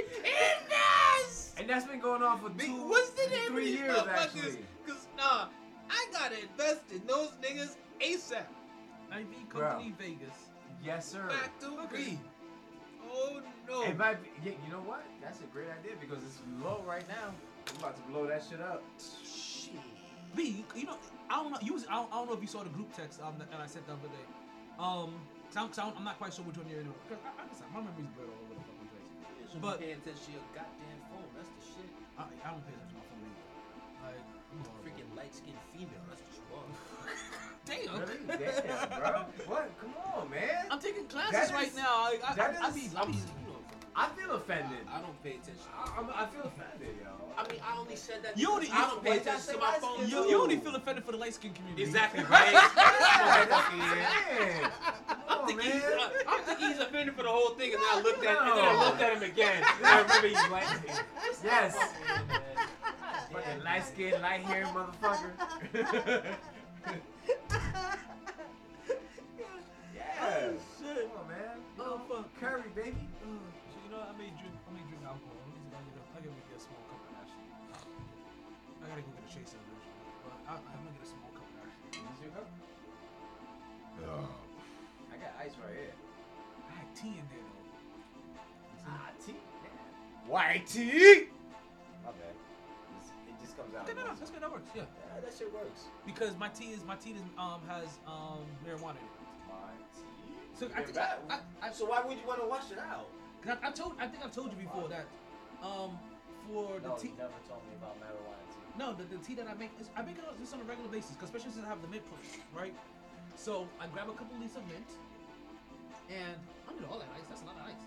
that's been going on for Big- two, What's the name three these years actually. Cause nah, I gotta invest in those niggas ASAP. IV company Vegas. Yes, sir. Factory. Oh no. It might be, yeah, you know what? That's a great idea because it's low right now. I'm about to blow that shit up. Shit. B, you know, I don't know. You was, I, don't, I don't know if you saw the group text um, that, that I sent the other day. Um, sound, sound, I'm not quite sure which one you're in. Cause I, I, listen, my memory's blurred all over the fucking place. You But- be attention to your goddamn I, I don't pay attention to my phone either. Like, freaking light skinned female. That's what you are. Damn. Really? Damn, bro. What? Come on, man. I'm taking classes That right is- now. I, I, that I, I is- be, I be, I feel offended. I don't pay attention. I, I'm, I feel offended, yo. I mean, I only said that. You because only- I don't pay Wait, attention to my light phone. skin you, you only feel offended for the light skin community. Exactly right. Yeah, that's Motherfucker, man. I'm thinking, he's, man. uh, I'm thinking he's offended for the whole thing, and then I looked at, and then I looked at him again. And I remember he's like, Yes. Fucking light skinned, light haired motherfucker. yeah. shit. Come on, man. You Oh, fuck. Curry, baby. White tea. My bad. It's- It just comes out. Okay, no, no, that's good. That works. Yeah, Yeah, that shit works. because my tea is my tea is um has um marijuana in it. My tea. So I think I, I, I so why would you want to wash it out? Cause I, I told, I think I've told you before that, um, for the No, tea. you never told me about marijuana tea. No, the, the tea that I make is I make it just on a regular basis, 'cause especially since I have the mint push, right? So I grab a couple leaves of mint, and I need all that ice. That's a lot of ice.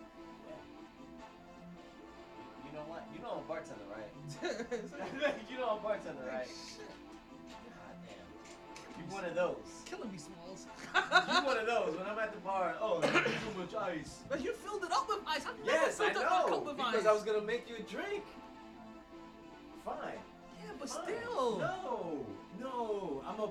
Yeah. You, you know what? You know I'm a bartender, right? You know I'm a bartender, right? God damn. You one of those. killing me, Smalls. You one of those. When I'm at the bar, oh, too much ice. But you filled it up with ice. I've Yes, I filled up a know. Because ice. I was gonna make you a drink. Fine. yeah, but fine. still. No, no. I'm a.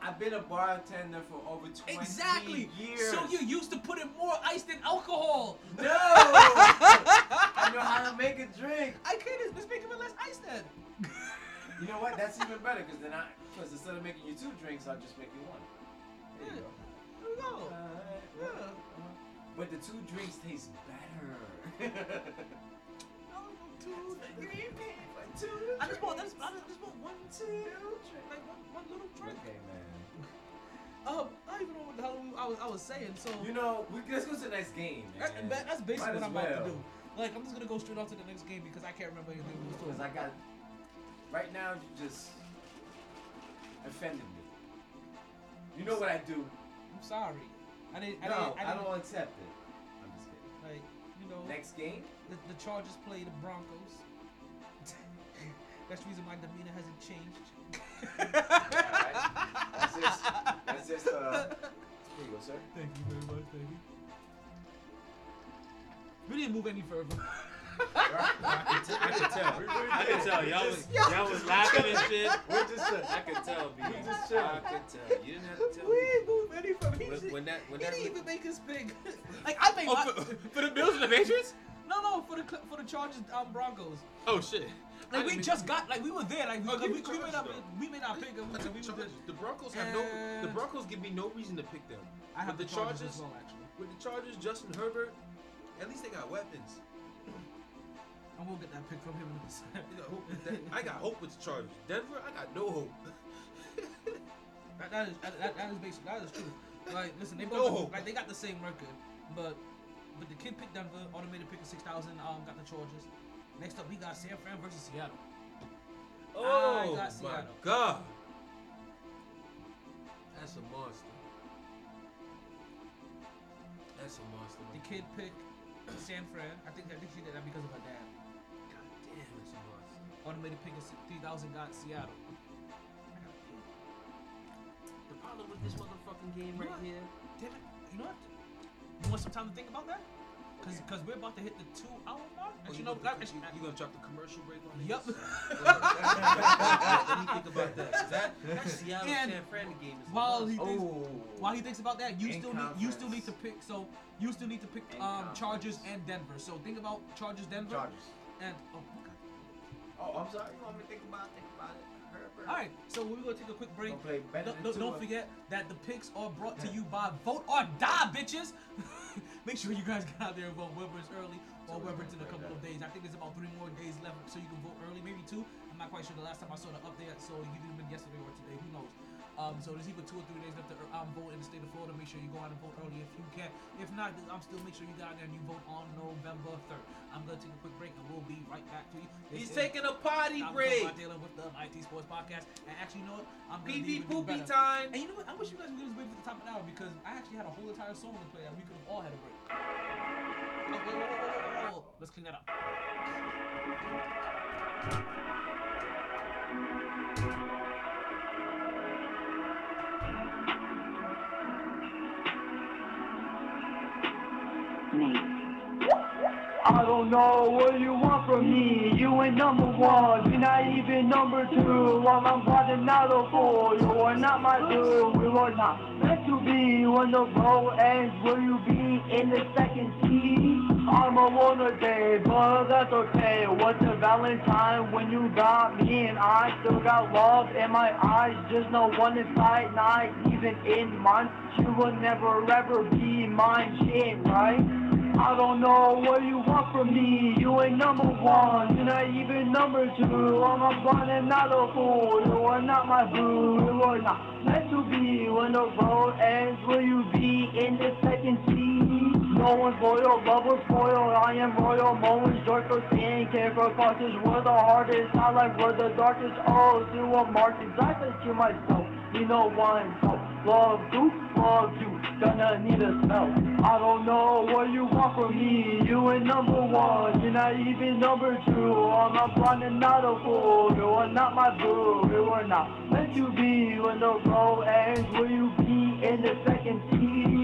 I've been a bartender for over 20 Exactly. years. So you used to put in more ice than alcohol. No. I know how to make a drink. I. Let's make it with less ice then. You know what? That's even better because then I, because instead of making you two drinks, I'll just make you one. There you go. Go. Alright, Yeah. But the two drinks taste better. Oh, I just bought. I just, I just want one, two, like one, one little drink. Okay, man. Um, I don't even know what the hell I was, I was saying. So You know, we, let's go to the next game, that, that- that's basically what I'm about to do. Like I'm just gonna go straight on to the next game because I can't remember anything we was Because I got, right now, you just offended me. You know what I do? I'm sorry. I didn't. I no, didn't. I, I, didn't, don't accept it. I'm just kidding. Like you know, Next game? the, the Chargers play the Broncos. That's the reason my demeanor hasn't changed. Alright. That's just, that's just, uh, here you go, sir. Thank you very much. Thank you. We didn't move any further. I could, t- I could tell. We really I could tell. Y'all was, y'all was laughing and shit. We're just, uh, I could tell, B. We just chill. I chilling. could tell. You didn't have to tell we didn't move any further. He, When, when that, when he that, didn't even make his pick. like I made oh, my, for, for the Bills and the Patriots? no, no, for the Cl- for the Chargers um, Broncos. Oh shit. Like we just got, like we were there, like we, Oh, we, we made our we made our pick and we, I we the were. The Broncos have no. The Broncos give me no reason to pick them. I have With the Chargers, Chargers, well, actually. With the Chargers, Justin Herbert, at least they got weapons. And we'll get that pick from him in a second. You got hope with that. I got hope with the Chargers. Denver, I got no hope. That, that is that, that, is basic. That is true. Like, listen, they No. both like they got the same record, but but the kid picked Denver, automated pick of six thousand. Um, got the Chargers. Next up, we got San Fran versus Seattle. Oh got my Seattle. god. That's a monster. That's a monster. The kid picked San Fran. I think I think she did that because of her dad. God damn, that's a monster. Automated pick of three thousand got Seattle. The problem with this motherfucking game right What? here. Damn it! You know what? You want some time to think about that? Cause, cause we're about to hit the two hour mark. Oh, Actually, you, no, gonna, you, you gonna drop the commercial break on this? Let me think about that. That, that Seattle And San Fran game is while he thinks, Oh. while he thinks about that, you In still need you still need to pick. So you still need to pick In um Chargers and Denver. So think about Chargers, Denver, Chargers. and oh, okay. Oh, I'm sorry. You want me to think about it? Think about it. All right, so we're gonna take a quick break. Don't, don't, don't forget that the picks are brought to you by Vote or Die, bitches. Make sure you guys get out there and vote whether it's early or whether it's in a couple of days. I think there's about three more days left, so you can vote early, maybe two. I'm not quite sure the last time I saw the update, so it could have been yesterday or today. Who knows? Um, so there's even two or three days left to um, vote in the state of Florida. Make sure you go out and vote early if you can. If not, I'm still make sure you go out there and you vote on November 3rd. I'm gonna take a quick break and we'll be right back to you. This He's is- taking a potty I'm break. About dealing with the MyT Sports Podcast. And actually, you know what? I'm gonna Pee poopy time. And you know what? I wish you guys would just wait for the top of the hour because I actually had a whole entire song to play that we could have all had a break. Oh, wait, wait, wait. Let's clean that up. Don't know what you want from me. You ain't number one, you're not even number two. While I'm plotting out a fool, you are not my dude. We were not meant to be. When the road ends, will you be in the second seat? I'm alone today, but that's okay. What's a Valentine when you got me and I still got love in my eyes? Just no one inside, not even in mine. You will never ever be mine, shit, right? I don't know what you want from me. You ain't number one, you're not even number two. I'm a blind and not a fool. You are not my boo. You are not meant to be. When the road ends, will you be in the second seat? No one's loyal, love was spoiled. I am royal. Moments joy for seeing, care for causes. We're the hardest. I like we're the darkest. Oh, to a. I said to myself, you know one. So love you, love you. Gonna need a smell. I don't know what you want from me. You ain't number one. You're not even number two. I'm a blind and not a fool. You are not my boo. You are not meant to be. When the road ends, will you be in the second seat?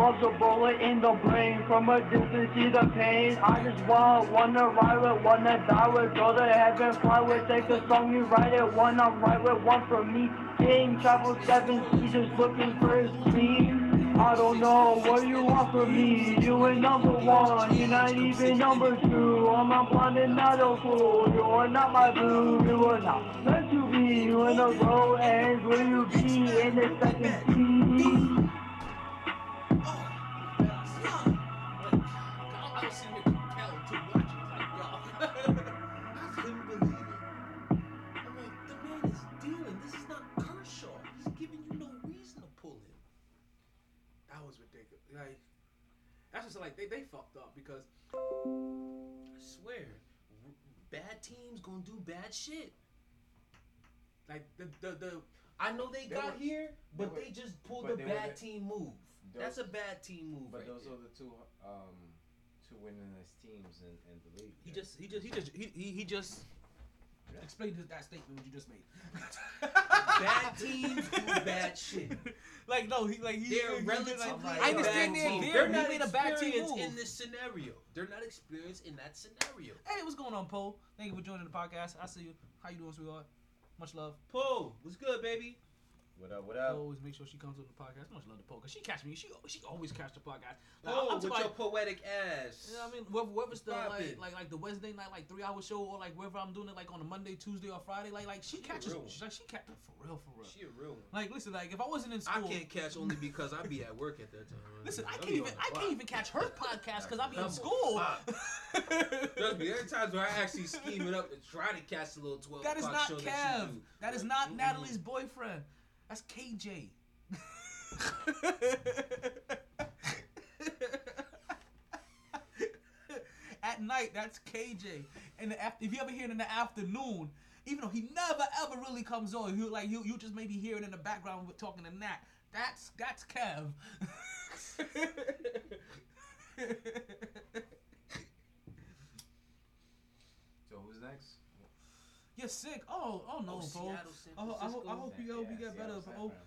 Love a bullet in the brain. From a distance, see the pain. I just want, wanna ride with, wanna die with. Go to heaven, fly with. Take a song, you write it. One, I'm right with one for me. King travel seven seas, just looking for his queen. I don't know what you want from me. You ain't number one, you're not even number two. I'm a blind and not a fool. You are not my boo. You are not meant to be. When the road ends, will you be in the second seat? I swear, bad teams gonna do bad shit. like the the, the I know they, They got were- here, but they they, just pulled a bad the- team move. those- That's a bad team move. But right those there. are the two um two winningest teams in, in the league. he just he just he just he he, he just explained his, that statement what you just made. bad teams do bad shit. like no, he like he. They're he, relatively like, a I understand they're team. there. They're not made a bad team experienced in this scenario. They're not experienced in that scenario. Hey, what's going on, Poe? Thank you for joining the podcast. I see you. How you doing, sweetheart? Much love. Poe, what's good, baby? What up? What up? Always make sure she comes on the podcast. I much love to Poe, cause she catch me. She she always catch the podcast. Like, Poe, I'm oh, with your poetic ass. You know what I mean? Whether, whether the like, like like the Wednesday night like three hour show or like whether I'm doing it like on a Monday, Tuesday, or Friday, like like she, She catches she's like she catch for real for real. She a real one. Like listen, like if I wasn't in school, I can't catch only because I be at work at that time. listen, I can't even I can't even catch her podcast because I be in school. Trust me, there are times where I actually scheme it up to try to catch the little 12 That is not show Kev. that. That is not mm-mm. Natalie's boyfriend. That's KJ. At night, that's KJ. And if you ever hear it in the afternoon, even though he never ever really comes on, you like you you just maybe hear it in the background with talking to Nat. That's that's Kev. So who's next? You're sick. Oh, oh no, Oh, bro. Seattle, San Oh, I, hope, I hope you, I hope you get better. Seattle, But San oh, Fran.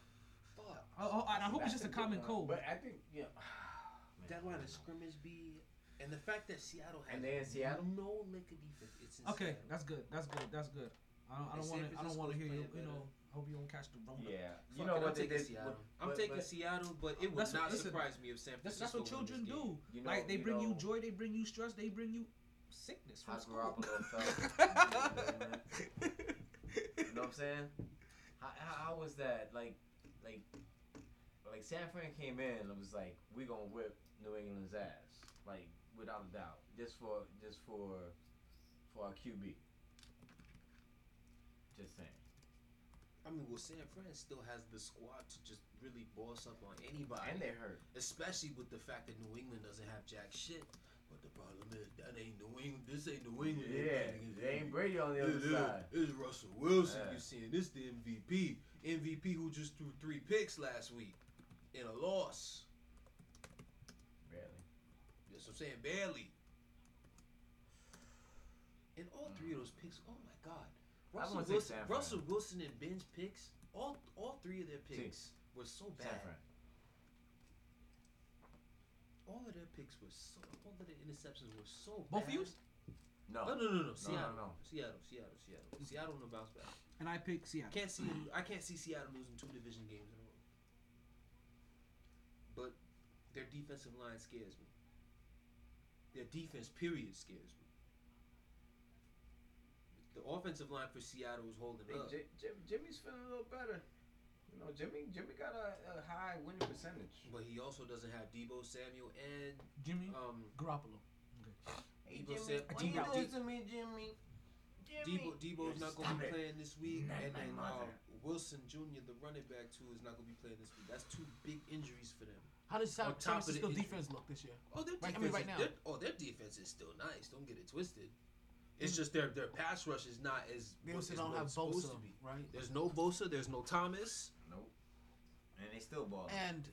Fuck. I, oh, I hope it's just a common one. cold. But I think yeah. That line of scrimmage be. And the fact that Seattle has And they in Seattle? no lick of defense. It's in Okay, Seattle. that's good. That's good. That's good. I don't, I And don't want to. I don't want to hear you. Francisco's You playing know. Hope you don't catch the Rona. Yeah. You know it, what I'm they taking did? Seattle. what- I'm but- taking but- Seattle, but it would That's what- not listen, surprise me if San That's, Francisco that's what children do. You know- like they you bring you joy, they bring you stress, they bring you sickness from How school. Garoppolo felt. you know what I'm saying? How, how, how was that? Like, like, like San Fran came in and was like, "We're gonna whip New England's ass," like without a doubt, just for just for for our QB. Just saying. I mean, well, San Fran still has the squad to just really boss up on anybody. And they're hurt. Especially with the fact that New England doesn't have jack shit. But the problem is that ain't New England. This ain't New England. Yeah, they ain't Brady on the England. other It is- side. It's Russell Wilson. Yeah. You seeing this the MVP? MVP who just threw three picks last week in a loss. Barely. That's what I'm saying. Barely. And all three of mm. those picks, oh my God. Russell Wilson, Russell Wilson and Ben's picks, all all three of their See. picks were so bad. Fran. All of their picks were so, all of their interceptions were so Both bad. views? No. No, no, no, no. Seattle. no. Seattle, Seattle, Seattle. Seattle no bounce back. And I pick Seattle. Can't see. I can't see Seattle losing two division games in a row. But their defensive line scares me. Their defense, period, scares me. The offensive line for Seattle is holding Hey, up. J- Jim, Jimmy's feeling a little better. You know, Jimmy Jimmy got a, a high winning percentage. But he also doesn't have Deebo Samuel and Jimmy um Garoppolo. Hey, Deebo Jimmy, Sam- what Deebo- you doing to me, Jimmy? Deebo, Deebo's not going to be it. playing this week, Not and then uh, Wilson Jr., the running back too, is not going to be playing this week. That's two big injuries for them. How does San On San top of the Francisco defense look this year? Oh, their Right- defense. I mean, right now. their- oh, their defense is still nice. Don't get it twisted. It's just their their pass rush is not as They also don't have Bosa, to be. right? There's no Bosa. There's no Thomas. Nope. And they still ball. And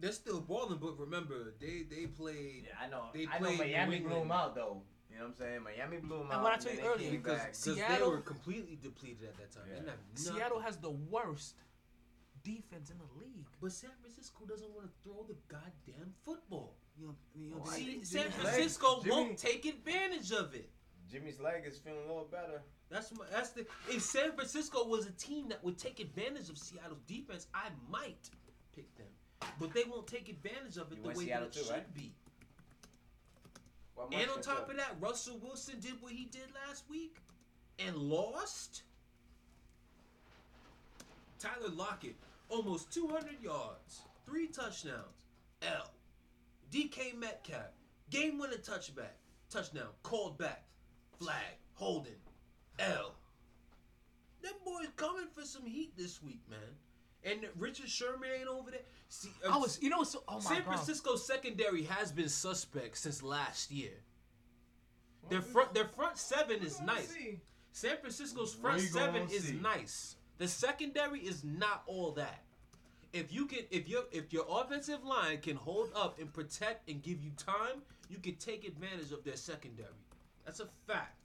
They're still balling, but remember they they played. Yeah, I know. They I know Miami blew him England. out though. You know what I'm saying? Miami blew him And out. what I told then you earlier, Because back. because they Seattle- were completely depleted at that time. Yeah. didn't Seattle has the worst defense in the league. But San Francisco doesn't want to throw the goddamn football. You know, you know, Oh, See, San Francisco leg- Jimmy- won't take advantage of it. Jimmy's leg is feeling a little better. That's my, that's the. If San Francisco was a team that would take advantage of Seattle's defense, I might pick them. But they won't take advantage of it You the way Seattle that it too, should right? be. What And on top up? of that, Russell Wilson did what he did last week and lost. Tyler Lockett, almost 200 yards, three touchdowns. L. DK Metcalf, game winning touchback, touchdown, called back, flag, holding, L. Them boys coming for some heat this week, man. And Richard Sherman ain't over there. See, uh, I was, you know, so oh my San god. Francisco's secondary has been suspect since last year. Their front, their front seven is nice. San Francisco's front seven is see. nice. The secondary is not all that. If you can, if your if your offensive line can hold up and protect and give you time, you can take advantage of their secondary. That's a fact.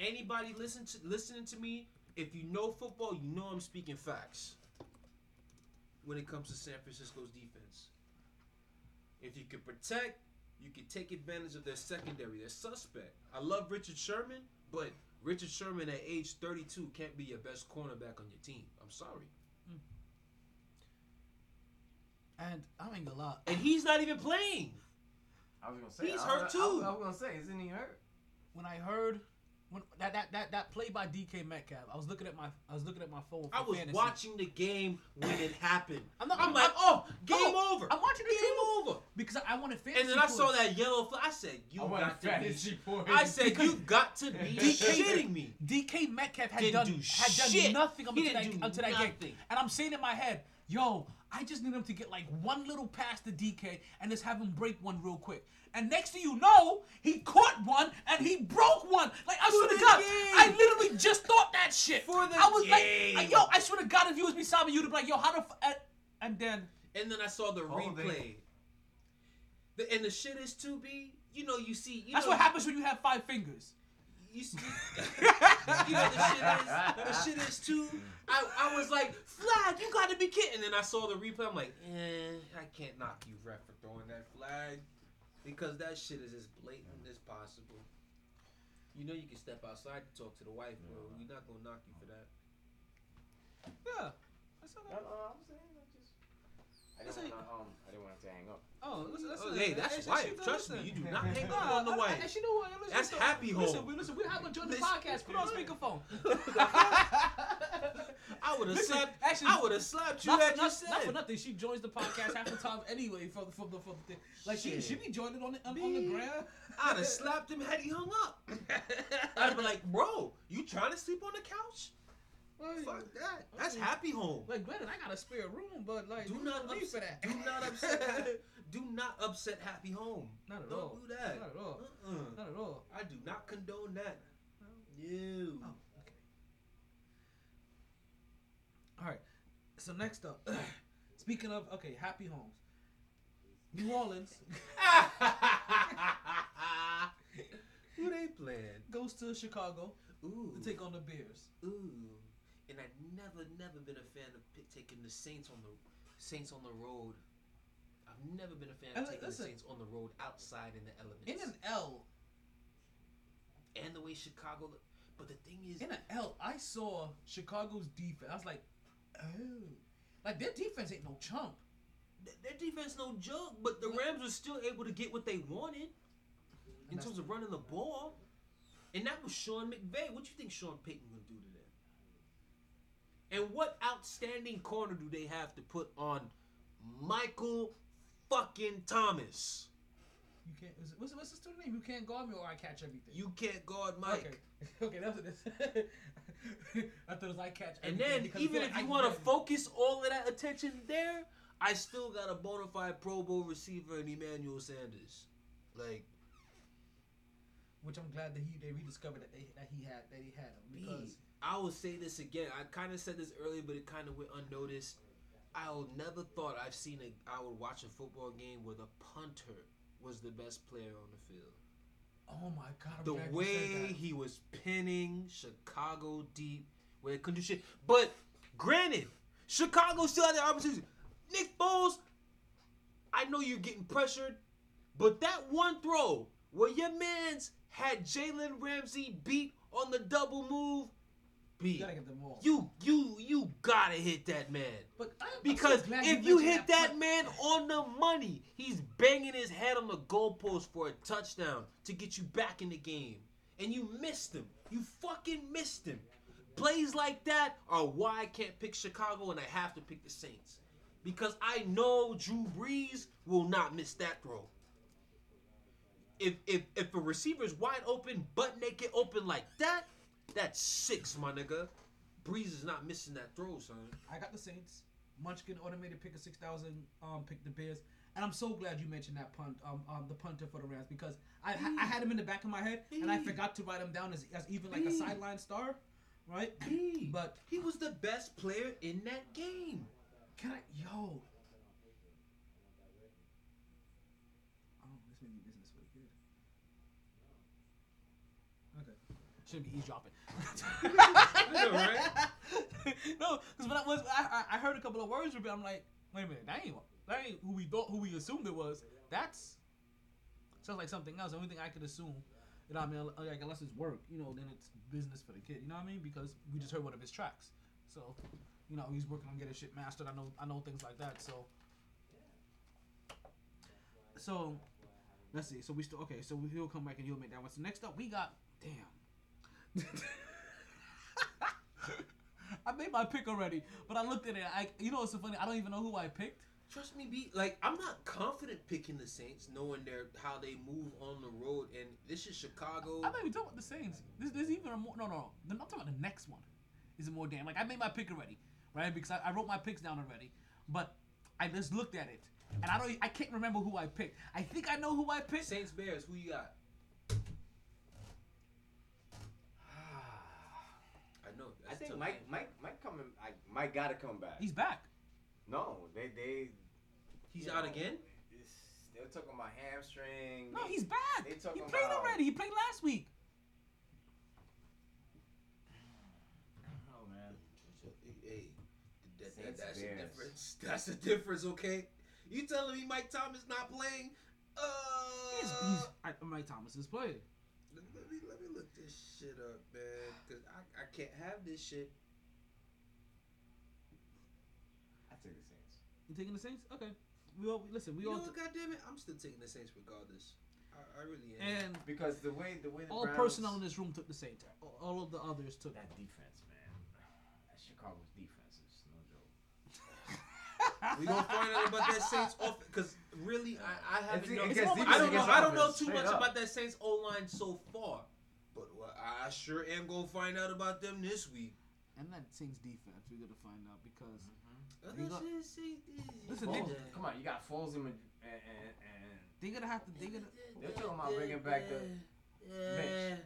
Anybody listen to listening to me, if you know football, you know I'm speaking facts. When it comes to San Francisco's defense, if you can protect, you can take advantage of their secondary. They're suspect. I love Richard Sherman, but Richard Sherman at age 32 can't be your best cornerback on your team. I'm sorry. Hmm. And I ain't gonna lie. And he's not even playing. I was gonna say He's I- hurt I- too. I, was- I was gonna say, isn't he hurt? When I heard when that that that, that play by DK Metcalf, I was looking at my I was looking at my phone. For I was fantasy. watching the game when it happened. I'm not. I'm like, oh, game no, over. I'm watching the game too. over. because I, I wanted fantasy. And then I saw that yellow flag. I said, "You I got to be." fantasy points. I said, "You got to be DK shitting me." DK Metcalf had Didn't done do had done shit. nothing until that, do until that game, and I'm saying in my head, "Yo, I just need him to get like one little pass to DK and just have him break one real quick." And next thing you know, he caught one and he broke one. Like I swear to God, game. I literally just thought that shit. For the I was game. like, "Yo, I swear to God, if you was beside me, you'd be like, yo, how the f-? and- And then And then I saw the Hold replay. The, and the shit is to be, you know, you see. You that's know, what happens when you have five fingers. You, see, you know the shit is the shit is too. I, I was like, flag, you got to be kidding. And then I saw the replay. I'm like, eh, I can't knock you, ref, for throwing that flag because that shit is as blatant as possible. You know, you can step outside to talk to the wife, bro. We're not gonna knock you for that. Yeah. That's all No, right. I'm saying I just. I That's didn't it. want to um. I didn't want to hang up. Oh, listen, listen. Oh, hey, that's Hey, wife. listen, Trust me, you do not hang up on the I- I- And she know what? Listen, That's listen, happy listen, home. we- Listen, we're having join the podcast. Put on speakerphone. I would have slapped. actually, I would have slapped you not, at for, not, said. not for nothing. She joins the podcast half the time anyway for the for the, for the thing. Like she Shit. she be joining on the on, on the gram. I'd have slapped him had he hung up. I'd be like, bro, you trying to sleep on the couch? Like, Fuck that. That's mean, happy home. Like, granted, I got a spare room, but like, Do not don't for upset. that. Do not upset. do not upset happy home. Not at Don't all. do that. Not at all. Uh-uh. Not at all. I do not condone that. You. Oh, okay. All right. So next up, speaking of okay, happy homes. New Orleans Who they playing? goes to Chicago Ooh. to take on the Bears. Ooh. And I've never, never been a fan of taking the Saints on the Saints on the road. I've never been a fan of taking listen. the Saints on the road outside in the elements. In an L, and the way Chicago. But the thing is, in an L, I saw Chicago's defense. I was like, oh, like their defense ain't no chump. their defense no joke. But the Rams were still able to get what they wanted in terms of running the ball. And that was Sean McVay. What you think Sean Payton gonna do to? And what outstanding corner do they have to put on Michael fucking Thomas? You can't. What's, what's the student name? You can't guard me or I catch everything. You can't guard Mike. Okay, okay, that's what it is. I thought it was I catch. And then even if like you want to focus all of that attention there, I still got a bona fide Pro Bowl receiver in Emmanuel Sanders. Like which I'm glad that he they rediscovered that they that he had that he had him because I will say this again. I kind of said this earlier, but it kind of went unnoticed. I never thought I've seen a. I would watch a football game where the punter was the best player on the field. oh my god, I'm The glad you said way that. he was pinning Chicago deep, where they couldn't do shit. But granted, Chicago still had the opportunity. Nick Foles, I know you're getting pressured, but that one throw where your man's had Jalen Ramsey beat on the double move, you gotta get them all. You you you gotta hit that man. but I, I'm so Because if you hit that punt. man on the money, he's banging his head on the goalpost for a touchdown to get you back in the game. And you missed him. You fucking missed him. Plays like that are why I can't pick Chicago and I have to pick the Saints. Because I know Drew Brees will not miss that throw. If if if a receiver's wide open, butt naked open like that, that's six, my nigga. Brees is not missing that throw, son. I got the Saints. Munchkin automated pick of six thousand. Um, pick the Bears, and I'm so glad you mentioned that punt. Um, um the punter for the Rams because I I had him in the back of my head and I forgot to write him down as, as even like a sideline star, right? But He was the best player in that game. can I yo? Oh, this may be business for the kid. Okay. Shouldn't be eavesdropping. no, because when I was, I, I heard a couple of words it. I'm like, wait a minute, that ain't that ain't who we thought, who we assumed it was. That's sounds like something else. The only thing I could assume, you know, what I mean, like unless it's work, you know, then it's business for the kid. You know what I mean? Because we just heard one of his tracks, so you know he's working on getting shit mastered. I know, I know things like that. So, so let's see. So we still okay. So he'll come back and he'll make that one. So next up, we got damn. I made my pick already, but I looked at it. I, you know, what's so funny. I don't even know who I picked. Trust me, be like I'm not confident picking the Saints, knowing their how they move on the road, and this is Chicago. I'm not even talking about the Saints. This, there's even a more. No, no, no. I'm talking about the next one. Is it more damn? Like I made my pick already, right? Because I, I wrote my picks down already, but I just looked at it, and I don't. I can't remember who I picked. I think I know who I picked. Saints Bears, who you got? I know. Think tough, Mike, man. Mike, Mike coming. I, Mike got to come back. He's back. No, they, they. He's out know, again. They were talking about hamstring. No, They- he's back. They He played about, already. He played last week. Oh man. Hey, that, that, Saints that's a difference. That's a difference, okay? You telling me Mike Thomas not playing? Uh, He's, he's I, Mike Thomas is playing. Let, let me let me look this shit up, man, because I, I can't have this shit. I take the Saints. You taking the Saints? Okay. We all listen. We You know all what? God damn it, I'm still taking the Saints regardless. I, I really am. and Because the way the way the all Browns, personnel in this room took the Saints. All- All of the others took. that defense, man. That Chicago's defense is no joke. We gonna find out about that Saints off because really I, I haven't It's- known. it I don't know. I don't know too much up. about that Saints O line so far, but well, I sure am gonna find out about them this week. and that Saints defense. We're gonna find out because Mm-hmm. got- listen, they, Foles, come on, you got Foles and, and, and, and they're gonna have to. They're gonna. they're talking about bringing back the Mitch. They,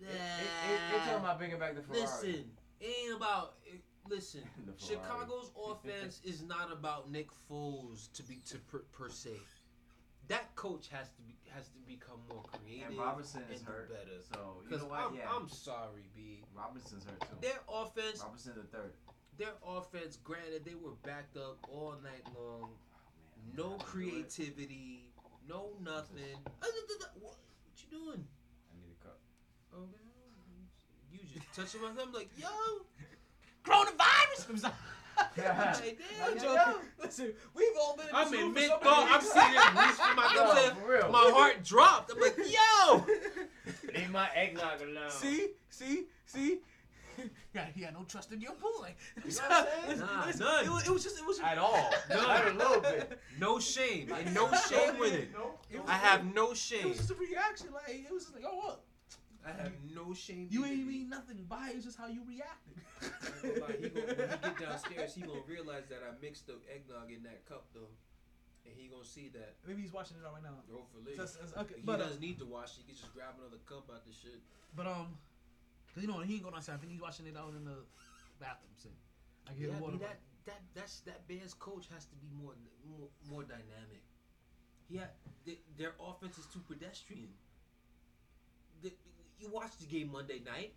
they, they, they talking about bringing back the Ferrari. Listen, it ain't about. It, listen, Chicago's offense is not about Nick Foles to be to per, per se. That coach has to be has to become more creative And Robertson is and do hurt, better. so you know what? I'm, Yeah. I'm sorry, B. Robinson's hurt too. Their offense, Robinson the third. their offense. Granted, they were backed up all night long. Oh, no creativity, no nothing. What, what you doing? I need a cup. Oh man, you just touching my thumb like yo. Coronavirus. I'm sorry. Hey, I'm damn, joking. yo. Listen, we've all been. I'm this in mid so thought. I'm weeks. seeing it reach for my Yo, thumb. for real. My heart dropped. I'm like, yo. Leave my eggnog alone. See, see, see. Yeah, he had no trust in your boy. You know what I'm saying? Nah, Listen, none. It was, it was just, it was At all. None. Not a little bit. No shame. And no shame with it. It was, I have no shame. It was just a reaction. Like it was just like, oh what? I have no shame. You ain't mean nothing by it. It's just how you reacted. Like, he gonna, when he get downstairs, he gonna realize that I mixed the eggnog in that cup though, and he gonna see that. Maybe he's watching it all right now. Hopefully, So okay, he but, uh, doesn't need to wash. It, he can just grab another cup out the shit. But um, cause you know he ain't going outside. I think he's watching it out in the bathroom. So I get Yeah, water. that that that's that Bears coach has to be more more, more dynamic. Yeah, they, their offense is too pedestrian. The, you watched the game Monday night.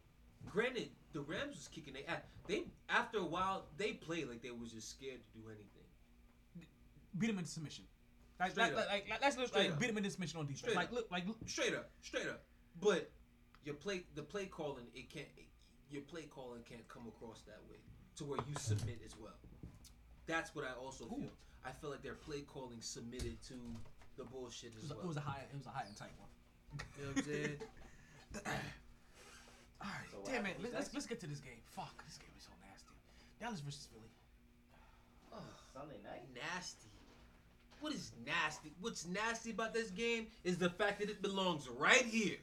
Granted, the Rams was kicking their ass. They after a while they played like they was just scared to do anything. beat him into submission. Like, Straight like, like, like, let's look, Straight like up. beat him into submission on defense. Straight like up. look, like look, Straight up, straight up. But your play, the play calling, it can't. your play calling can't come across that way to where you submit as well. That's what I also feel. I feel like their play calling submitted to the bullshit it as was, well. it was a high, it was a high and tight one. You know what I'm saying? All right, So what damn it. happened? Let's, let's let's get to this game. Fuck, this game is so nasty. Dallas versus Philly. Sunday night. nasty. What is nasty? What's nasty about this game is the fact that it belongs right here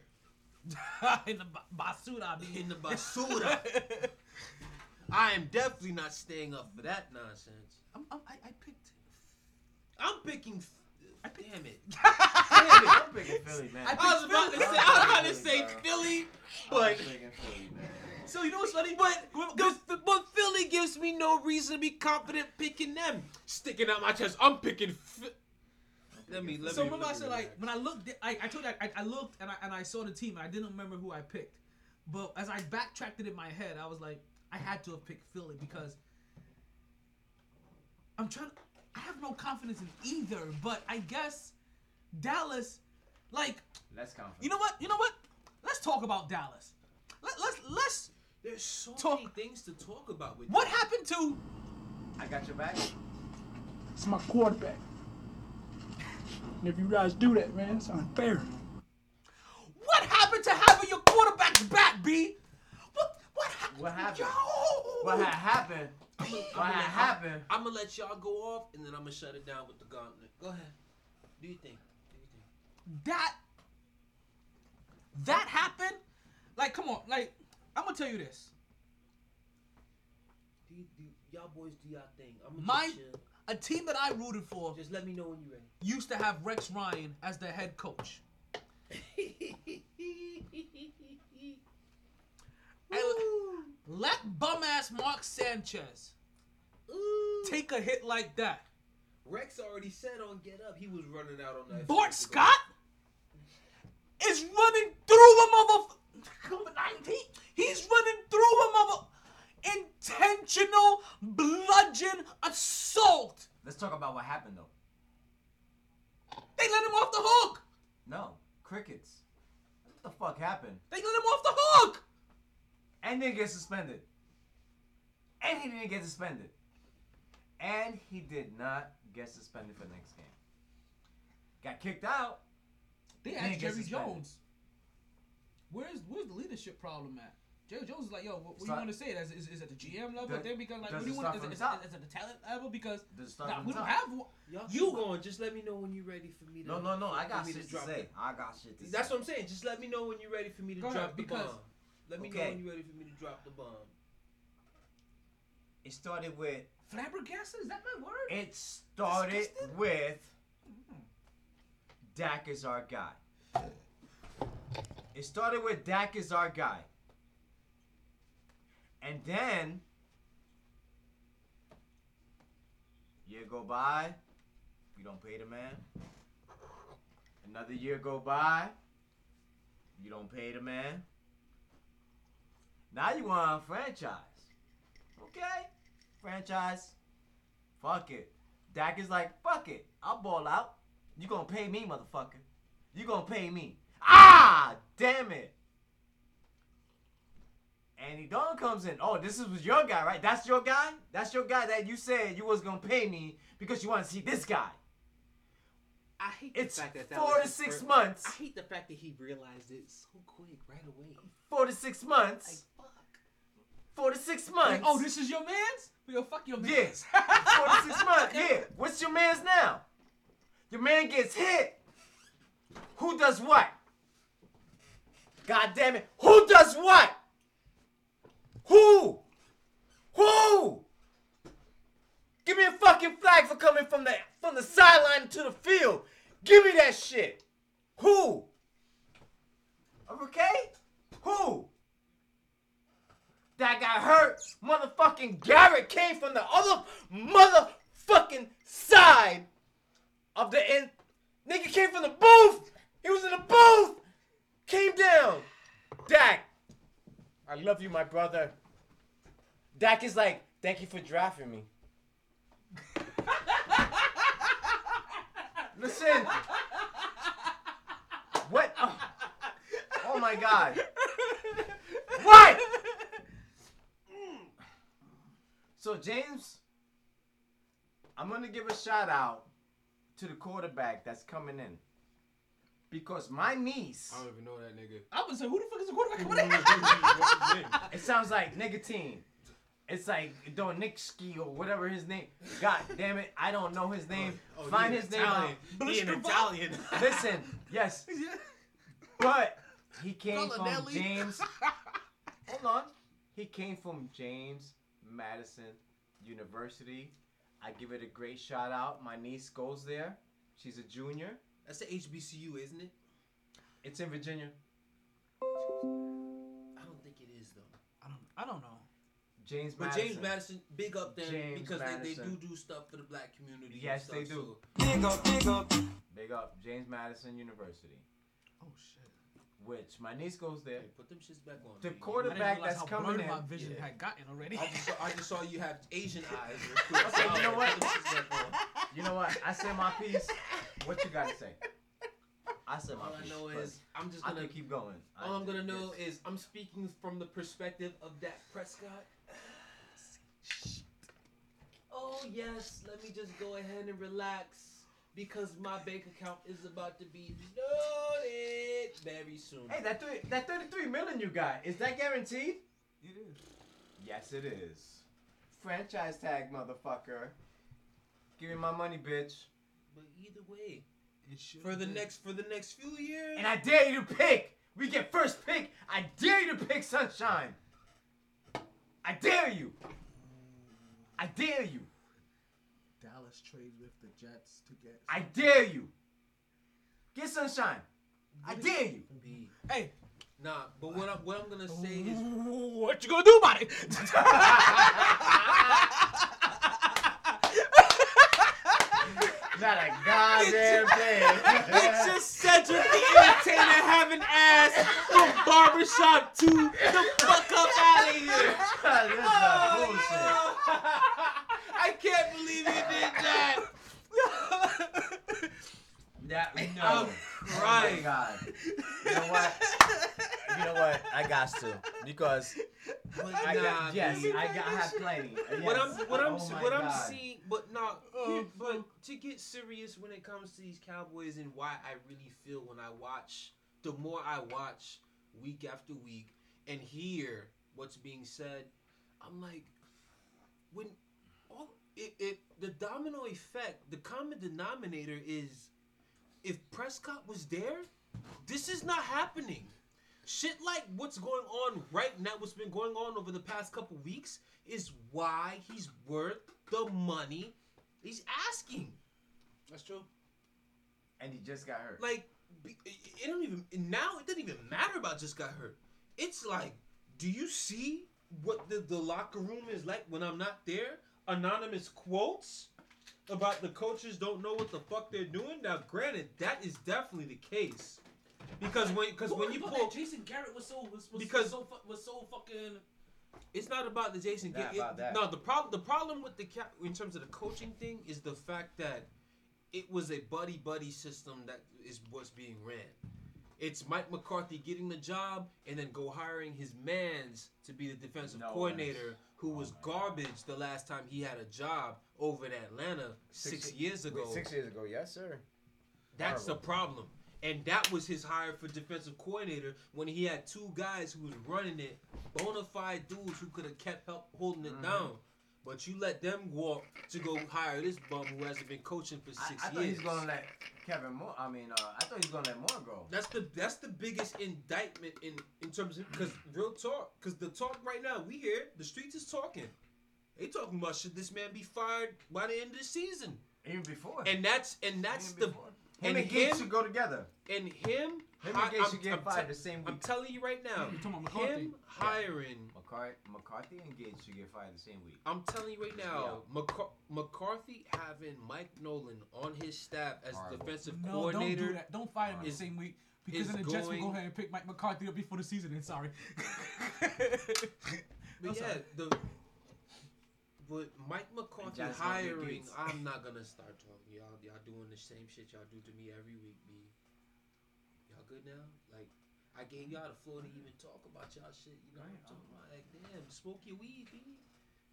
in the ba- basura, I mean. in the basura. I am definitely not staying up for that nonsense. I'm, I'm, I, I picked. I'm picking. Damn it. Damn it, I'm picking Philly, man. I I was about to say. I was about to say Philly, but. So you know what's funny? but the, but Philly gives me no reason to be confident picking them. Sticking out my chest, I'm picking. Fi- let me. Let so me. remember I let me said like when I looked, I, I told you I, I looked and I and I saw the team I didn't remember who I picked, but as I backtracked it in my head, I was like, I had to have picked Philly because I'm trying. I have no confidence in either, but I guess Dallas, like Let's confident. you know what, you know what? Let's talk about Dallas. Let, let's let's. There's so Talk- many things to talk about with What happened to? I got your back. It's my quarterback. And if you guys do that, man, it's unfair. What happened to having your quarterback's back, B? What what happened? What happened? Yo! What had happened? What had happened? I'm gonna let y'all go off, and then I'm gonna shut it down with the gauntlet. Go ahead. Do you think? Do you think? that that happened like come on like i'm gonna tell you this Do, you, do y'all boys do y'all thing? I'm gonna my a team that i rooted for Just let me know when you're ready. used to have rex ryan as their head coach and let bum ass mark sanchez Ooh. take a hit like that Rex already said on Get Up he was running out on that. bart field to go- scott is running through a mother COVID 19 he's running through a mother intentional bludgeon assault Let's talk about what happened though. They let him off the hook. No, crickets. What the fuck happened? They let him off the hook. And didn't get suspended. And he didn't get suspended. And he did not get suspended for the next game. Got kicked out. They Didn't asked Jerry suspended. Jones, "Where's where's the leadership problem at?" Jerry Jones is like, "Yo, what, what do you want to say? Is, is, is it the GM level? Does- then because like, what do you want? start Is, from it- is, the top? it- is it the talent level? Because Does it start nah, we don't top? have one. Y'all You- going. Just let me know when you're ready for me to. No, no, no. I got shit to drop say. the- I got shit to say. That's what I'm saying. Just let me know when you're ready for me to Go drop ahead, the because- bomb. Let me know Okay. when you're ready for me to drop the bomb. It started with. Flabbergasted? Is that my word? It started with. Mm-hmm. Dak is our guy. It started with Dak is our guy. And then. Year go by. You don't pay the man. Another year go by. You don't pay the man. Now you want a franchise. Okay. Franchise. Fuck it. Dak is like, fuck it. I'll ball out. You gonna pay me, motherfucker. You gonna pay me. Ah! Damn it. Andy Dalton comes in. Oh, this was your guy, right? That's your guy? That's your guy that you said you was gonna pay me because you want to see this guy. I hate It's the fact that that four was to six first- months. I hate the fact that he realized it so quick, right away. Four to six months. Four to six months. Like, oh, this is your man's? Yo, fuck your Yeah. man's. Four to six months. Yeah. What's your man's now? Your man gets hit. Who does what? God damn it. Who does what? Who? Who? Give me a fucking flag for coming from the from the sideline to the field. Give me that shit. Who? Okay? Who? That got hurt. Motherfucking Garrett came from the other motherfucking side of the end. Nigga came from the booth. He was in the booth. Came down. Dak, I love you, my brother. Dak is like, thank you for drafting me. Listen. What? Oh, oh my God. What? So James, I'm gonna give a shout out to the quarterback that's coming in. Because my niece. I don't even know that nigga. I was like, who the fuck is the quarterback? It sounds like nicotine. It's like doing Nick or whatever his name. God damn it, I don't know his name. Oh, oh Find his Italian. name He an. Italian. Listen, yes, but he came from James. Hold on, he came from James Madison University. I give it a great shout out. My niece goes there. She's a junior. That's the HBCU, isn't it? It's in Virginia. I don't think it is though. I don't. I don't know. James But Madison. James Madison, big up them James because they, they do do stuff for the black community. and Yes, stuff, they do. so- Big up, big up. Big up, James Madison University. Oh shit. Which my niece goes there. Put them shits back on. The baby. quarterback I didn't that's how coming in. my vision Yeah. had gotten already. I just, saw, I just saw you have Asian eyes. real quick. Okay, you know what? Put them shits back on. You know what? I said my piece. What you got to say? I said my All I know is I'm just I gonna keep going. All I- I'm gonna know yes. is I'm speaking from the perspective of Dak Prescott. Oh yes, let me just go ahead and relax because my bank account is about to be loaded very soon. Hey, that three, that 33 million you got is that guaranteed? It is. Yes, it is. Franchise tag, motherfucker. Give me my money, bitch. But either way, It should for the be. next for the next few years, And I dare you to pick. We get first pick. I dare you to pick Sunshine. I dare you. I dare you. Dallas trades with the Jets to get. I dare you. Get Sunshine. I dare you. B. Hey, Nah, but what I'm what I'm gonna say is what you gonna do about it? Not a goddamn thing. It's just Cedric the Entertainer having ass from barbershop to the fuck up out of here. this is Oh, bullshit. I can't believe you did that. That, no. I'm Oh my crying. god. You know what? You know what? I got to because But I nah, got yes, B. I got I have plenty. What I'm what I'm Oh my what I'm God. seeing, but not. Oh, oh. but to get serious when it comes to these Cowboys and why I really feel when I watch, the more I watch week after week and hear what's being said, I'm like, when all it, it the domino effect, the common denominator is, if Prescott was there, this is not happening. shit like what's going on right now, what's been going on over the past couple weeks, is why he's worth the money he's asking. That's true. And he just got hurt. Like, it don't even now. It doesn't even matter about just got hurt. It's like, do you see what the, the locker room is like when I'm not there? Anonymous quotes about the coaches don't know what the fuck they're doing. Now, granted, that is definitely the case because when because when you pull Jason Garrett was so was, was Because- was so fu- was so fucking. It's not about the Jason. Garrett. It- No, the problem the problem with the cap in terms of the coaching thing is the fact that it was a buddy buddy system that is what's being ran. It's Mike McCarthy getting the job and then go hiring his man's to be the defensive No coordinator who was garbage the last time he had a job over in Atlanta six, ye- years ago. wait, six years ago, yes, sir. That's the problem. And that was his hire for defensive coordinator when he had two guys who was running it, bona fide dudes who could have kept help holding it Mhm. down. But you let them walk to go hire this bum who hasn't been coaching for I, years. I thought he's gonna let Kellen Moore. I mean, uh, I thought he's gonna let Moore go. That's the that's the biggest indictment in in terms of because real talk because the talk right now we hear the streets is talking. They talking about should this man be fired by the end of the season? Even before. And that's and that's Even the before. Him and Gates should go together. And him, Him hi- and Gates I'm- should get fired te- the same week. I'm telling you right now, You talking about McCarthy? him hiring. McCarthy, McCarthy and Gates should get fired the same week. I'm telling you right now, McCar- McCarthy having Mike Nolan on his staff as Horrible. defensive No, coordinator. don't do that. Don't fire him the same week because is then the Jets will go ahead and pick Mike McCarthy up before the season. And sorry. But I'm yeah, sorry. the but Mike McCarthy John's gonna get hiring, Gates. I'm not gonna start talking. Y'all, y'all doing the same shit y'all do to me every week, B. Good now? Like, I gave y'all the floor to even talk about y'all shit. You know what I'm talking about? Like, damn, smoke your weed, B.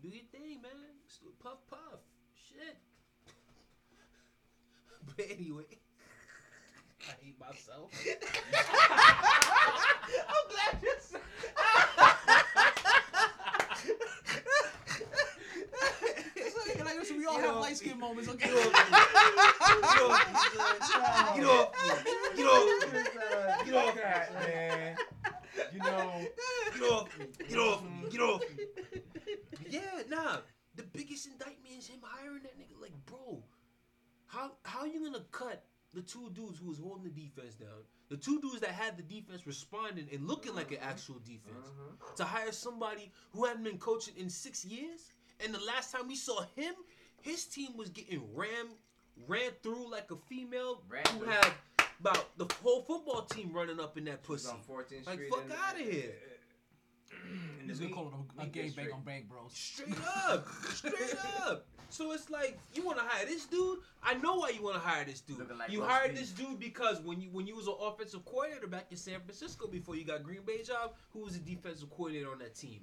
Do your thing, man. Puff, puff. Shit. But anyway, I hate myself. I'm glad you said. It's like, like, listen, we all Get have off light me. skin moments, okay? Get off me. Get off me. Get off me. Get off me. that, man. You know, Get off me. Get off me. Get off me. Yeah, nah. The biggest indictment is him hiring that nigga. Like, bro, how how you gonna cut the two dudes who was holding the defense down, the two dudes that had the defense responding and looking like an actual defense, mm-hmm. to hire somebody who hadn't been coaching in six years? And the last time we saw him, his team was getting ran ran through like a female Ran who through. had about the whole football team running up in that pussy. on 14th Like, Street. fuck out of here. in the He's gonna call it a, a meat gay bang on bang, bros. Straight up, straight up. So it's like you want to hire this dude. I know why you want to hire this dude. Like you hired this dude because when you when you was an offensive coordinator back in San Francisco before you got Green Bay job, who was the defensive coordinator on that team?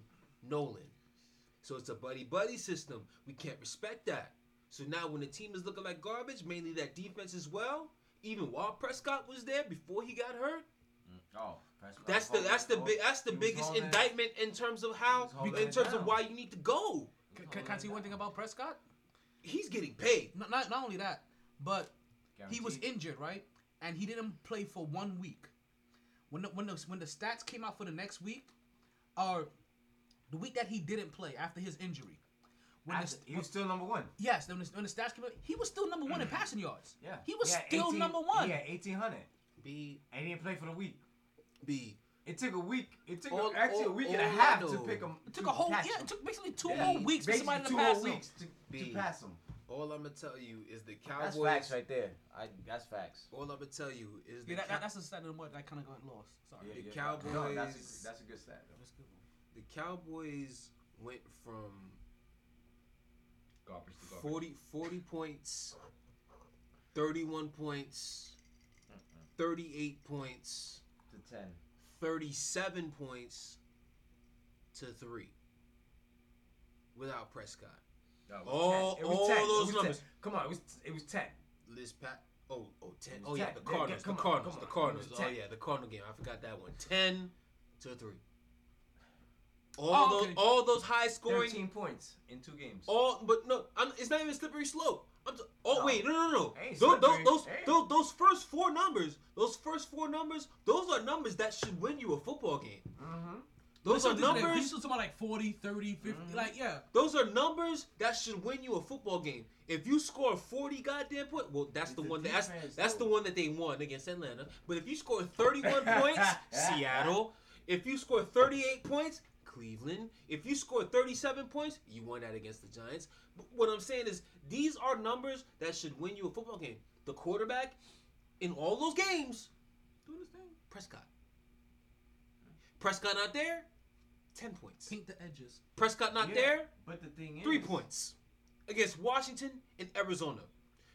Nolan. So it's a buddy buddy system. We can't respect that. So now when the team is looking like garbage, mainly that defense as well. Even while Prescott was there before he got hurt, Oh, Prescott that's the that's the big that's the biggest indictment in terms of how in terms of why you need to go. Can, can, can I tell one thing about Prescott? He's getting paid. Not, not, not only that, but he was injured, right? And he didn't play for one week. When the, when the when the stats came out for the next week, or the week that he didn't play after his injury, when After- the, he was still number one. yes, when the, when the stats came out, he was still number one in mm. passing yards. Yeah. he was had still 18 number one. Yeah, 1800. B And he didn't play for the week. B. It took a week. It took All- a, actually a week and a all I half to pick him. It took a whole catch yeah. him. It took basically two Yeah. whole weeks for Basically somebody to two pass him. weeks to, B. to pass him. All I'm gonna tell you is the Cowboys. That's facts right there. I, that's facts. All I'm gonna tell you is the Yeah, that, that, that's the stat of the month that kind of got lost. Sorry. The No, that's Cowboys- a, that's a good stat. Though. That's a good one. The Cowboys went from Garbage to garbage. 40, 40 points, 31 points, 38 points, To 10. 37 points to three without Prescott. No, All- 10. It was all 10. It those numbers. 10. Come on, it was it was 10. Liz Pat. Oh, oh, 10. Oh, yeah, 10. the Yeah, yeah, Cardinals. come the Cardinals. come The. Cardinals. Oh, yeah, the Cardinal game. I forgot that one. 10 to 3. All Oh, those okay. all those high scoring 13 points in two games. all but no, I'm, it's not even slippery slope. I'm t- oh wait, no, no, no. Those, those, those, those, those first four numbers, those first four numbers, those are numbers that should win you a football game. Mm-hmm. Those are numbers. He's talking about like 40, 30, 50. Mm-hmm. Like, yeah. Those are numbers that should win you a football game. If you score 40 goddamn points, well, that's the one that, that's, that's the one that they won against Atlanta. But if you score 31 points, Seattle. If you score 38 points, Cleveland. If you score 37 points, you won that against the Giants. But what I'm saying is these are numbers that should win you a football game. The quarterback in all those games, Doing his thing. Prescott. Prescott not there, 10 points. Paint the edges. Prescott not Yeah, there, But the thing is, three points against Washington and Arizona.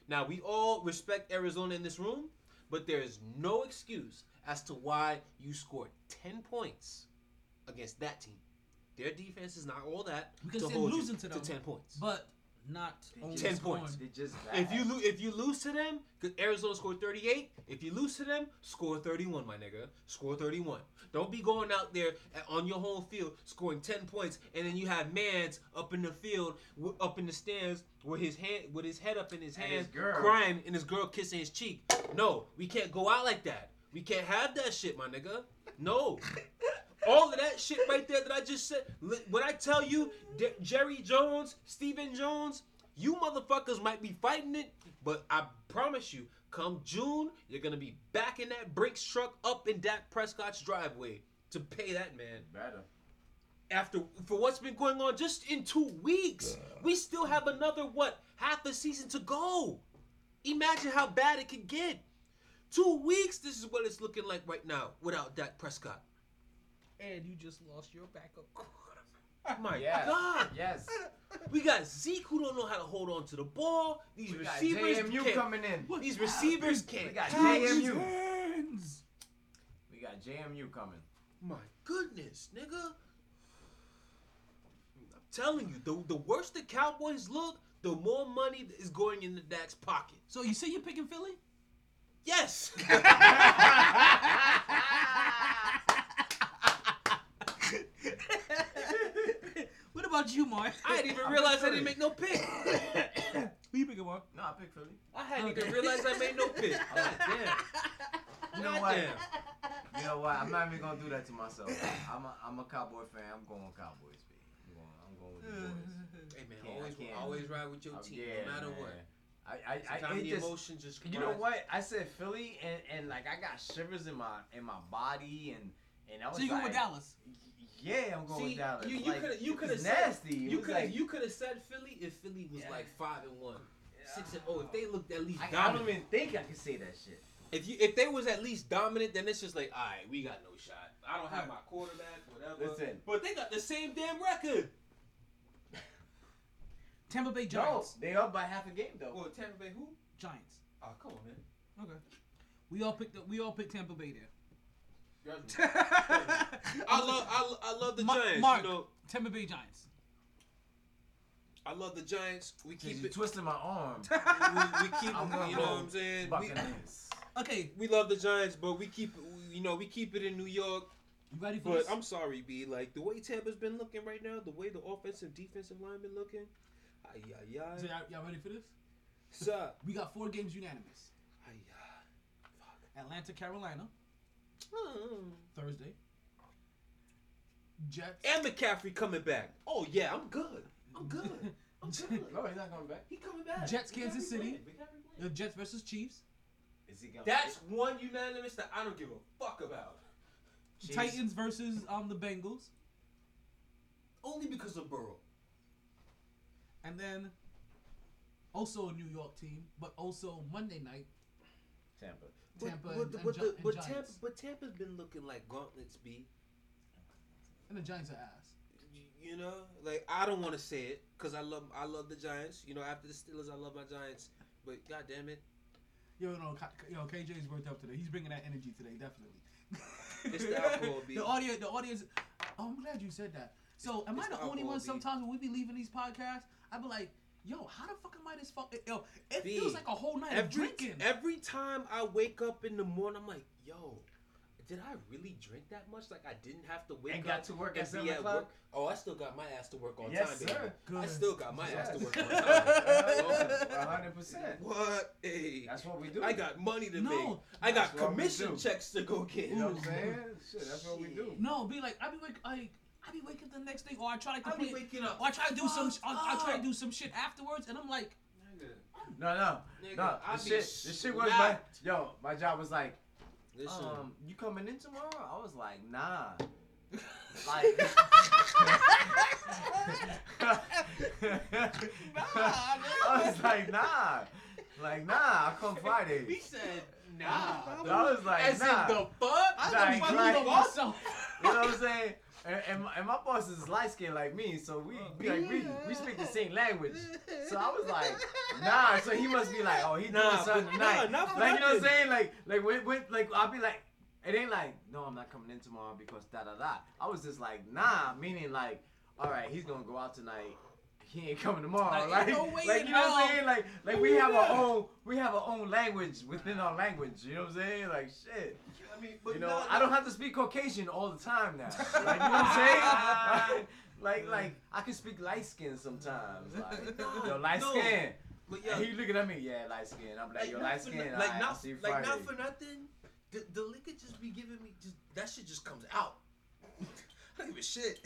Now we all respect Arizona in this room, but there is no excuse as to why you scored ten points against that team. Their defense is not all that We can to say hold losing to them. to ten points. But not only 10 scoring. points. They just If you bad. lo- if you lose to them, because Arizona scored 38. If you lose to them, score 31, my nigga. Score 31. Don't be going out there at- on your home field scoring 10 points, and then you have man's up in the field, w- up in the stands, with his hand, with his head up in his hands, his crying, and his girl kissing his cheek. No, we can't go out like that. We can't have that shit, my nigga. No. All of that shit right there that I just said. When I tell you, Jerry Jones, Stephen Jones, you motherfuckers might be fighting it, but I promise you, come June, you're gonna be back in that Brinks truck up in Dak Prescott's driveway to pay that man. better. After for what's been going on just in two weeks, we still have another what half a season to go. Imagine how bad it could get. Two weeks. This is what it's looking like right now without Dak Prescott. And you just lost your backup quarterback. My Yes. God. Yes. We got Zeke who don't know how to hold on to the ball. These We got receivers JMU can't- coming in. These receivers can't. We got. JMU. Hands. We got JMU coming. My goodness, nigga. I'm telling you, the, the worse the Cowboys look, the more money is going in the Dak's pocket. So you say you're picking Philly? Yes. What about you, Mark? I didn't even I'm realize I didn't make no pick. Who you picking, Mark? No, I picked Philly. I hadn't Okay. even realized I made no pick. God damn. You know God what? damn. You know what? I'm not even gonna do that to myself. I'm a, I'm a Cowboy fan. I'm going Cowboys, baby. I'm going, I'm going with the boys. Hey man, Can't- always can't. always ride with your Oh, team, yeah, no matter man. what. I, I, I, Sometimes it the just, emotion just. you know what? I said Philly, and, and like I got shivers in my in my body, and and I was So you like, going with Dallas? Yeah, I'm going See, with Dallas. you you Like, could you could have nasty. It You could like, you could have said Philly if Philly was like five and one, six and oh. If they looked at least I, I dominant. don't even think I could say that shit. If you if they was at least dominant, then it's just like, all right, we got no shot. I don't have my quarterback, whatever. Listen. but they got the same damn record. Tampa Bay No, Giants. they up by half a game though. Well, Tampa Bay who? Giants. Oh, come on, man. Okay. We all picked. The, we all picked Tampa Bay there. I love I, I love the Ma- Giants. Mark, You know, Tampa Bay Giants. I love the Giants. We Keep keep you it. twisting my arm. We, we keep. I'm gonna you know go what I'm saying? We, Buccaneers. Okay, we love the Giants, but we keep. it- You know, we keep it in New York. you ready for But this? I'm sorry, B. Like the way Tampa's been looking right now, the way the offensive defensive line been looking. Ay, ay, ay. So y'all, y'all ready for this? Sir. We got four games unanimous. Ay, Atlanta, Carolina, ay. Thursday. Jets. And McCaffrey coming back. Oh yeah, I'm good. I'm good. I'm good. No, he's not coming back. He coming back. Jets, Kansas City. The. Jets versus Chiefs. Is he coming? That's one unanimous that I don't give a fuck about. Chiefs. Titans versus um the Bengals, Only because of Burrow. and then also a New York team, but also Monday night Tampa. Tampa but, and, but, and the, but, Tampa, but Tampa's been looking like gauntlets, B. and the Giants are ass. You know, like I don't want to say it because I love I love the Giants. You know, after the Steelers, I love my Giants. But god damn it, Yo, no, yo, KJ's worked up today. He's bringing that energy today, definitely. It's the alcohol, B. the audience, the audience. Oh, I'm glad you said that. So, am It's I the the only one? Sometimes when we be leaving these podcasts, I be like, "Yo, how the fuck am I this fuck?" Eh, yo, it B, feels like a whole night of every drinking. every time I wake up in the morning, I'm like, yo, did I really drink that much? Like I didn't have to wake And up got to work and at be 7 at o'clock? work. Oh, I still got my ass to work on Yes, time, baby. sir. I still got my ass to work on time. One hundred percent. What? Hey, That's what we do. I got money to No. make. I got That's what we commission checks to go get. You know what I'm saying? Shit, that's what we do. No, be like I be like I I be waking up the next day, or I try like to I be waking up or I try to do some, fucked I, I try to do some shit afterwards, and I'm like, No, no, Nigga, no. I The be shit, the shit was my yo. My job was like, Listen. um, you coming in tomorrow? I was like, nah. Like, nah. I was like, nah. Like, nah. I'll come Friday. He said, nah. I was like, As nah. in the fuck? I Like, don't like- fucking know myself. You know what I'm saying? And, and, my, and my boss is light skinned like me, so we oh. we, like, we we speak the same language. So I was like, nah. So he must be like, oh, he Nah, doing something tonight. nah, not for like you know what I'm saying? Like like when, when like I'll be like, it ain't like, no, I'm not coming in tomorrow because da da da. I was just like, nah, meaning like, all right, he's gonna go out tonight. He ain't coming tomorrow. Like, Like, no way like you know what I'm saying? Like like we have our own we have our own language within our language. You know what I'm saying? Like shit. I mean, but You know, nah, I don't have to speak Caucasian all the time now. Like, you know what I'm saying? Like, like, like I can speak light skin sometimes. Like, yo, light no. skin. But yo, And he looking at me, yeah, light skin. I'm like, yo, light skin. no- like I'll not see like Friday. not for nothing. The, the liquor just be giving me just that shit just comes out. I don't give a shit.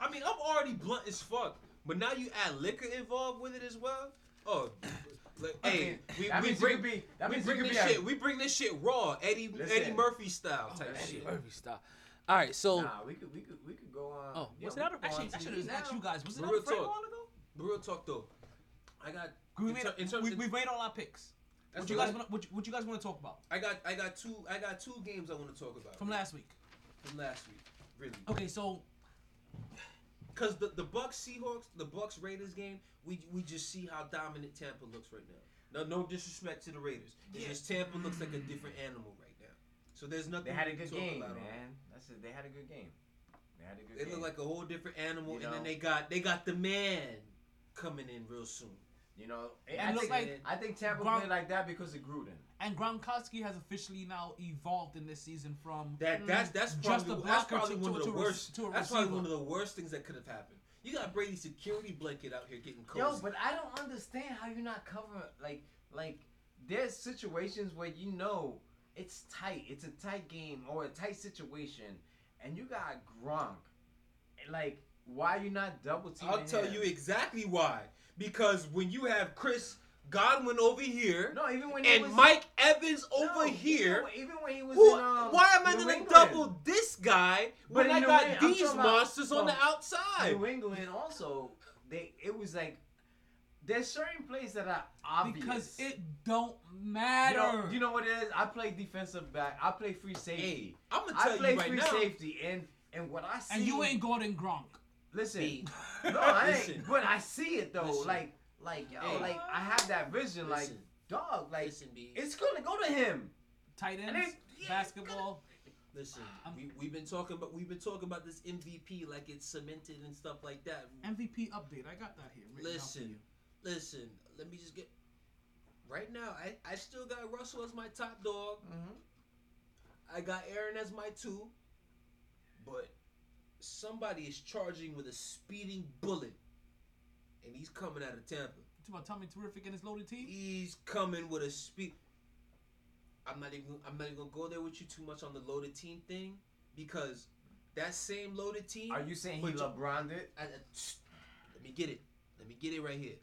I mean, I'm already blunt as fuck, but now you add liquor involved with it as well. Oh, like hey, we, that we means bring be- that we means bring this be a- shit. We bring this shit raw, Eddie Listen. Eddie Murphy style type Eddie shit. Murphy style. All right, so Nah, we could, we could, we could go on. oh, yeah, was we it out? could go Actually, on I should TV have asked you guys. Was it But out real of frame a talk. while ago? Real talk though, I got We in, made, ter- in terms we, of, we made all our picks. What you what guys want? What, you- what you guys want to talk about I got I got two I got two games I want to talk about from last week? from last week. Really. Okay, so Cause the the Bucks Seahawks, the Bucks Raiders game, we we just see how dominant Tampa looks right now. No, no disrespect to the Raiders. It's just Tampa looks like a different animal right now. So there's nothing They had a good game, about on man. That's it. They had a good game. They had a good They game. look like a whole different animal, You and then they got they got the man coming in real soon. You know, And I think, like I think Tampa Gronk- played like that because of Gruden. and Gronkowski has officially now evolved in this season from That mm, that's that's just probably, a that's probably to, one to, of the to worst. to a That's probably one of the worst things that could have happened. You got Brady's security blanket out here getting cozy. Yo, but I don't understand how you're not covering like like there's situations where you know it's tight, it's a tight game or a tight situation, and you got Gronk. Like, why you not double teaming? I'll tell him? you exactly why. Because when you have Chris Godwin over here, No, even when he and was, Mike Evans no, over here, even when he was who, in, um, why am I New gonna England. double this guy when I New got England- these about monsters on the outside? New England also, they it was like there's certain plays that are obvious because it don't You matter. know, you know what it is? I play defensive back. I play free safety. Hey, I'm gonna I tell play you right free now. safety, and and what I see. and you ain't Gordon Gronk. Listen. Hey, no, I Listen. ain't. But I see it though. Listen. Like like yo, Hey. like I have that vision. Like Listen. dog, like Listen, B. it's gonna go to him. Tight And ends, it- yeah, basketball. Listen, I'm- we we've been talking about we've been talking about this MVP like it's cemented and stuff like that. MVP update. I got that here. written down for Listen, you. listen. Let me just get. Right now, I I still got Russell as my top dog. Mm-hmm. I got Aaron as my two, but somebody is charging with a speeding bullet, and he's coming out of Tampa. You talking about Tommy Terrific and his loaded team? He's coming with a speed. I'm not even. I'm not even gonna go there with you too much on the loaded team thing because that same loaded team. Are you saying he But you- LeBroned it? I, I- let me get it. Let me get it right here.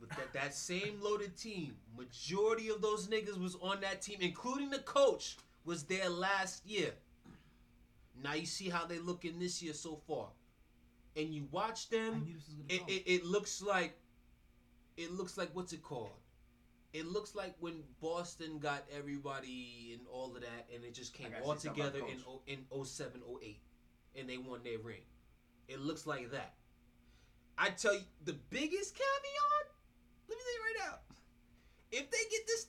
With that, that same loaded team, majority of those niggas was on that team, including the coach, was there last year. Now you see how they looking this year so far, and you watch I them. knew this was gonna It, it, it looks like, it looks like what's it called? It looks like when Boston got everybody and all of that, and it just came all see something about together in coach. o- in 07, 08, and they won their ring. It looks like that. I tell you, the biggest caveat. Let me tell you right now. If they get this,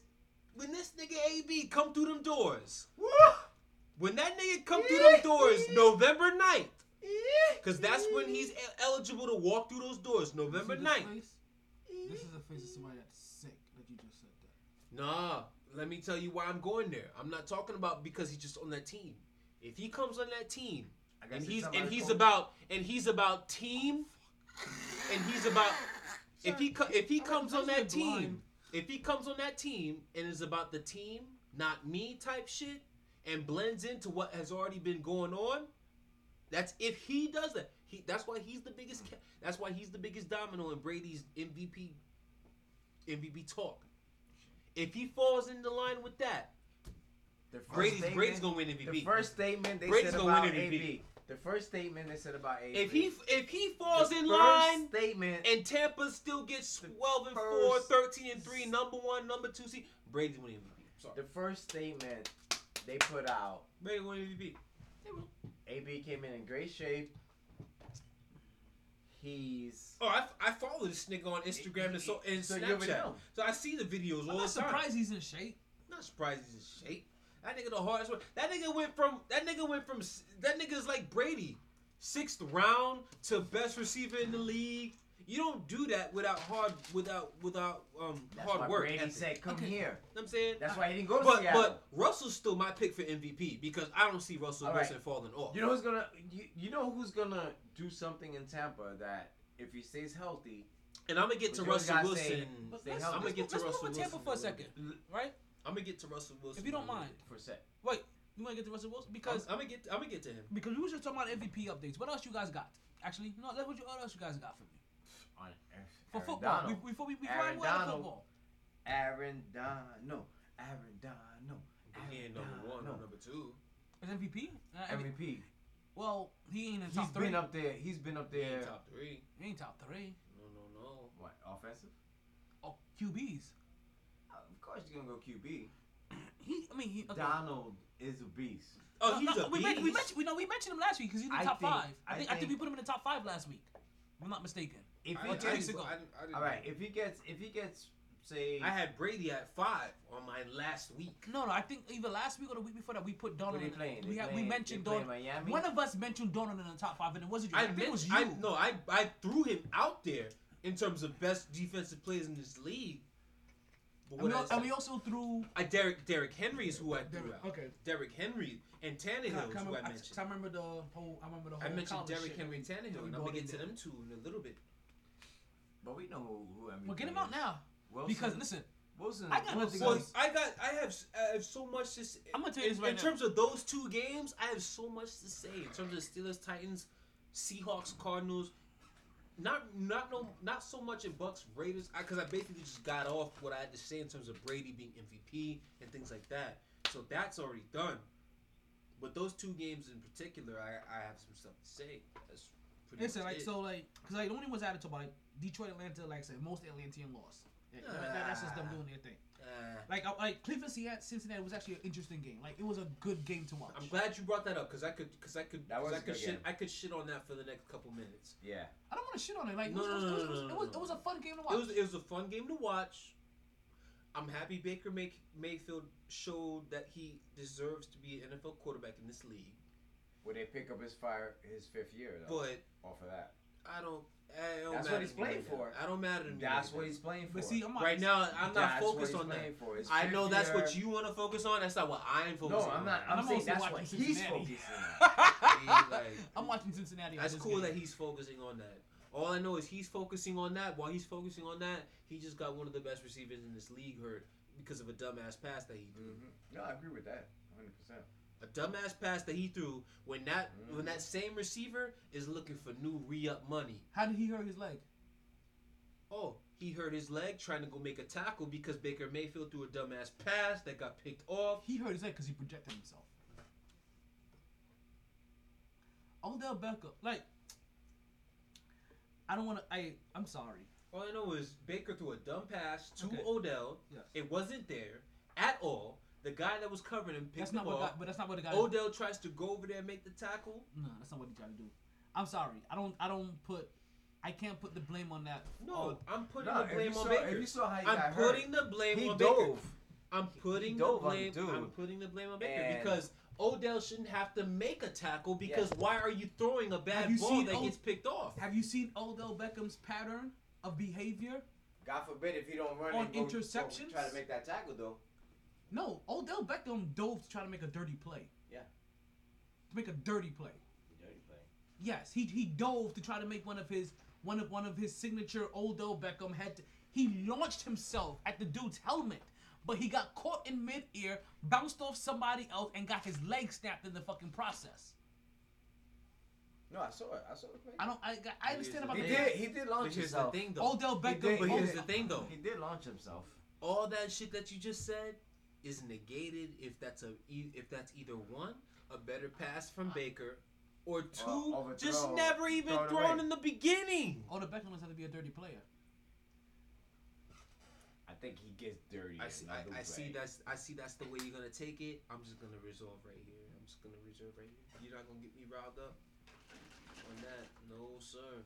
when this nigga AB come through them doors, when that nigga come through them doors, November 9th, because that's when he's eligible to walk through those doors, November See this 9th. face? This is the face of somebody that's sick that you just said that. Nah, let me tell you why I'm going there. I'm not talking about because he's just on that team. If he comes on that team and he's and about he's coach. about and he's about team and he's about if he if he comes on that team, if he comes on that team and is about the team, not me type shit, and blends into what has already been going on, that's if he does that. He that's why he's the biggest. That's why he's the biggest domino in Brady's MVP MVP talk. If he falls in the line with that, The Brady's Brady's gonna win MVP. The first statement they Brady's said gonna about win MVP. AB. The first statement they said about AB. If he if he falls The in first line statement and Tampa still gets 12 and 4, 13 and 3, number 1, number 2 seed, Brady's winning MVP. Sorry. the first statement they put out, Brady winning MVP. AB came in in great shape. He's Oh, I, I follow this nigga on Instagram and so and So Snapchat. So I see the videos I'm all the time. surprised he's in shape. Not surprised he's in shape. That nigga the hardest one. That nigga went from that nigga went from s- that nigga's like Brady, sixth round to best receiver in the league. You don't do that without hard without without um That's hard why work. Brady ethic. said, "Come Okay. here." You know what I'm saying That's why he didn't go to but, Seattle. But Russell's still my pick for MVP because I don't see Russell All right. Wilson falling off. You know who's gonna you, you know who's gonna do something in Tampa that if he stays healthy. and I'm gonna get to Russell Wilson. stay. I'm gonna let's, get to let's Russell move Tampa Wilson for a second, right? I'm gonna get to Russell Wilson If you don't mind. for a sec. Wait, you want to get to Russell Wilson because I'm, I'm gonna get I'm gonna get to him. because we were just talking about MVP updates. What else you guys got? Actually, no. Let what you what else you guys got for me On for football. Donald. We, before we we Aaron fly out of Donald. football. Aaron Donald. Aaron Donald. He ain't number one or number two. Is MVP? Uh, MVP. Well, he ain't in He's top three. been up there. He's been up He there. ain't top three. He ain't top three. No, no, no. What offensive? Oh, QBs. Uh, Of course you're gonna go QB. He, I mean, he, okay. Donald is a beast. Oh, he's no, a we, beast. men- we mentioned we know we mentioned him last week because he's in the I top think- five. I I think, I think we put him in the top five last week. If I'm not mistaken. If he I, gets, weeks didn't- I, didn't- didn't all right, know. if he gets, if he gets, say, I had Brady at five on my last week. No, no, I think either last week or the week before that we put Donald. they in- playing? We They had, we mentioned they Donald. Miami? One of us mentioned Donald in the top five, and it wasn't you. I, I think it was you. I no, I I threw him out there in terms of best defensive players in this league. But and, we, I, and we also threw. Uh, I Derek Derrick Henry is who I threw Derrick- out. okay. Derrick Henry and I, Tannehill is who I remember, I, mentioned. I remember the whole. I remember the whole. I mentioned college Derrick shit Henry and Tannehill, and I'm gonna in get to them two in a little bit. But we know who, who MVP Well, get him is. out now. Wilson, Because listen, Wilson, I got Wilson Well, Well, I got I have I have so much to say. I'm gonna tell you in, this right in now. terms of those two games, I have so much to say in terms of Steelers, Titans, Seahawks, Cardinals. Not not no not so much in Bucks Raiders because I, basically just got off what I had to say in terms of Brady being MVP and things like that. So that's already done. But those two games in particular, I, I have some stuff to say. That's pretty listen, much like it. so, like because like the only ones added to like Detroit, Atlanta, like I said, most Atlantean lost. Yeah, that- that's just them doing their thing. Uh, Like like Cleveland, Seattle, Cincinnati was actually an interesting game. Like it was a good game to watch. I'm glad you brought that up because I could because I could That was 'cause I a could shit game. I could shit on that for the next couple minutes. Yeah. I don't want to shit on it. Like No, it was, no, no, it was, no, it was, it was a fun game to watch. It was it was a fun game to watch. I'm happy Baker May, Mayfield showed that he deserves to be an NFL quarterback in this league. Would they pick up his fire his fifth year though? But off of that. I don't. I That's matter what he's playing right now. for. I don't matter to me. That's right what now. he's playing for. But see, I'm not, Right now, I'm not That's what focused he's on that. for. His I know that's what you want to focus on. That's not what I'm No, focusing on. No, I'm not. I'm, I'm saying that's watching what he's focusing on. He, like, I'm watching Cincinnati. That's cool game. that he's focusing on that. All I know is he's focusing on that. While he's focusing on that, he just got one of the best receivers in this league hurt because of a dumbass pass that he threw. Mm-hmm. No, I agree with that. 100. A dumbass pass that he threw when that Mm-hmm. when that same receiver is looking for new re-up money. How did he hurt his leg? Oh, he hurt his leg trying to go make a tackle because Baker Mayfield threw a dumbass pass that got picked off. He hurt his leg because he projected himself. Odell Beckham, like, I don't want to. I I'm sorry. All I know is Baker threw a dumb pass to Okay. Odell. Yes. It wasn't there at all. The guy that was covering him picked That's him not what. off. Got, but that's not what the guy. Odell tries to go over there and make the tackle. No, that's not what he tried to do. I'm sorry. I don't. I don't put. I can't put the blame on that. No, Oh, I'm putting No, the blame you on saw- Baker. if you saw how he I'm got putting hurt, the blame he on Baker. dove. I'm putting the dove on the blame. I'm putting the blame on Baker And- because Odell shouldn't have to make a tackle because Yeah. why are you throwing a bad ball seen that O- gets picked off? Have you seen Odell Beckham's pattern of behavior? God forbid if he don't run On and interceptions? Try to make that tackle though. No, Odell Beckham dove to try to make a dirty play. Yeah. To make a dirty play. Dirty play. Yes, he he dove to try to make one of his one of one of his signature Odell Beckham had to, he launched himself at the dude's helmet, but he got caught in mid-air, bounced off somebody else, and got his leg snapped in the fucking process. No, I saw it. I saw the play. I don't. I, I understand about He the did. He did launch But here's himself. the thing, though. Odell He Beckham. did- But he here's did- the thing, though. He did launch himself. all that shit that you just said is negated if that's a if that's either one a better pass from ah. Baker or two Or just never even throw thrown away. in the beginning. Oh, Odell Beckham doesn't have to be a dirty player. I think he gets dirty. I see, I, I see that's I see that's the way you're gonna take it. I'm just gonna resolve right here. I'm just gonna reserve right here. You're not gonna get me riled up on that. No sir.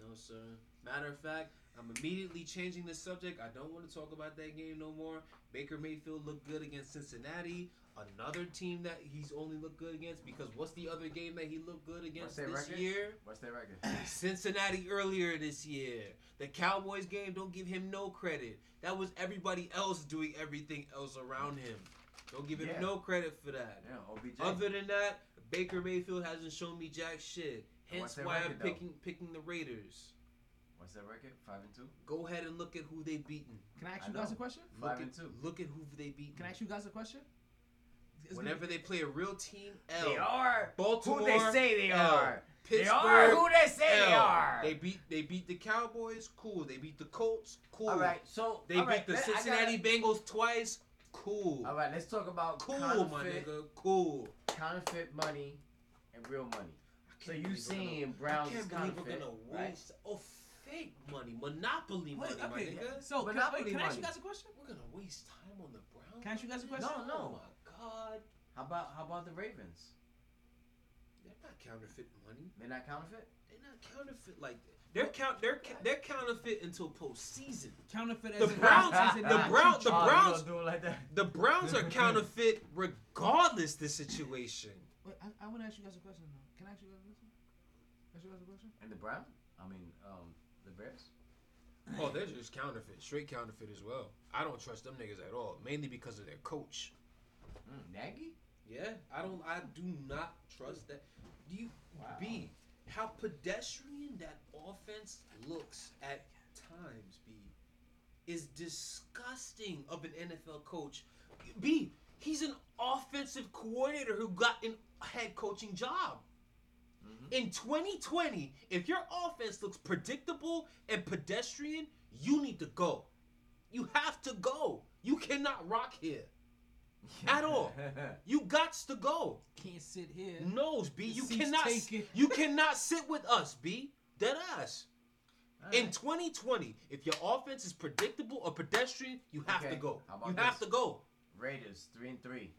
No sir. Matter of fact, I'm immediately changing the subject. I don't want to talk about that game no more. Baker Mayfield looked good against Cincinnati, another team that he's only looked good against. Because what's the other game that he looked good against this record? year? What's their record? Cincinnati earlier this year. The Cowboys game, don't give him no credit. That was everybody else doing everything else around him. Don't give him Yeah. no credit for that. Yeah, OBJ. Other than that, Baker Mayfield hasn't shown me jack shit. Hence why I'm record, though? picking picking the Raiders. What's that record? Five and two. Go ahead and look at who they beaten. Can I ask I you guys a question? Look Five at, and two. Look at who they beaten. Can I ask you guys a question? It's Whenever they play a real team, L. They are Baltimore, who they say they L. are. They are who they say they are. They beat they beat the Cowboys, cool. They beat the Colts, cool. All right, so They beat right, the Cincinnati gotta- Bengals twice, cool. All right, let's talk about Cool, counterfeit, my nigga, cool. counterfeit money and real money. So you believe we're gonna- seeing Browns I can't believe we're gonna right? waste oh fake money, monopoly money, Wait, my okay. nigga. So can, Monopoly wait, can I ask you guys a question? We're gonna waste time on the Browns. Can I ask you guys a question? No, no. Oh my god, How about how about the Ravens? they're not counterfeit money. They're not counterfeit. They're not counterfeit like that. They're count. They're ca- they're counterfeit until postseason. Counterfeit as The in- Browns, as in the not Brown, cheap the Oh, you Browns, gonna do it like that? the Browns are counterfeit regardless the situation. Wait, I, I want to ask you guys a question though. Can I ask you guys a question? Ask you guys a question? And the Browns? I mean, um, the Bears. Oh, they're just counterfeit, straight counterfeit as well. I don't trust them niggas at all, mainly because of their coach. Mm, Nagy. Yeah, I don't. I do not trust that. Do you B how pedestrian that offense looks at times? B is disgusting of an NFL coach. B he's an offensive coordinator who got an head coaching job. Mm-hmm. In 2020, if your offense looks predictable and pedestrian, you need to go. You have to go. You cannot rock here at all. You got to go. Can't sit here. No, B. You cannot. taken. You cannot sit with us, B. Dead ass. In 2020, if your offense is predictable or pedestrian, you have Okay, to go. how about You have to go. Raiders three and three.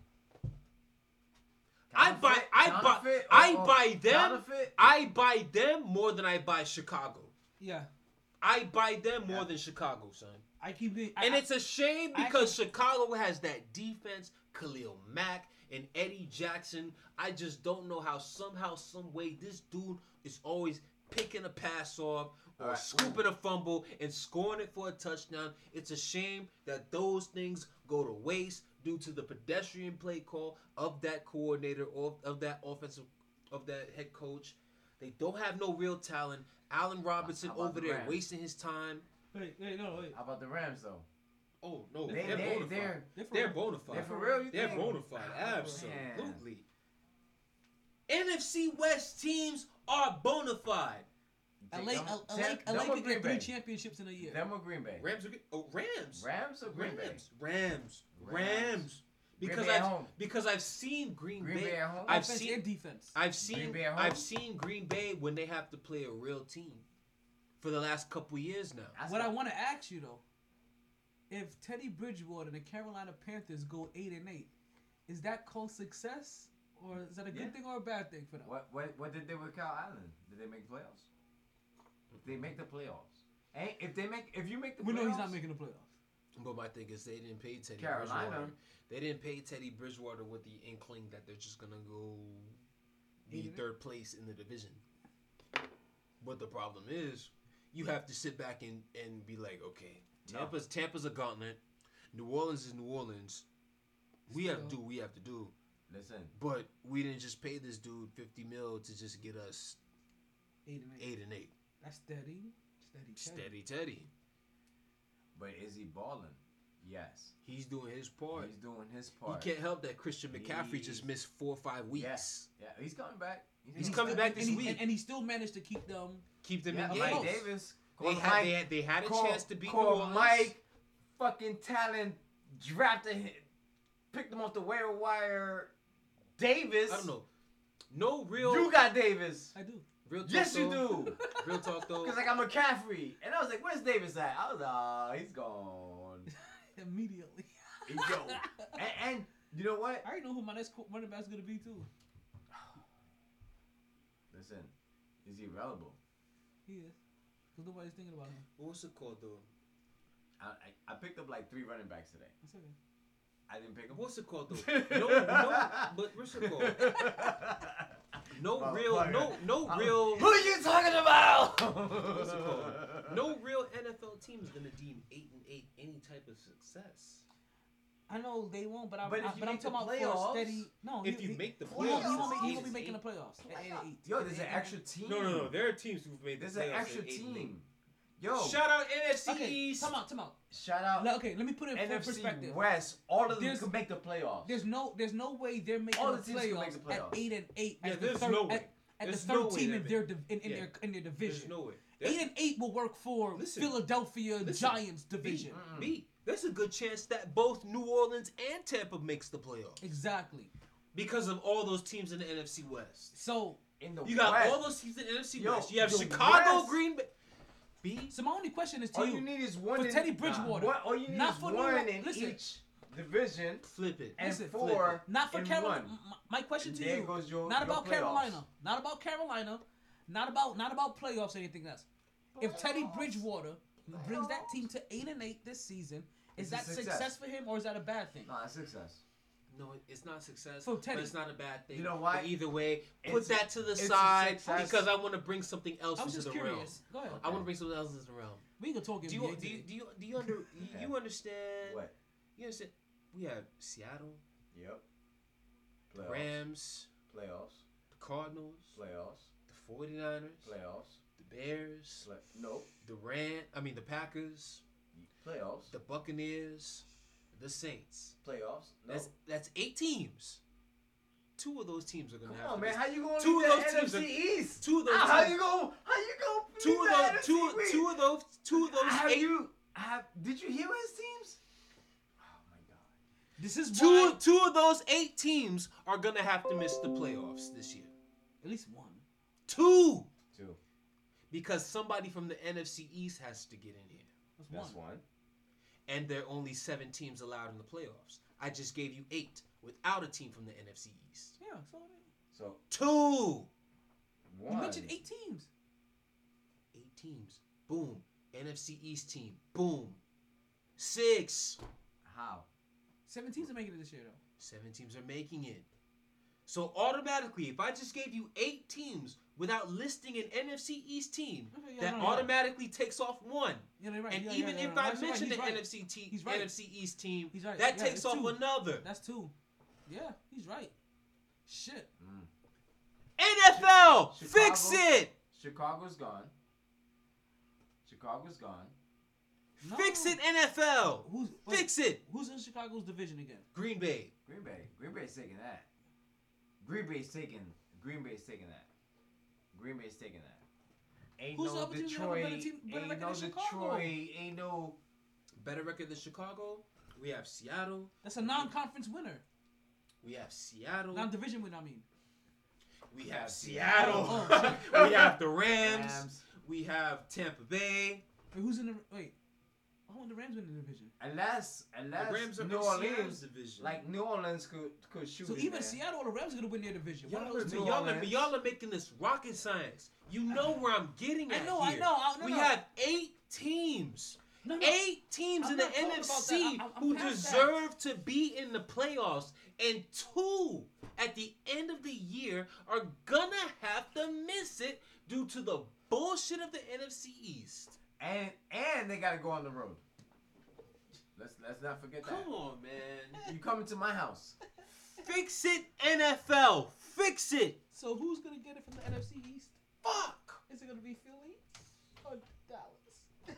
I buy. Counterfeit? I buy. Counterfeit I or- or buy them. Counterfeit. I buy them more than I buy Chicago. Yeah. I buy them more than Chicago, son. I keep being. I, And I- it's a shame I because Chicago has that defense, Khalil Mack and Eddie Jackson. I just don't know how somehow, some way, this dude is always picking a pass off or Alright. scooping a fumble and scoring it for a touchdown. It's a shame that those things go to waste due to the pedestrian play call of that coordinator or of that offensive of that head coach. They don't have no real talent. Allen Robinson over the there Rams? wasting his time. Wait, wait, no, wait. How about the Rams though? Oh no, They- they, are they- bona fide. they're- They're for They're real. bona fide. They're for real, you They're think? bona fide. Oh, ah, Absolutely. NFC West teams are bona fide. LA, Them- LA, them- LA them or could get three championships in a year. Them or Green Bay? Rams are good. Oh, Rams. Rams or Green Bay? Rams. Rams. Rams. Rams. Green Because I've home. because I've seen Green, Green Bay. Bay at home? I've Offense seen and defense. I've seen Bay at home? I've seen Green Bay when they have to play a real team for the last couple years now. That's what I want to ask you though, if Teddy Bridgewater and the Carolina Panthers go eight and eight, is that called success, or is that a good Yeah. thing or a bad thing for them? What what what did they with Kyle Allen? Did they make playoffs? If they make the playoffs, and if they make if you make the We playoffs, know he's not making the playoffs. But my thing is they didn't pay Teddy Carolina. Bridgewater. They didn't pay Teddy Bridgewater with the inkling that they're just gonna go be Eight and third place in the division. But the problem is, you have to sit back and, and be like, okay, Tampa's Tampa's a gauntlet. New Orleans is New Orleans. We have to do what we have to do. Listen, But we didn't just pay this dude 50 mil to just get us Eight and eight. eight and eight. That's steady. Steady. Steady. Steady Teddy. but is he balling? Yes. He's doing his part. He's doing his part. He part. can't help that Christian McCaffrey just missed four or five weeks. Yes. Yeah, he's coming back. He's coming back this and he, week. And, and he still managed to keep them. Keep them Yeah, in Mike games. Davis. They had, Mike- they had they had a call- chance to beat New call Orleans. Mike, fucking talent, drafted him, picked him off the waiver wire. Davis. I don't know. No real. You got Davis. I do. Real talk Yes, you do. Real talk though. Because like I got McCaffrey. And I was like, where's Davis at? I was like, ah, he's gone. Immediately. Yo. and, and you know what? I already know who my next co- running back's gonna be too. Listen, is he available? He is. Cause nobody's thinking about him. What's it called though? I, I, I picked up like three running backs today. That's okay. I didn't pick up. What's it called though? No, no. But what's it called? No Motherfucker. real, no, no I'm- real. Who are you talking about? What's it called? No real NFL team is gonna deem eight and eight any type of success. I know they won't, but I'm. But I, but I'm make the talking about for playoffs- a steady. No, If he, you he, make the he won't, he playoffs, won't, he won't be making the playoffs. At eight and eight. Yo, there's an extra team. No, no, no. There are teams who've made the There's playoffs an extra at eight eight. team. Yo, Shout out NFC Okay, East. come out, come out. shout out Like, Okay, let me put it in full NFC perspective. West. All of them There's- could make the playoffs. There's no, there's no way they're making All the the teams can make playoffs, the playoffs. at eight and eight. Yeah, as the third, no way. At, at There's the third way team in their div- in, in Yeah. their in their There's division. no way. Eight and eight will work for Listen. Philadelphia Listen. Giants division. B. There's a good chance that both New Orleans and Tampa makes the playoffs Exactly. because of all those teams in the NFC West. So in the You got all those teams in the NFC Yo, West. You have Chicago, West- Green Bay. B. So my only question is to All you. you need is one for Teddy Bridgewater. What, all you need Not is for one Orleans. in Listen. each division Flip it. and Listen, four Not for Carolina. My question to you. goes your- not your about playoffs. Carolina. Not about Carolina. Not about not about playoffs or anything else. If Teddy Bridgewater brings that team to eight and eight this season, is It's that success. success. for him or is that a bad thing? No, Nah, success. No, it's not success, For but it's not a bad thing. You know why? But either way, put It's- that to the side because I want to bring something else I was into just the curious. realm. Go ahead. I want to bring something else into the realm. We can talk Do NBA you do you do you, do you under you, you understand? What? You understand? We have Seattle, Yep. Playoffs. Rams, Playoffs. the Cardinals, Playoffs. the 49ers, Playoffs. the Bears, Play- nope. the Ram, I mean the Packers, Playoffs. the Buccaneers, the Saints. Playoffs. No. That's that's eight teams. Two of those teams are gonna Come have on, to man. miss- How you gonna Two of the those teams NFC are- East? two of those how teams- you go? How you go? two of those two Wait. two of those two of those Have eight you? Have? Did you hear his teams? Oh my god. This is two why two of those eight teams are gonna have to miss the playoffs this year. at least one. Two, Two. because somebody from the NFC East has to get in here, That's, That's one. one. And there are only seven teams allowed in the playoffs. I just gave you eight without a team from the NFC East. Yeah, so So Two, one. you mentioned eight teams. eight teams. Boom. NFC East team. Boom. Six. How? Seven teams are making it this year though. Seven teams are making it. So automatically, if I just gave you eight teams without listing an NFC East team, Okay, yeah, that no, no, no. automatically takes off one. Yeah, you're right. And yeah, even yeah, yeah, if yeah. I He's right, mention the. NFC team, He's right. NFC East team, He's right. that Yeah, takes off two. another. That's two. Yeah, he's right. Shit. NFL, Chicago- fix it, Chicago's gone. Chicago's gone. No. fix it, NFL, Who's wait, fix it. Who's in Chicago's division again? Green Bay, Green Bay. Green Bay's taking that. Green Bay's taking. Green Bay's taking that. Green Bay's taking that. Ain't Who's no other team that have a better Detroit. team- better ain't no than Detroit. Ain't no. better record than Chicago. We have Seattle. That's a non-conference winner. We have Seattle. Non-division winner. I mean. We have Seattle. Oh, we have the Rams. Rams. We have Tampa Bay. Wait, who's in the wait? Who won the Rams win the division? Unless, unless The Rams are New Orleans, division. like New Orleans could could shoot. So in even there. Seattle or the Rams are gonna win their division. One Y'all of are, those New two. y'all, are, Orleans. y'all are making this rocket science. You know where I'm getting I at know, I here. know, I- no, we no. have eight teams. No, no. Eight teams I'm in the not talking about NFC. I'm- I'm who past that. deserve to be in the playoffs, and two at the end of the year are gonna have to miss it due to the bullshit of the NFC East. And and they gotta go on the road. Let's let's not forget that. Come on, man. You coming to my house? Fix it, NFL. Fix it. So who's gonna get it from the NFC East? Fuck. Is it gonna be Philly or Dallas?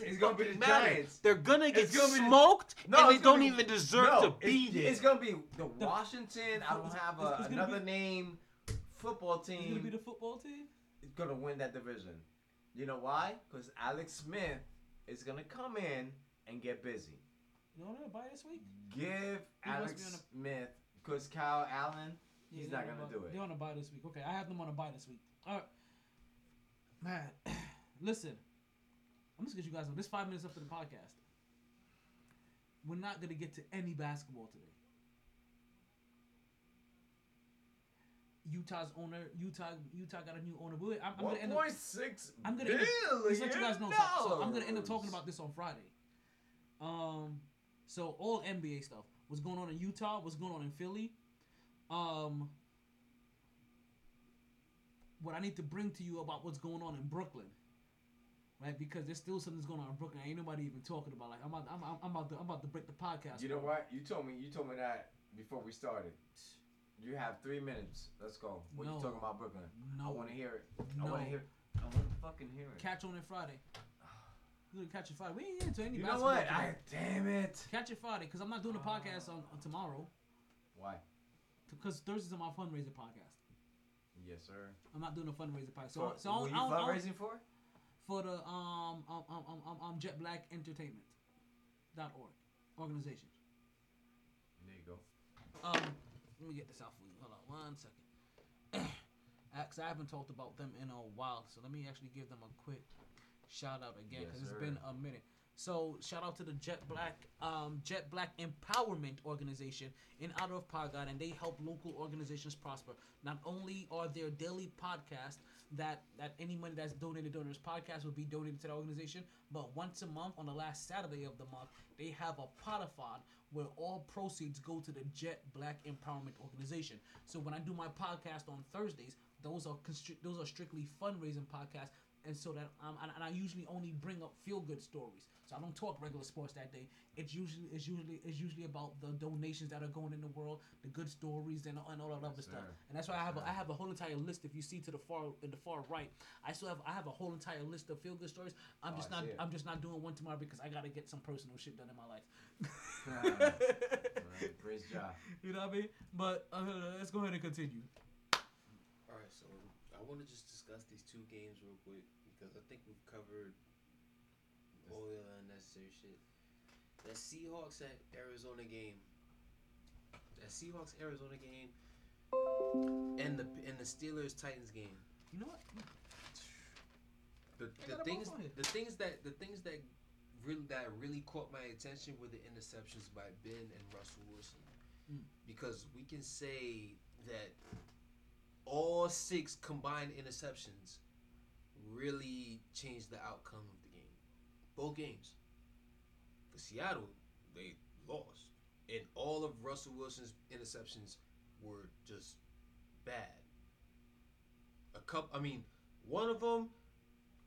It's gonna be the matter. Giants. They're gonna get It's gonna be the- smoked, No, and they it's gonna don't be- even deserve no, to be it's, there. It's gonna be the Washington. I don't have a, it's- it's gonna another be- name. Football Is it gonna be team the football team? is gonna win that division. You know why? Because Alex Smith is gonna come in and get busy. You want to buy this week? Give He Alex a- Smith because Kyle Allen, he's not gonna do it. They're on a buy this week. Okay, I have them on a buy this week. All right, man. listen, I'm just gonna get you guys know. This five minutes after the podcast. We're not gonna get to any basketball today. Utah's owner, Utah, Utah got a new owner. Wait, I'm, I'm gonna end up, point six I'm gonna end up, just let you guys know. So, so I'm gonna end up talking about this on Friday. Um, so all NBA stuff. What's going on in Utah? What's going on in Philly? Um, what I need to bring to you about what's going on in Brooklyn, right? Because there's still something's going on in Brooklyn. Ain't nobody even talking about. Like I'm about, I'm, I'm about to, I'm about to break the podcast. You know what? You told me. You told me that before we started. You have three minutes. Let's go. What No. you talking about, Brooklyn? I want to hear it. I No. want to hear. It. I want to fucking hear it. Catch on it Friday. We're gonna catch it Friday. We ain't into any You know basketball what? today. I damn it. Catch it Friday because I'm not doing a podcast on, on tomorrow. Why? Because Thursday's my fundraiser podcast. Yes, sir. I'm not doing a fundraiser podcast. So, For- so I who you I don't- I fundraising for? For the um um um um, um, um Jet Black Entertainment dot org organization. There you go. Um, let me get this out for you. Hold on one second. Actually, I haven't talked about them in a while, so let me actually give them a quick shout out again because Yes, it's been a minute. So shout out to the Jet Black um, Jet Black Empowerment Organization in Outer of Pagod, and they help local organizations prosper. Not only are there daily podcasts that that any money that's donated during this podcast will be donated to the organization, but once a month on the last Saturday of the month, they have a potathon where all proceeds go to the Jet Black Empowerment Organization. So when I do my podcast on Thursdays, those are constri- those are strictly fundraising podcasts and so that um, and, and I usually only bring up feel good stories. So I don't talk regular sports that day. It's usually it's usually it's usually about the donations that are going in the world, the good stories, and, and all that other stuff. sir. And that's why I have a, I have a whole entire list. If you see to the far in the far right, I still have I have a whole entire list of feel good stories. I'm Oh, just not. I'm just not doing one tomorrow because I gotta get some personal shit done in my life. Right, praise God. You know what I mean? But uh, let's go ahead and continue. All right, so I want to just discuss these two games real quick because I think we've covered all the unnecessary shit. That Seahawks at Arizona game, that Seahawks Arizona game, and the and the Steelers Titans game. You know what? The, the things both on here. the things that the things that really that really caught my attention were the interceptions by Ben and Russell Wilson. Mm. Because we can say that all six combined interceptions really changed the outcome of the game. Both games. For Seattle, they lost. And all of Russell Wilson's interceptions were just bad. A couple, I mean, one of them,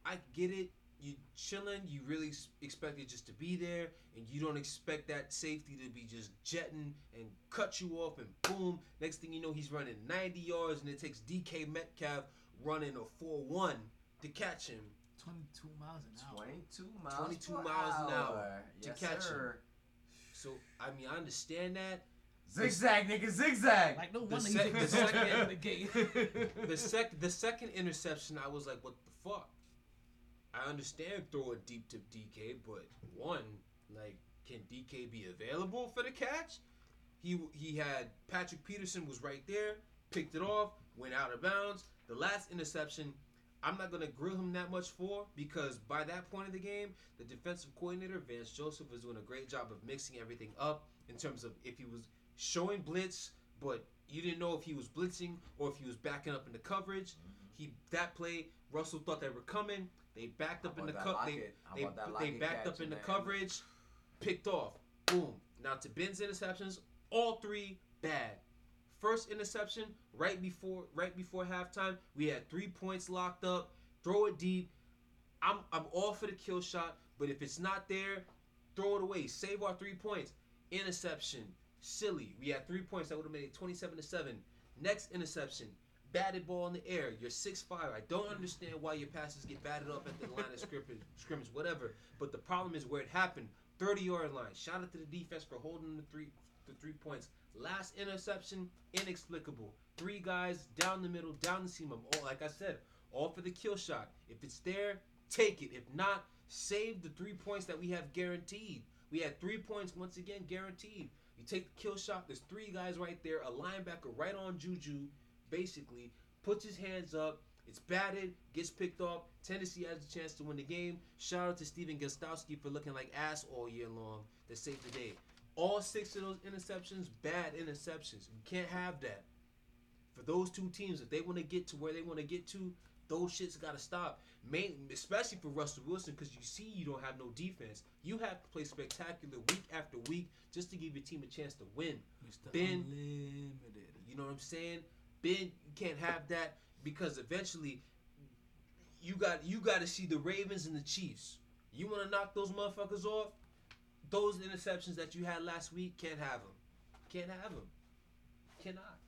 I get it. You chilling, you really expect it just to be there, and you don't expect that safety to be just jetting and cut you off, and boom. Next thing you know, he's running 90 yards, and it takes DK Metcalf running a 4 1 to catch him. 22 miles an hour. 22 miles 22 per miles an hour hour. to Yes, catch sir. him. So, I mean, I understand that. Zigzag, nigga, zigzag. Like no The, sec- he's the the second, the game. the sec, the second interception, I was like, "What the fuck?" I understand throw it deep to DK, but one, like, can DK be available for the catch? He he had Patrick Peterson was right there, picked it off, went out of bounds. The last interception, I'm not gonna grill him that much for because by that point of the game, the defensive coordinator Vance Joseph was doing a great job of mixing everything up in terms of if he was showing blitz, but you didn't know if he was blitzing or if he was backing up in the coverage. He that play, Russell thought they were coming. They backed up in the co- they they, they backed up in the coverage, picked off. Boom. Now to Ben's interceptions, all three bad. First interception right before right before halftime, we had three points locked up. Throw it deep. I'm I'm all for the kill shot, but if it's not there, throw it away, save our three points. Interception, silly. We had three points that would have made it 27 to 7. Next interception, batted ball in the air. You're 6'5. I don't understand why your passes get batted up at the line of scrimmage, scrimmage, whatever. But the problem is where it happened. 30 yard line. Shout out to the defense for holding the three the three points. Last interception, inexplicable. Three guys down the middle, down the seam. Of all like I said, all for the kill shot. If it's there, take it. If not, save the three points that we have guaranteed. We had three points once again guaranteed. You take the kill shot. There's three guys right there. A linebacker right on Juju, basically puts his hands up. It's batted, gets picked off. Tennessee has a chance to win the game. Shout out to Stephen Gostkowski for looking like ass all year long that saved the day. All six of those interceptions, bad interceptions. We can't have that. For those two teams, if they want to get to where they want to get to, those shits got to stop. Main, especially for Russell Wilson, because you see you don't have no defense. You have to play spectacular week after week just to give your team a chance to win. Ben, you know what I'm saying? Ben, you can't have that because eventually you got you got to see the Ravens and the Chiefs. You want to knock those motherfuckers off? Those interceptions that you had last week can't have them. Can't have them. Cannot.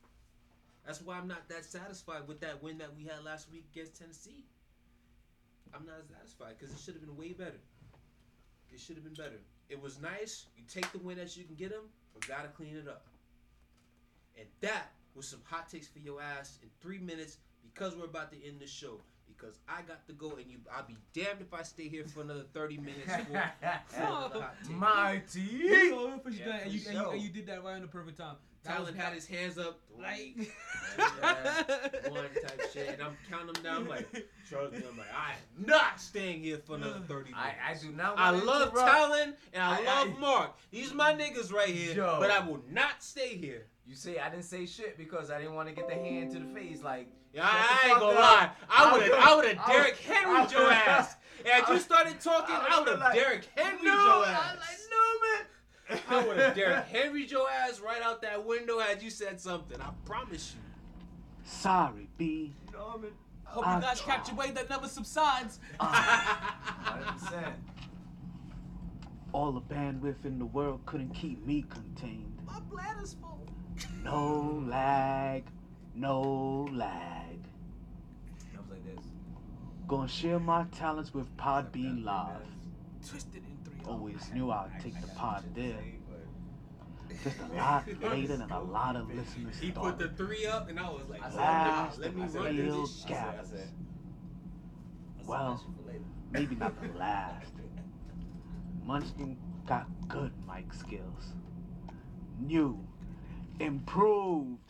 That's why I'm not that satisfied with that win that we had last week against Tennessee. I'm not satisfied because it should have been way better. It should have been better. It was nice. You take the win as you can get them, but gotta clean it up. And that was some hot takes for your ass in three minutes because we're about to end the show. Because I got to go and you, I'll be damned if I stay here for another 30 minutes for, for another oh, hot take. Mighty. You know, for sure, Yeah, and, you, for and, you, and you did that right in the perfect time. Talon had his hands up, like one type shit, and I'm counting them down. I'm like, trust me, I'm like, I'm not staying here for another 30 minutes. I, I do not I wanna love. Talon and I, I- love I- Mark. These my niggas right here, Yo. but I will not stay here. You say I didn't say shit because I didn't want to get the hand to the face. Like, Yeah, I ain't gonna up. lie. I would have, I would have I Derrick Henry I your ass. And I you started talking, I I was would have like, Derrick Henry no, your I like, no, man. I would have Derrick Henry your ass right out that window had you said something. I promise you. Sorry, B. No, man. Hope I- you guys catch a wave that never subsides. 100%. All the bandwidth in the world couldn't keep me contained. My bladder's full. No lag, no lag. Comes like this. Gonna share my talents with Podbean Live. Twisted in three. Always knew I'd take the pod there. Just a lot later than a lot of listeners He put thought. the three up, and I was like, Last oh, let me of run real this shit. gaps. Well, maybe not the last. Munchkin got good mic skills. New, improved